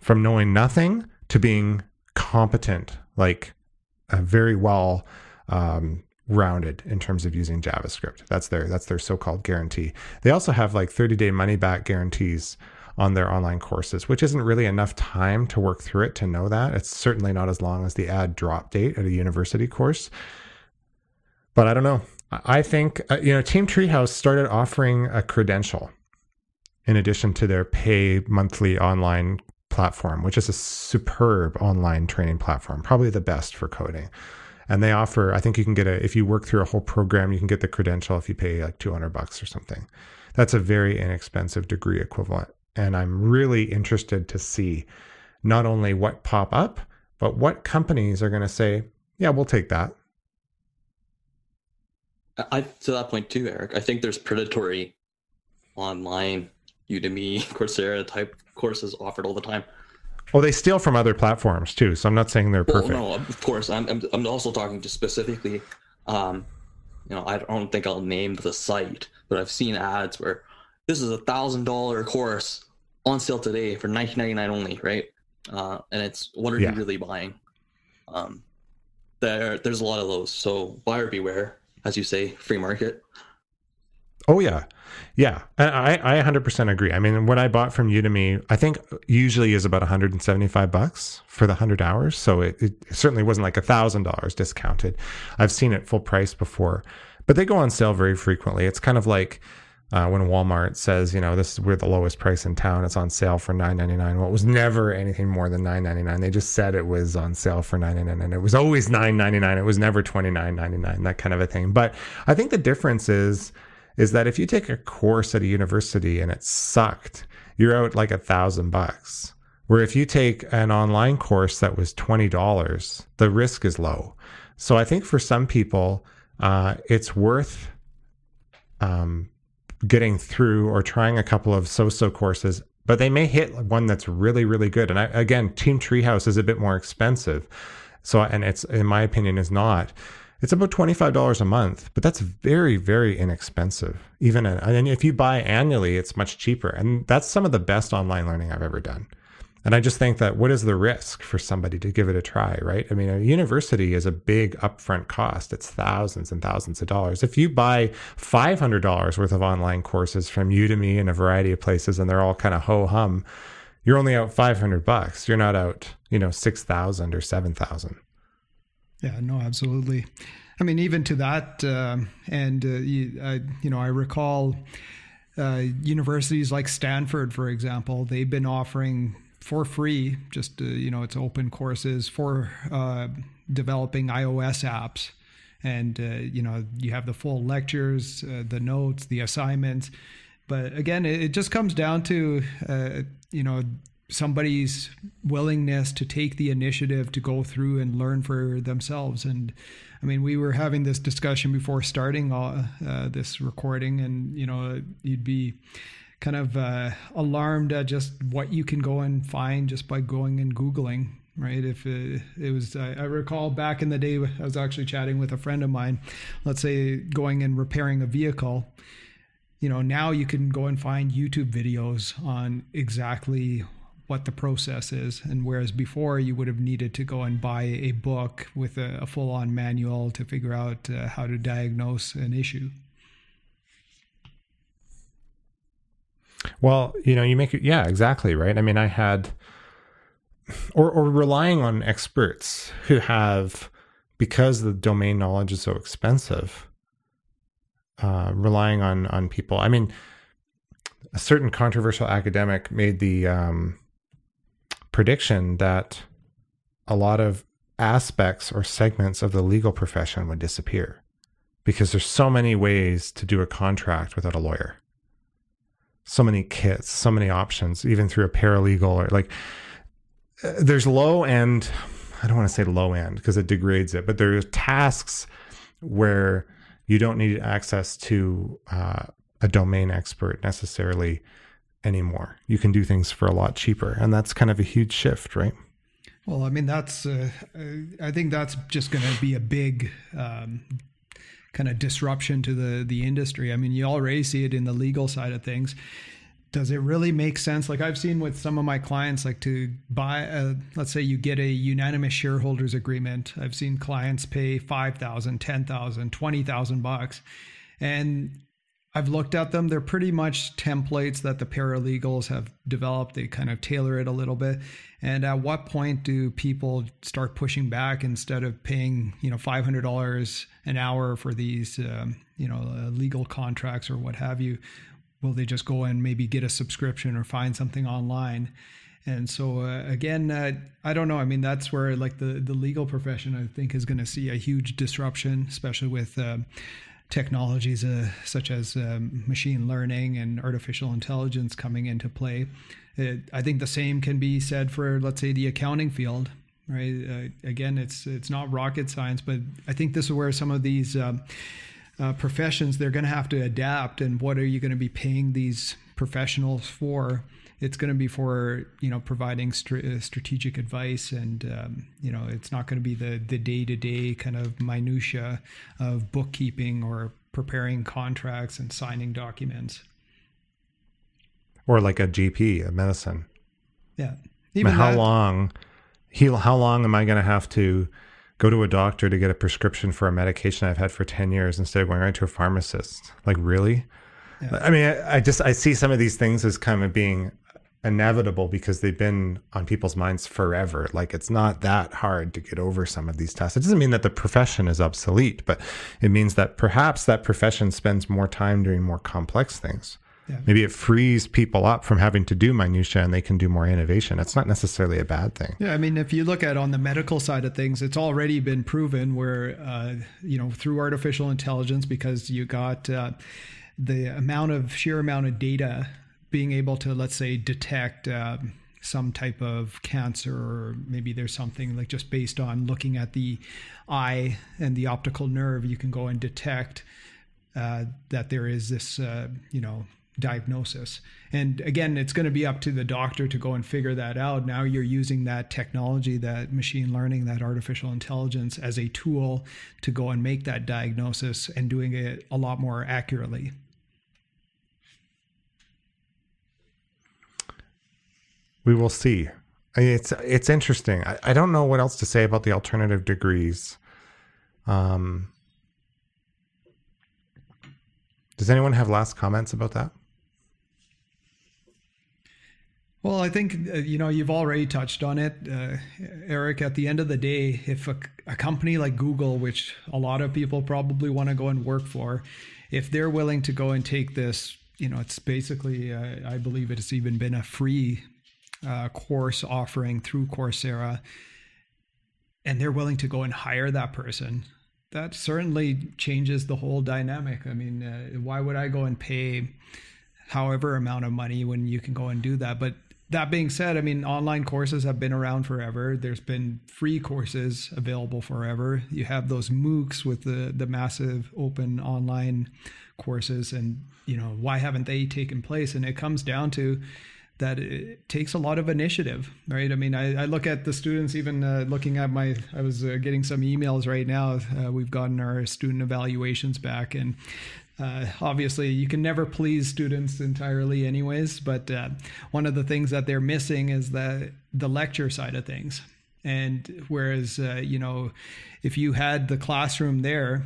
from knowing nothing to being competent, like very well um, rounded in terms of using JavaScript. That's their that's their so-called guarantee. They also have like 30-day money back guarantees on their online courses, which isn't really enough time to work through it to know that. It's certainly not as long as the ad drop date at a university course. But I don't know. I think, uh, you know, Team Treehouse started offering a credential in addition to their pay monthly online platform, which is a superb online training platform, probably the best for coding. And they offer, I think you can get a, if you work through a whole program, you can get the credential if you pay like 200 bucks or something. That's a very inexpensive degree equivalent. And I'm really interested to see not only what pop up, but what companies are going to say, yeah, we'll take that. I to that point too, Eric. I think there's predatory online Udemy, Coursera type courses offered all the time. Oh, they steal from other platforms too. So I'm not saying they're perfect. Well, no, of course. I'm, I'm, I'm also talking just specifically. Um, you know, I don't think I'll name the site, but I've seen ads where this is a thousand dollar course on sale today for 19.99 only, right? Uh, and it's what are yeah. you really buying? Um, there, there's a lot of those. So buyer beware, as you say, free market. Oh yeah, yeah. I I 100% agree. I mean, what I bought from Udemy, I think usually is about 175 bucks for the 100 hours. So it, it certainly wasn't like a thousand dollars discounted. I've seen it full price before, but they go on sale very frequently. It's kind of like uh, when Walmart says, you know, this is we're the lowest price in town. It's on sale for nine ninety nine. Well, it was never anything more than nine ninety nine. They just said it was on sale for nine ninety nine, it was always nine ninety nine. It was never twenty nine ninety nine. That kind of a thing. But I think the difference is is that if you take a course at a university and it sucked, you're out like a thousand bucks. Where if you take an online course that was twenty dollars, the risk is low. So I think for some people, uh, it's worth um, getting through or trying a couple of so-so courses, but they may hit one that's really, really good. And I, again, Team Treehouse is a bit more expensive. So, and it's, in my opinion, is not It's about $25 a month, but that's very, very inexpensive. Even, and if you buy annually, it's much cheaper. And that's some of the best online learning I've ever done. And I just think that what is the risk for somebody to give it a try, right? I mean, a university is a big upfront cost. It's thousands and thousands of dollars. If you buy $500 worth of online courses from Udemy and a variety of places and they're all kind of ho hum, you're only out 500 bucks. You're not out, you know, 6,000 or 7,000. Yeah, no, absolutely. I mean, even to that, uh, and uh, you, I, you know, I recall uh, universities like Stanford, for example, they've been offering for free, just uh, you know, it's open courses for uh, developing iOS apps, and uh, you know, you have the full lectures, the notes, the assignments. But again, it, it just comes down to you know somebody's willingness to take the initiative to go through and learn for themselves. And I mean, we were having this discussion before starting uh, uh, this recording, and you know, you'd be kind of uh, alarmed at just what you can go and find just by going and googling. Right. If it, it was, I, I recall back in the day, I was actually chatting with a friend of mine, let's say going and repairing a vehicle you know now you can go and find youtube videos on exactly what the process is. And whereas before you would have needed to go and buy a book with a, a full on manual to figure out uh, how to diagnose an issue. Well, you know, you make it, yeah, exactly, right? I mean, I had, or, or relying on experts who have, because the domain knowledge is so expensive, uh, relying on on people. I mean, a certain controversial academic made the um, prediction that a lot of aspects or segments of the legal profession would disappear because there's so many ways to do a contract without a lawyer so many kits so many options even through a paralegal or like uh, there's low end i don't want to say low end because it degrades it but there's tasks where you don't need access to uh, a domain expert necessarily anymore. You can do things for a lot cheaper, and that's kind of a huge shift, right? Well, I mean, that's uh, I think that's just going to be a big um, kind of disruption to the the industry. I mean, you already see it in the legal side of things. Does it really make sense? Like I've seen with some of my clients, like to buy, a, let's say you get a unanimous shareholders agreement. I've seen clients pay 5,000, 10,000, 20,000 bucks. And I've looked at them. They're pretty much templates that the paralegals have developed. They kind of tailor it a little bit. And at what point do people start pushing back instead of paying, you know, five hundred dollars an hour for these, um, you know, uh, legal contracts or what have you? Will they just go and maybe get a subscription or find something online? And so uh, again, uh, I don't know. I mean, that's where like the the legal profession I think is going to see a huge disruption, especially with uh, technologies uh, such as um, machine learning and artificial intelligence coming into play. It, I think the same can be said for, let's say, the accounting field. Right? Uh, again, it's it's not rocket science, but I think this is where some of these um, uh, professions they're going to have to adapt. And what are you going to be paying these professionals for? It's going to be for you know providing uh, strategic advice and um, you know it's not going to be the the day-to-day kind of minutia of bookkeeping or preparing contracts and signing documents. Or like a gp a medicine. Yeah. Even how that, long he, how long am i going to have to go to a doctor to get a prescription for a medication i've had for 10 years instead of going right to a pharmacist? Like really? Yeah. I mean, I, I, just I see some of these things as kind of being inevitable because they've been on people's minds forever. Like it's not that hard to get over some of these tests. It doesn't mean that the profession is obsolete, but it means that perhaps that profession spends more time doing more complex things. Yeah. Maybe it frees people up from having to do minutia and they can do more innovation. It's not necessarily a bad thing. Yeah, I mean, if you look at on the medical side of things, it's already been proven where, uh, you know, through artificial intelligence, because you got uh, the amount of sheer amount of data being able to, let's say, detect uh, some type of cancer, or maybe there's something like just based on looking at the eye and the optical nerve, you can go and detect uh, that there is this, uh, you know, diagnosis. And again, it's going to be up to the doctor to go and figure that out. Now you're using that technology, that machine learning, that artificial intelligence as a tool to go and make that diagnosis and doing it a lot more accurately. We will see. It's it's interesting. I, I don't know what else to say about the alternative degrees. Um, does anyone have last comments about that? Well, I think uh, you know you've already touched on it, uh, Eric. At the end of the day, if a, a, company like Google, which a lot of people probably want to go and work for, if they're willing to go and take this, you know, it's basically, uh, I believe it's even been a free uh, course offering through Coursera, and they're willing to go and hire that person. That certainly changes the whole dynamic. I mean, uh, why would I go and pay? however amount of money when you can go and do that. But that being said, I mean, online courses have been around forever. There's been free courses available forever. You have those MOOCs with the the massive open online courses, and you know why haven't they taken place? And it comes down to that it takes a lot of initiative, right? I mean, I, I look at the students, even uh, looking at my, I was uh, getting some emails right now. Uh, we've gotten our student evaluations back, and uh, obviously, you can never please students entirely, anyways. But uh, one of the things that they're missing is the the lecture side of things. And whereas, uh, you know, if you had the classroom there,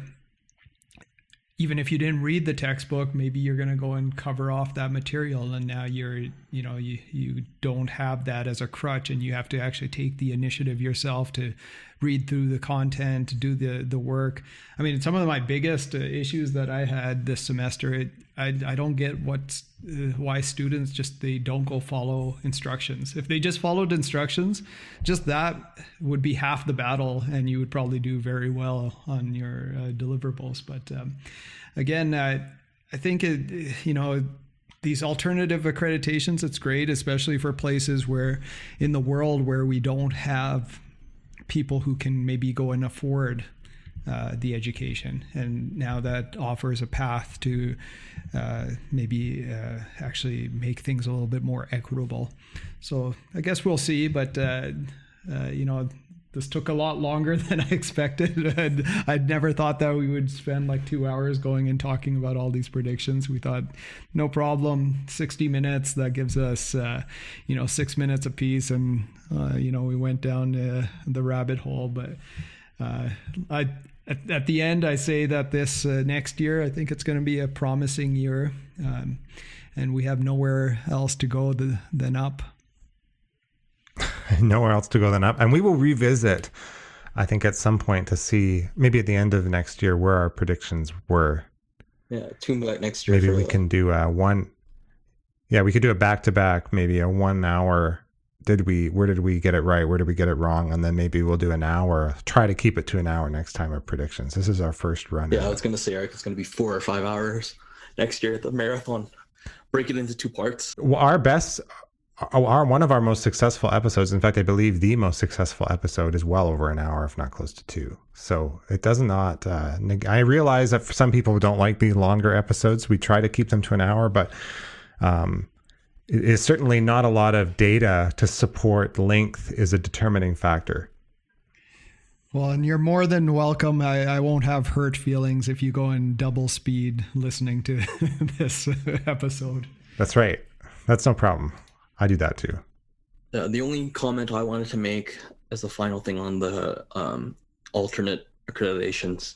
even if you didn't read the textbook, maybe you're going to go and cover off that material. And now you're, you know, you, you don't have that as a crutch and you have to actually take the initiative yourself to read through the content, do the, the work. I mean, some of my biggest uh, issues that I had this semester, it, I, I don't get what, uh, why students just, they don't go follow instructions. If they just followed instructions, just that would be half the battle and you would probably do very well on your uh, deliverables. But um, again, I think it, you know, these alternative accreditations, it's great, especially for places where in the world where we don't have people who can maybe go and afford uh, the education. And now that offers a path to uh, maybe uh, actually make things a little bit more equitable. So I guess we'll see. But, uh, uh, you know, this took a lot longer than I expected. and I'd never thought that we would spend like two hours going and talking about all these predictions. We thought, no problem, 60 minutes. That gives us, uh, you know, six minutes apiece. And, uh, you know, we went down uh, the rabbit hole. But uh, I, at, at, the end, I say that this uh, next year, I think it's going to be a promising year. Um, and we have nowhere else to go the, than up. nowhere else to go than up. And we will revisit, I think, at some point to see maybe at the end of next year where our predictions were. Yeah, tune back next year. Maybe we can do a one. Yeah, we could do a back to back, maybe a one hour. Did we? Where did we get it right? Where did we get it wrong? And then maybe we'll do an hour. Try to keep it to an hour next time of predictions. This is our first run. Yeah, I was gonna say, Eric, it's gonna be four or five hours next year at the marathon. Break it into two parts. Well, our best our one of our most successful episodes in fact i believe the most successful episode is well over an hour if not close to two so it does not uh, i realize that for some people don't like the longer episodes we try to keep them to an hour but um, it is certainly not a lot of data to support length is a determining factor well, and you're more than welcome. I, I won't have hurt feelings if you go in double speed listening to this episode. That's right. That's no problem. I do that too. Uh, the only comment I wanted to make as the final thing on the um, alternate accreditations,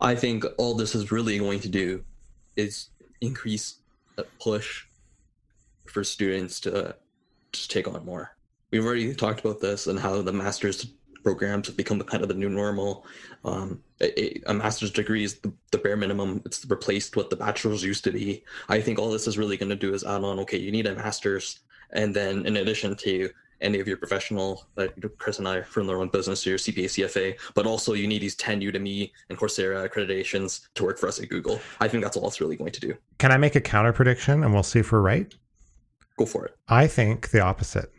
I think all this is really going to do is increase a push for students to just take on more. We've already talked about this and how the master's programs have become kind of the new normal. Um, a, a, master's degree is the, the, bare minimum. It's replaced what the bachelor's used to be. I think all this is really going to do is add on. Okay, you need a master's and then in addition to any of your professional, like Chris and I from the own business, or your CPA, CFA, but also you need these 10 Udemy and Coursera accreditations to work for us at Google. I think that's all it's really going to do. Can I make a counter prediction and we'll see if we're right? Go for it. I think the opposite.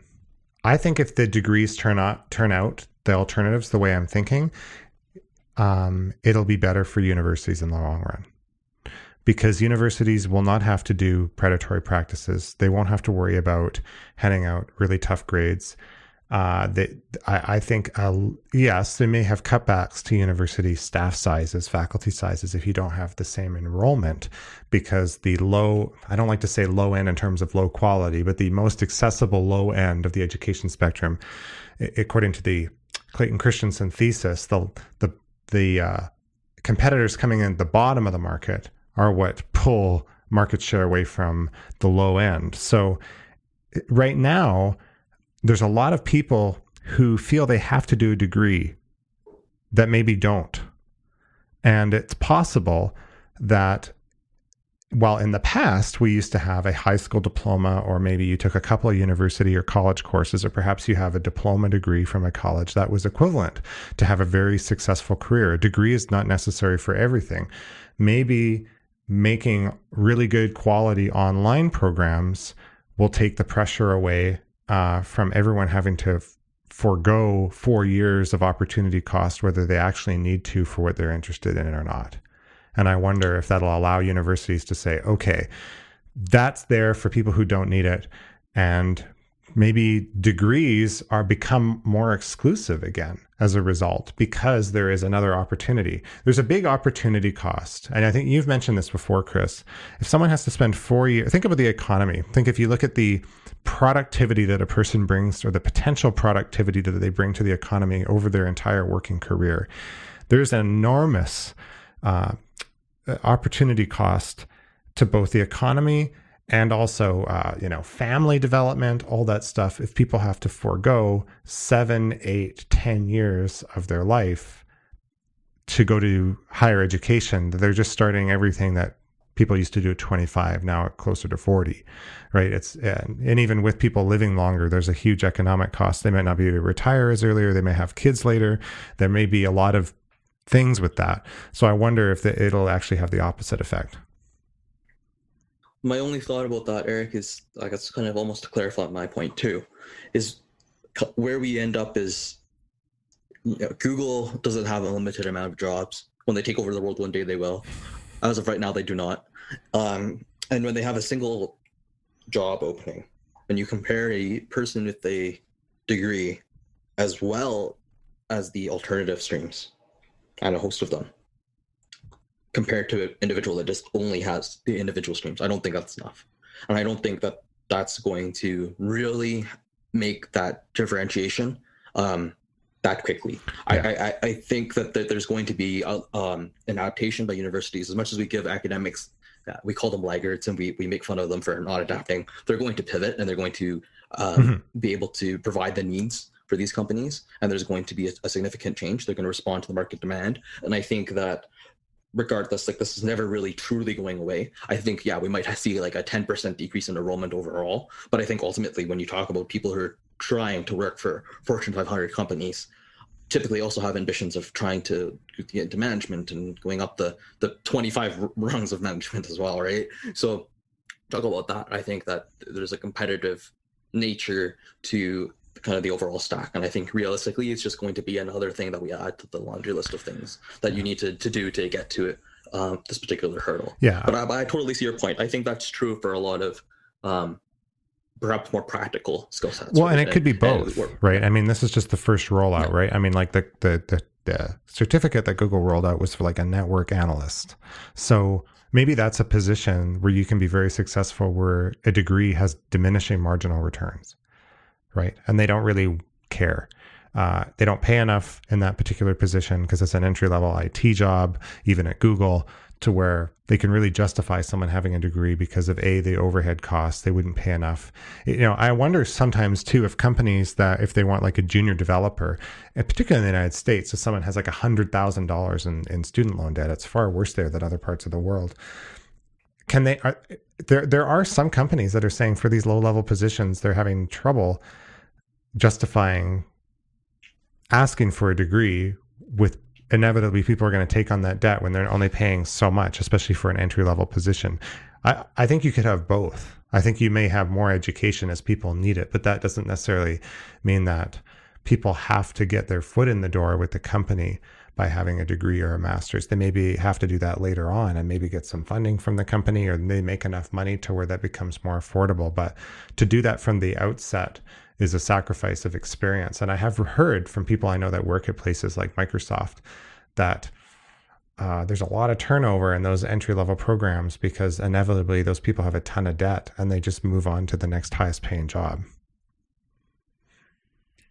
I think if the degrees turn out turn out the alternatives the way I'm thinking, um, it'll be better for universities in the long run because universities will not have to do predatory practices. They won't have to worry about handing out really tough grades. Uh, I, I think, uh, yes, they may have cutbacks to university staff sizes, faculty sizes, if you don't have the same enrollment, because the low, I don't like to say low end in terms of low quality, but the most accessible low end of the education spectrum, according to the Clayton Christensen thesis, the, the, the uh, competitors coming in at the bottom of the market are what pull market share away from the low end. So right now, there's a lot of people who feel they have to do a degree that maybe don't. And it's possible that while in the past we used to have a high school diploma, or maybe you took a couple of university or college courses, or perhaps you have a diploma degree from a college that was equivalent to have a very successful career. A degree is not necessary for everything. Maybe making really good quality online programs will take the pressure away uh, from everyone having to f- forego four years of opportunity cost, whether they actually need to for what they're interested in or not. And I wonder if that'll allow universities to say, okay, that's there for people who don't need it. And maybe degrees are become more exclusive again as a result because there is another opportunity. There's a big opportunity cost. And I think you've mentioned this before, Chris. If someone has to spend four years, think about the economy. Think if you look at the productivity that a person brings or the potential productivity that they bring to the economy over their entire working career, there's an enormous uh, opportunity cost to both the economy and also uh, you know family development all that stuff if people have to forego seven eight ten years of their life to go to higher education they're just starting everything that people used to do at 25 now closer to 40 right it's and, and even with people living longer there's a huge economic cost they might not be able to retire as earlier they may have kids later there may be a lot of things with that. So I wonder if the, it'll actually have the opposite effect. My only thought about that, Eric, is I guess kind of almost to clarify my point too, is where we end up is you know, Google doesn't have a limited amount of jobs. When they take over the world one day, they will. As of right now, they do not. Um, and when they have a single job opening, and you compare a person with a degree as well as the alternative streams, and a host of them compared to an individual that just only has the individual streams. I don't think that's enough. And I don't think that that's going to really make that differentiation um, that quickly. Yeah. I, I, I, think that, that there's going to be a, um, an adaptation by universities. As much as we give academics, uh, we call them laggards and we, we make fun of them for not adapting, they're going to pivot and they're going to um, mm-hmm. be able to provide the needs for these companies and there's going to be a, a significant change they're going to respond to the market demand and i think that regardless like this is never really truly going away. I think yeah we might see like a 10% decrease in enrollment overall but i think ultimately when you talk about people who are trying to work for fortune 500 companies typically also have ambitions of trying to get into management and going up the the 25 rungs of management as well right? So talk about that. I think that there's a competitive nature to kind of the overall stack. And I think realistically, it's just going to be another thing that we add to the laundry list of things that you need to, to do to get to it, um, this particular hurdle. Yeah. But I, I, totally see your point. I think that's true for a lot of um, perhaps more practical skill sets. Well, right? and it could be both, right? I mean, this is just the first rollout, yeah. right? I mean, like the, the, the, the certificate that Google rolled out was for like a network analyst. So maybe that's a position where you can be very successful where a degree has diminishing marginal returns right? And they don't really care. Uh, they don't pay enough in that particular position because it's an entry level IT job, even at Google, to where they can really justify someone having a degree because of a the overhead costs. They wouldn't pay enough. You know, I wonder sometimes too if companies that if they want like a junior developer, particularly in the United States, if someone has like a hundred thousand dollars in in student loan debt, it's far worse there than other parts of the world. Can they? Are, there there are some companies that are saying for these low level positions they're having trouble justifying asking for a degree with inevitably people are going to take on that debt when they're only paying so much, especially for an entry level position. I, I think you could have both. I think you may have more education as people need it, but that doesn't necessarily mean that people have to get their foot in the door with the company by having a degree or a master's. They maybe have to do that later on and maybe get some funding from the company or they make enough money to where that becomes more affordable. But to do that from the outset is a sacrifice of experience. And I have heard from people I know that work at places like Microsoft that uh, there's a lot of turnover in those entry level programs because inevitably those people have a ton of debt and they just move on to the next highest paying job.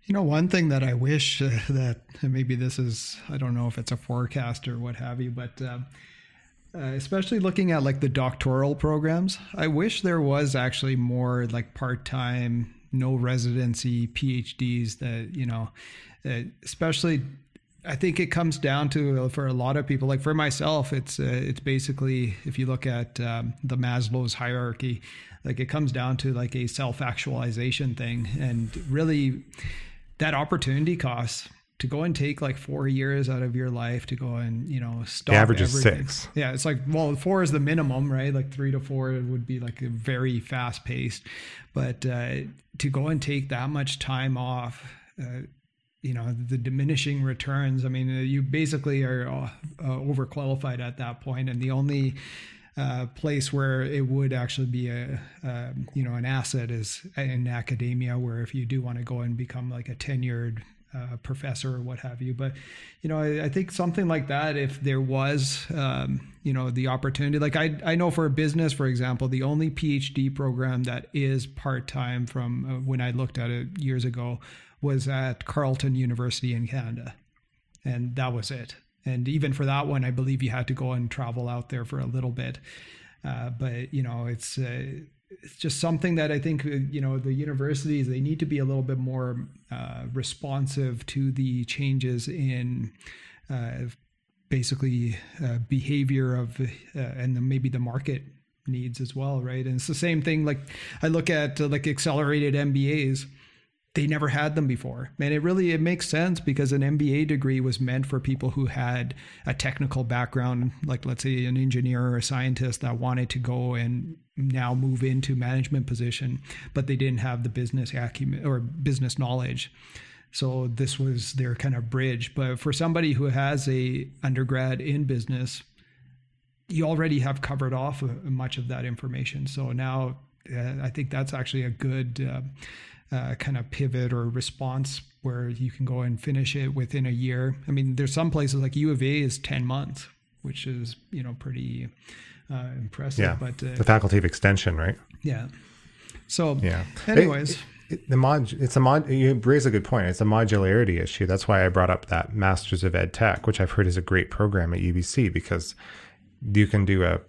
You know, one thing that I wish uh, that maybe this is, I don't know if it's a forecast or what have you, but uh, uh, especially looking at like the doctoral programs, I wish there was actually more like part time, no residency PhDs that, you know, uh, especially I think it comes down to for a lot of people, like for myself, it's uh, it's basically if you look at um, the Maslow's hierarchy, like it comes down to like a self actualization thing, and really that opportunity cost to go and take like four years out of your life to go and you know stop. The average everything. is six. Yeah, it's like well, four is the minimum, right? Like three to four would be like a very fast paced, but uh, to go and take that much time off. Uh, you know the diminishing returns i mean uh, you basically are uh, uh, overqualified at that point and the only uh, place where it would actually be a um, you know an asset is in academia where if you do want to go and become like a tenured uh, professor or what have you but you know I, I, think something like that if there was um, you know the opportunity like I, I know for a business for example the only phd program that is part-time from uh, when i looked at it years ago was at Carleton University in Canada. And that was it. And even for that one, I believe you had to go and travel out there for a little bit. Uh, but, you know, it's, uh, it's just something that I think, uh, you know, the universities, they need to be a little bit more uh, responsive to the changes in uh, basically uh, behavior of, and then maybe the market needs as well, right? And it's the same thing. Like I look at like accelerated MBAs they never had them before. And it really it makes sense because an MBA degree was meant for people who had a technical background, like let's say an engineer or a scientist that wanted to go and now move into management position, but they didn't have the business acumen or business knowledge. So this was their kind of bridge. But for somebody who has a undergrad in business, you already have covered off much of that information. So now uh, I think that's actually a good. Uh, uh, kind of pivot or response where you can go and finish it within a year. I mean, there's some places like U of A is 10 months, which is, you know, pretty uh, impressive. Yeah. But uh, the faculty of extension, right? Yeah. So, yeah. Anyways. It, it, the mod, it's a mod. You raise a good point. It's a modularity issue. That's why I brought up that Masters of Ed Tech, which I've heard is a great program at UBC because you can do a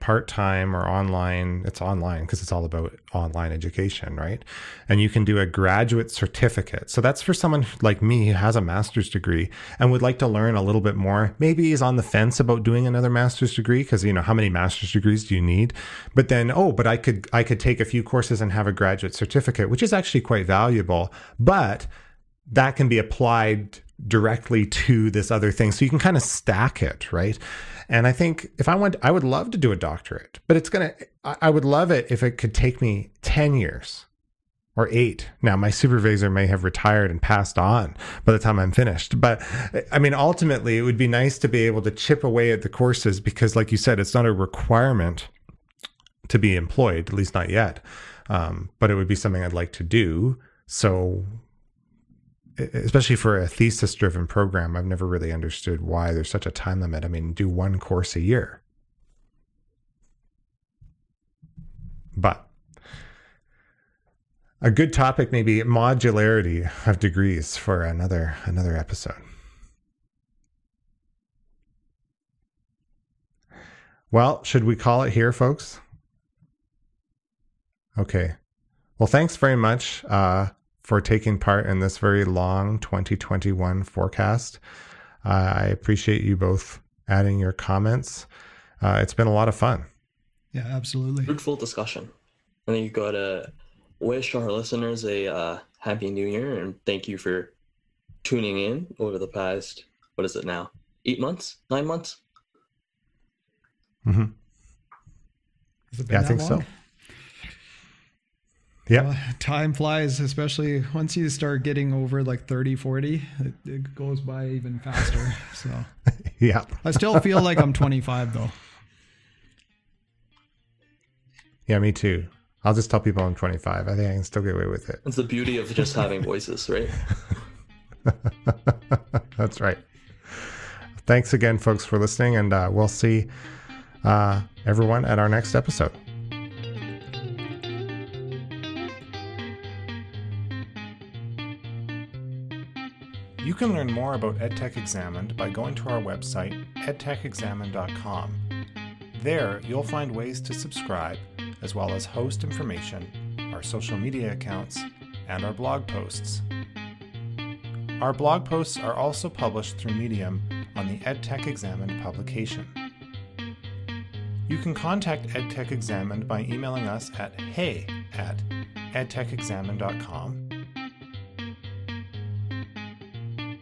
part time or online. It's online because it's all about online education, right? And you can do a graduate certificate. So that's for someone like me who has a master's degree and would like to learn a little bit more. Maybe he's on the fence about doing another master's degree because you know how many master's degrees do you need? But then oh, but I could I could take a few courses and have a graduate certificate, which is actually quite valuable. But that can be applied directly to this other thing. So you can kind of stack it, right? And I think if I went, I would love to do a doctorate, but it's going to, I would love it if it could take me 10 years or eight. Now, my supervisor may have retired and passed on by the time I'm finished. But I mean, ultimately, it would be nice to be able to chip away at the courses because, like you said, it's not a requirement to be employed, at least not yet. Um, but it would be something I'd like to do. So especially for a thesis driven program, I've never really understood why there's such a time limit. I mean, do one course a year. But a good topic maybe modularity of degrees for another another episode. Well, should we call it here, folks? Okay. Well, thanks very much. Uh, for taking part in this very long 2021 forecast. Uh, I appreciate you both adding your comments. Uh, it's been a lot of fun. Yeah, absolutely. Fruitful discussion. And then you got to wish our listeners a uh, happy new year and thank you for tuning in over the past, what is it now? Eight months? Nine months? Mm-hmm. Yeah, I think long? so. Yeah. Uh, time flies, especially once you start getting over like 30, 40, it, it goes by even faster. So, yeah. I still feel like I'm 25 though. Yeah, me too. I'll just tell people I'm 25. I think I can still get away with it. It's the beauty of just having voices, right? That's right. Thanks again, folks, for listening, and uh, we'll see uh, everyone at our next episode. You can learn more about EdTech Examined by going to our website, edtechexamined.com. There, you'll find ways to subscribe, as well as host information, our social media accounts, and our blog posts. Our blog posts are also published through Medium on the EdTech Examined publication. You can contact EdTech Examined by emailing us at hey at edtechexamined.com.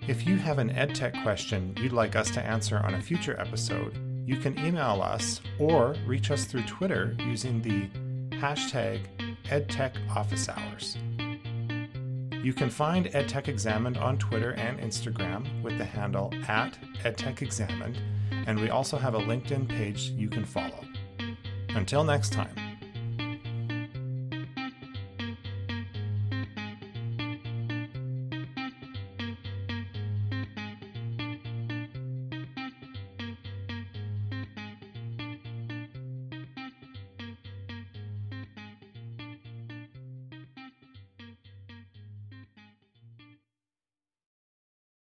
If you have an EdTech question you'd like us to answer on a future episode, you can email us or reach us through Twitter using the hashtag EdTechOfficeHours. You can find EdTech Examined on Twitter and Instagram with the handle at EdTech Examined, and we also have a LinkedIn page you can follow. Until next time.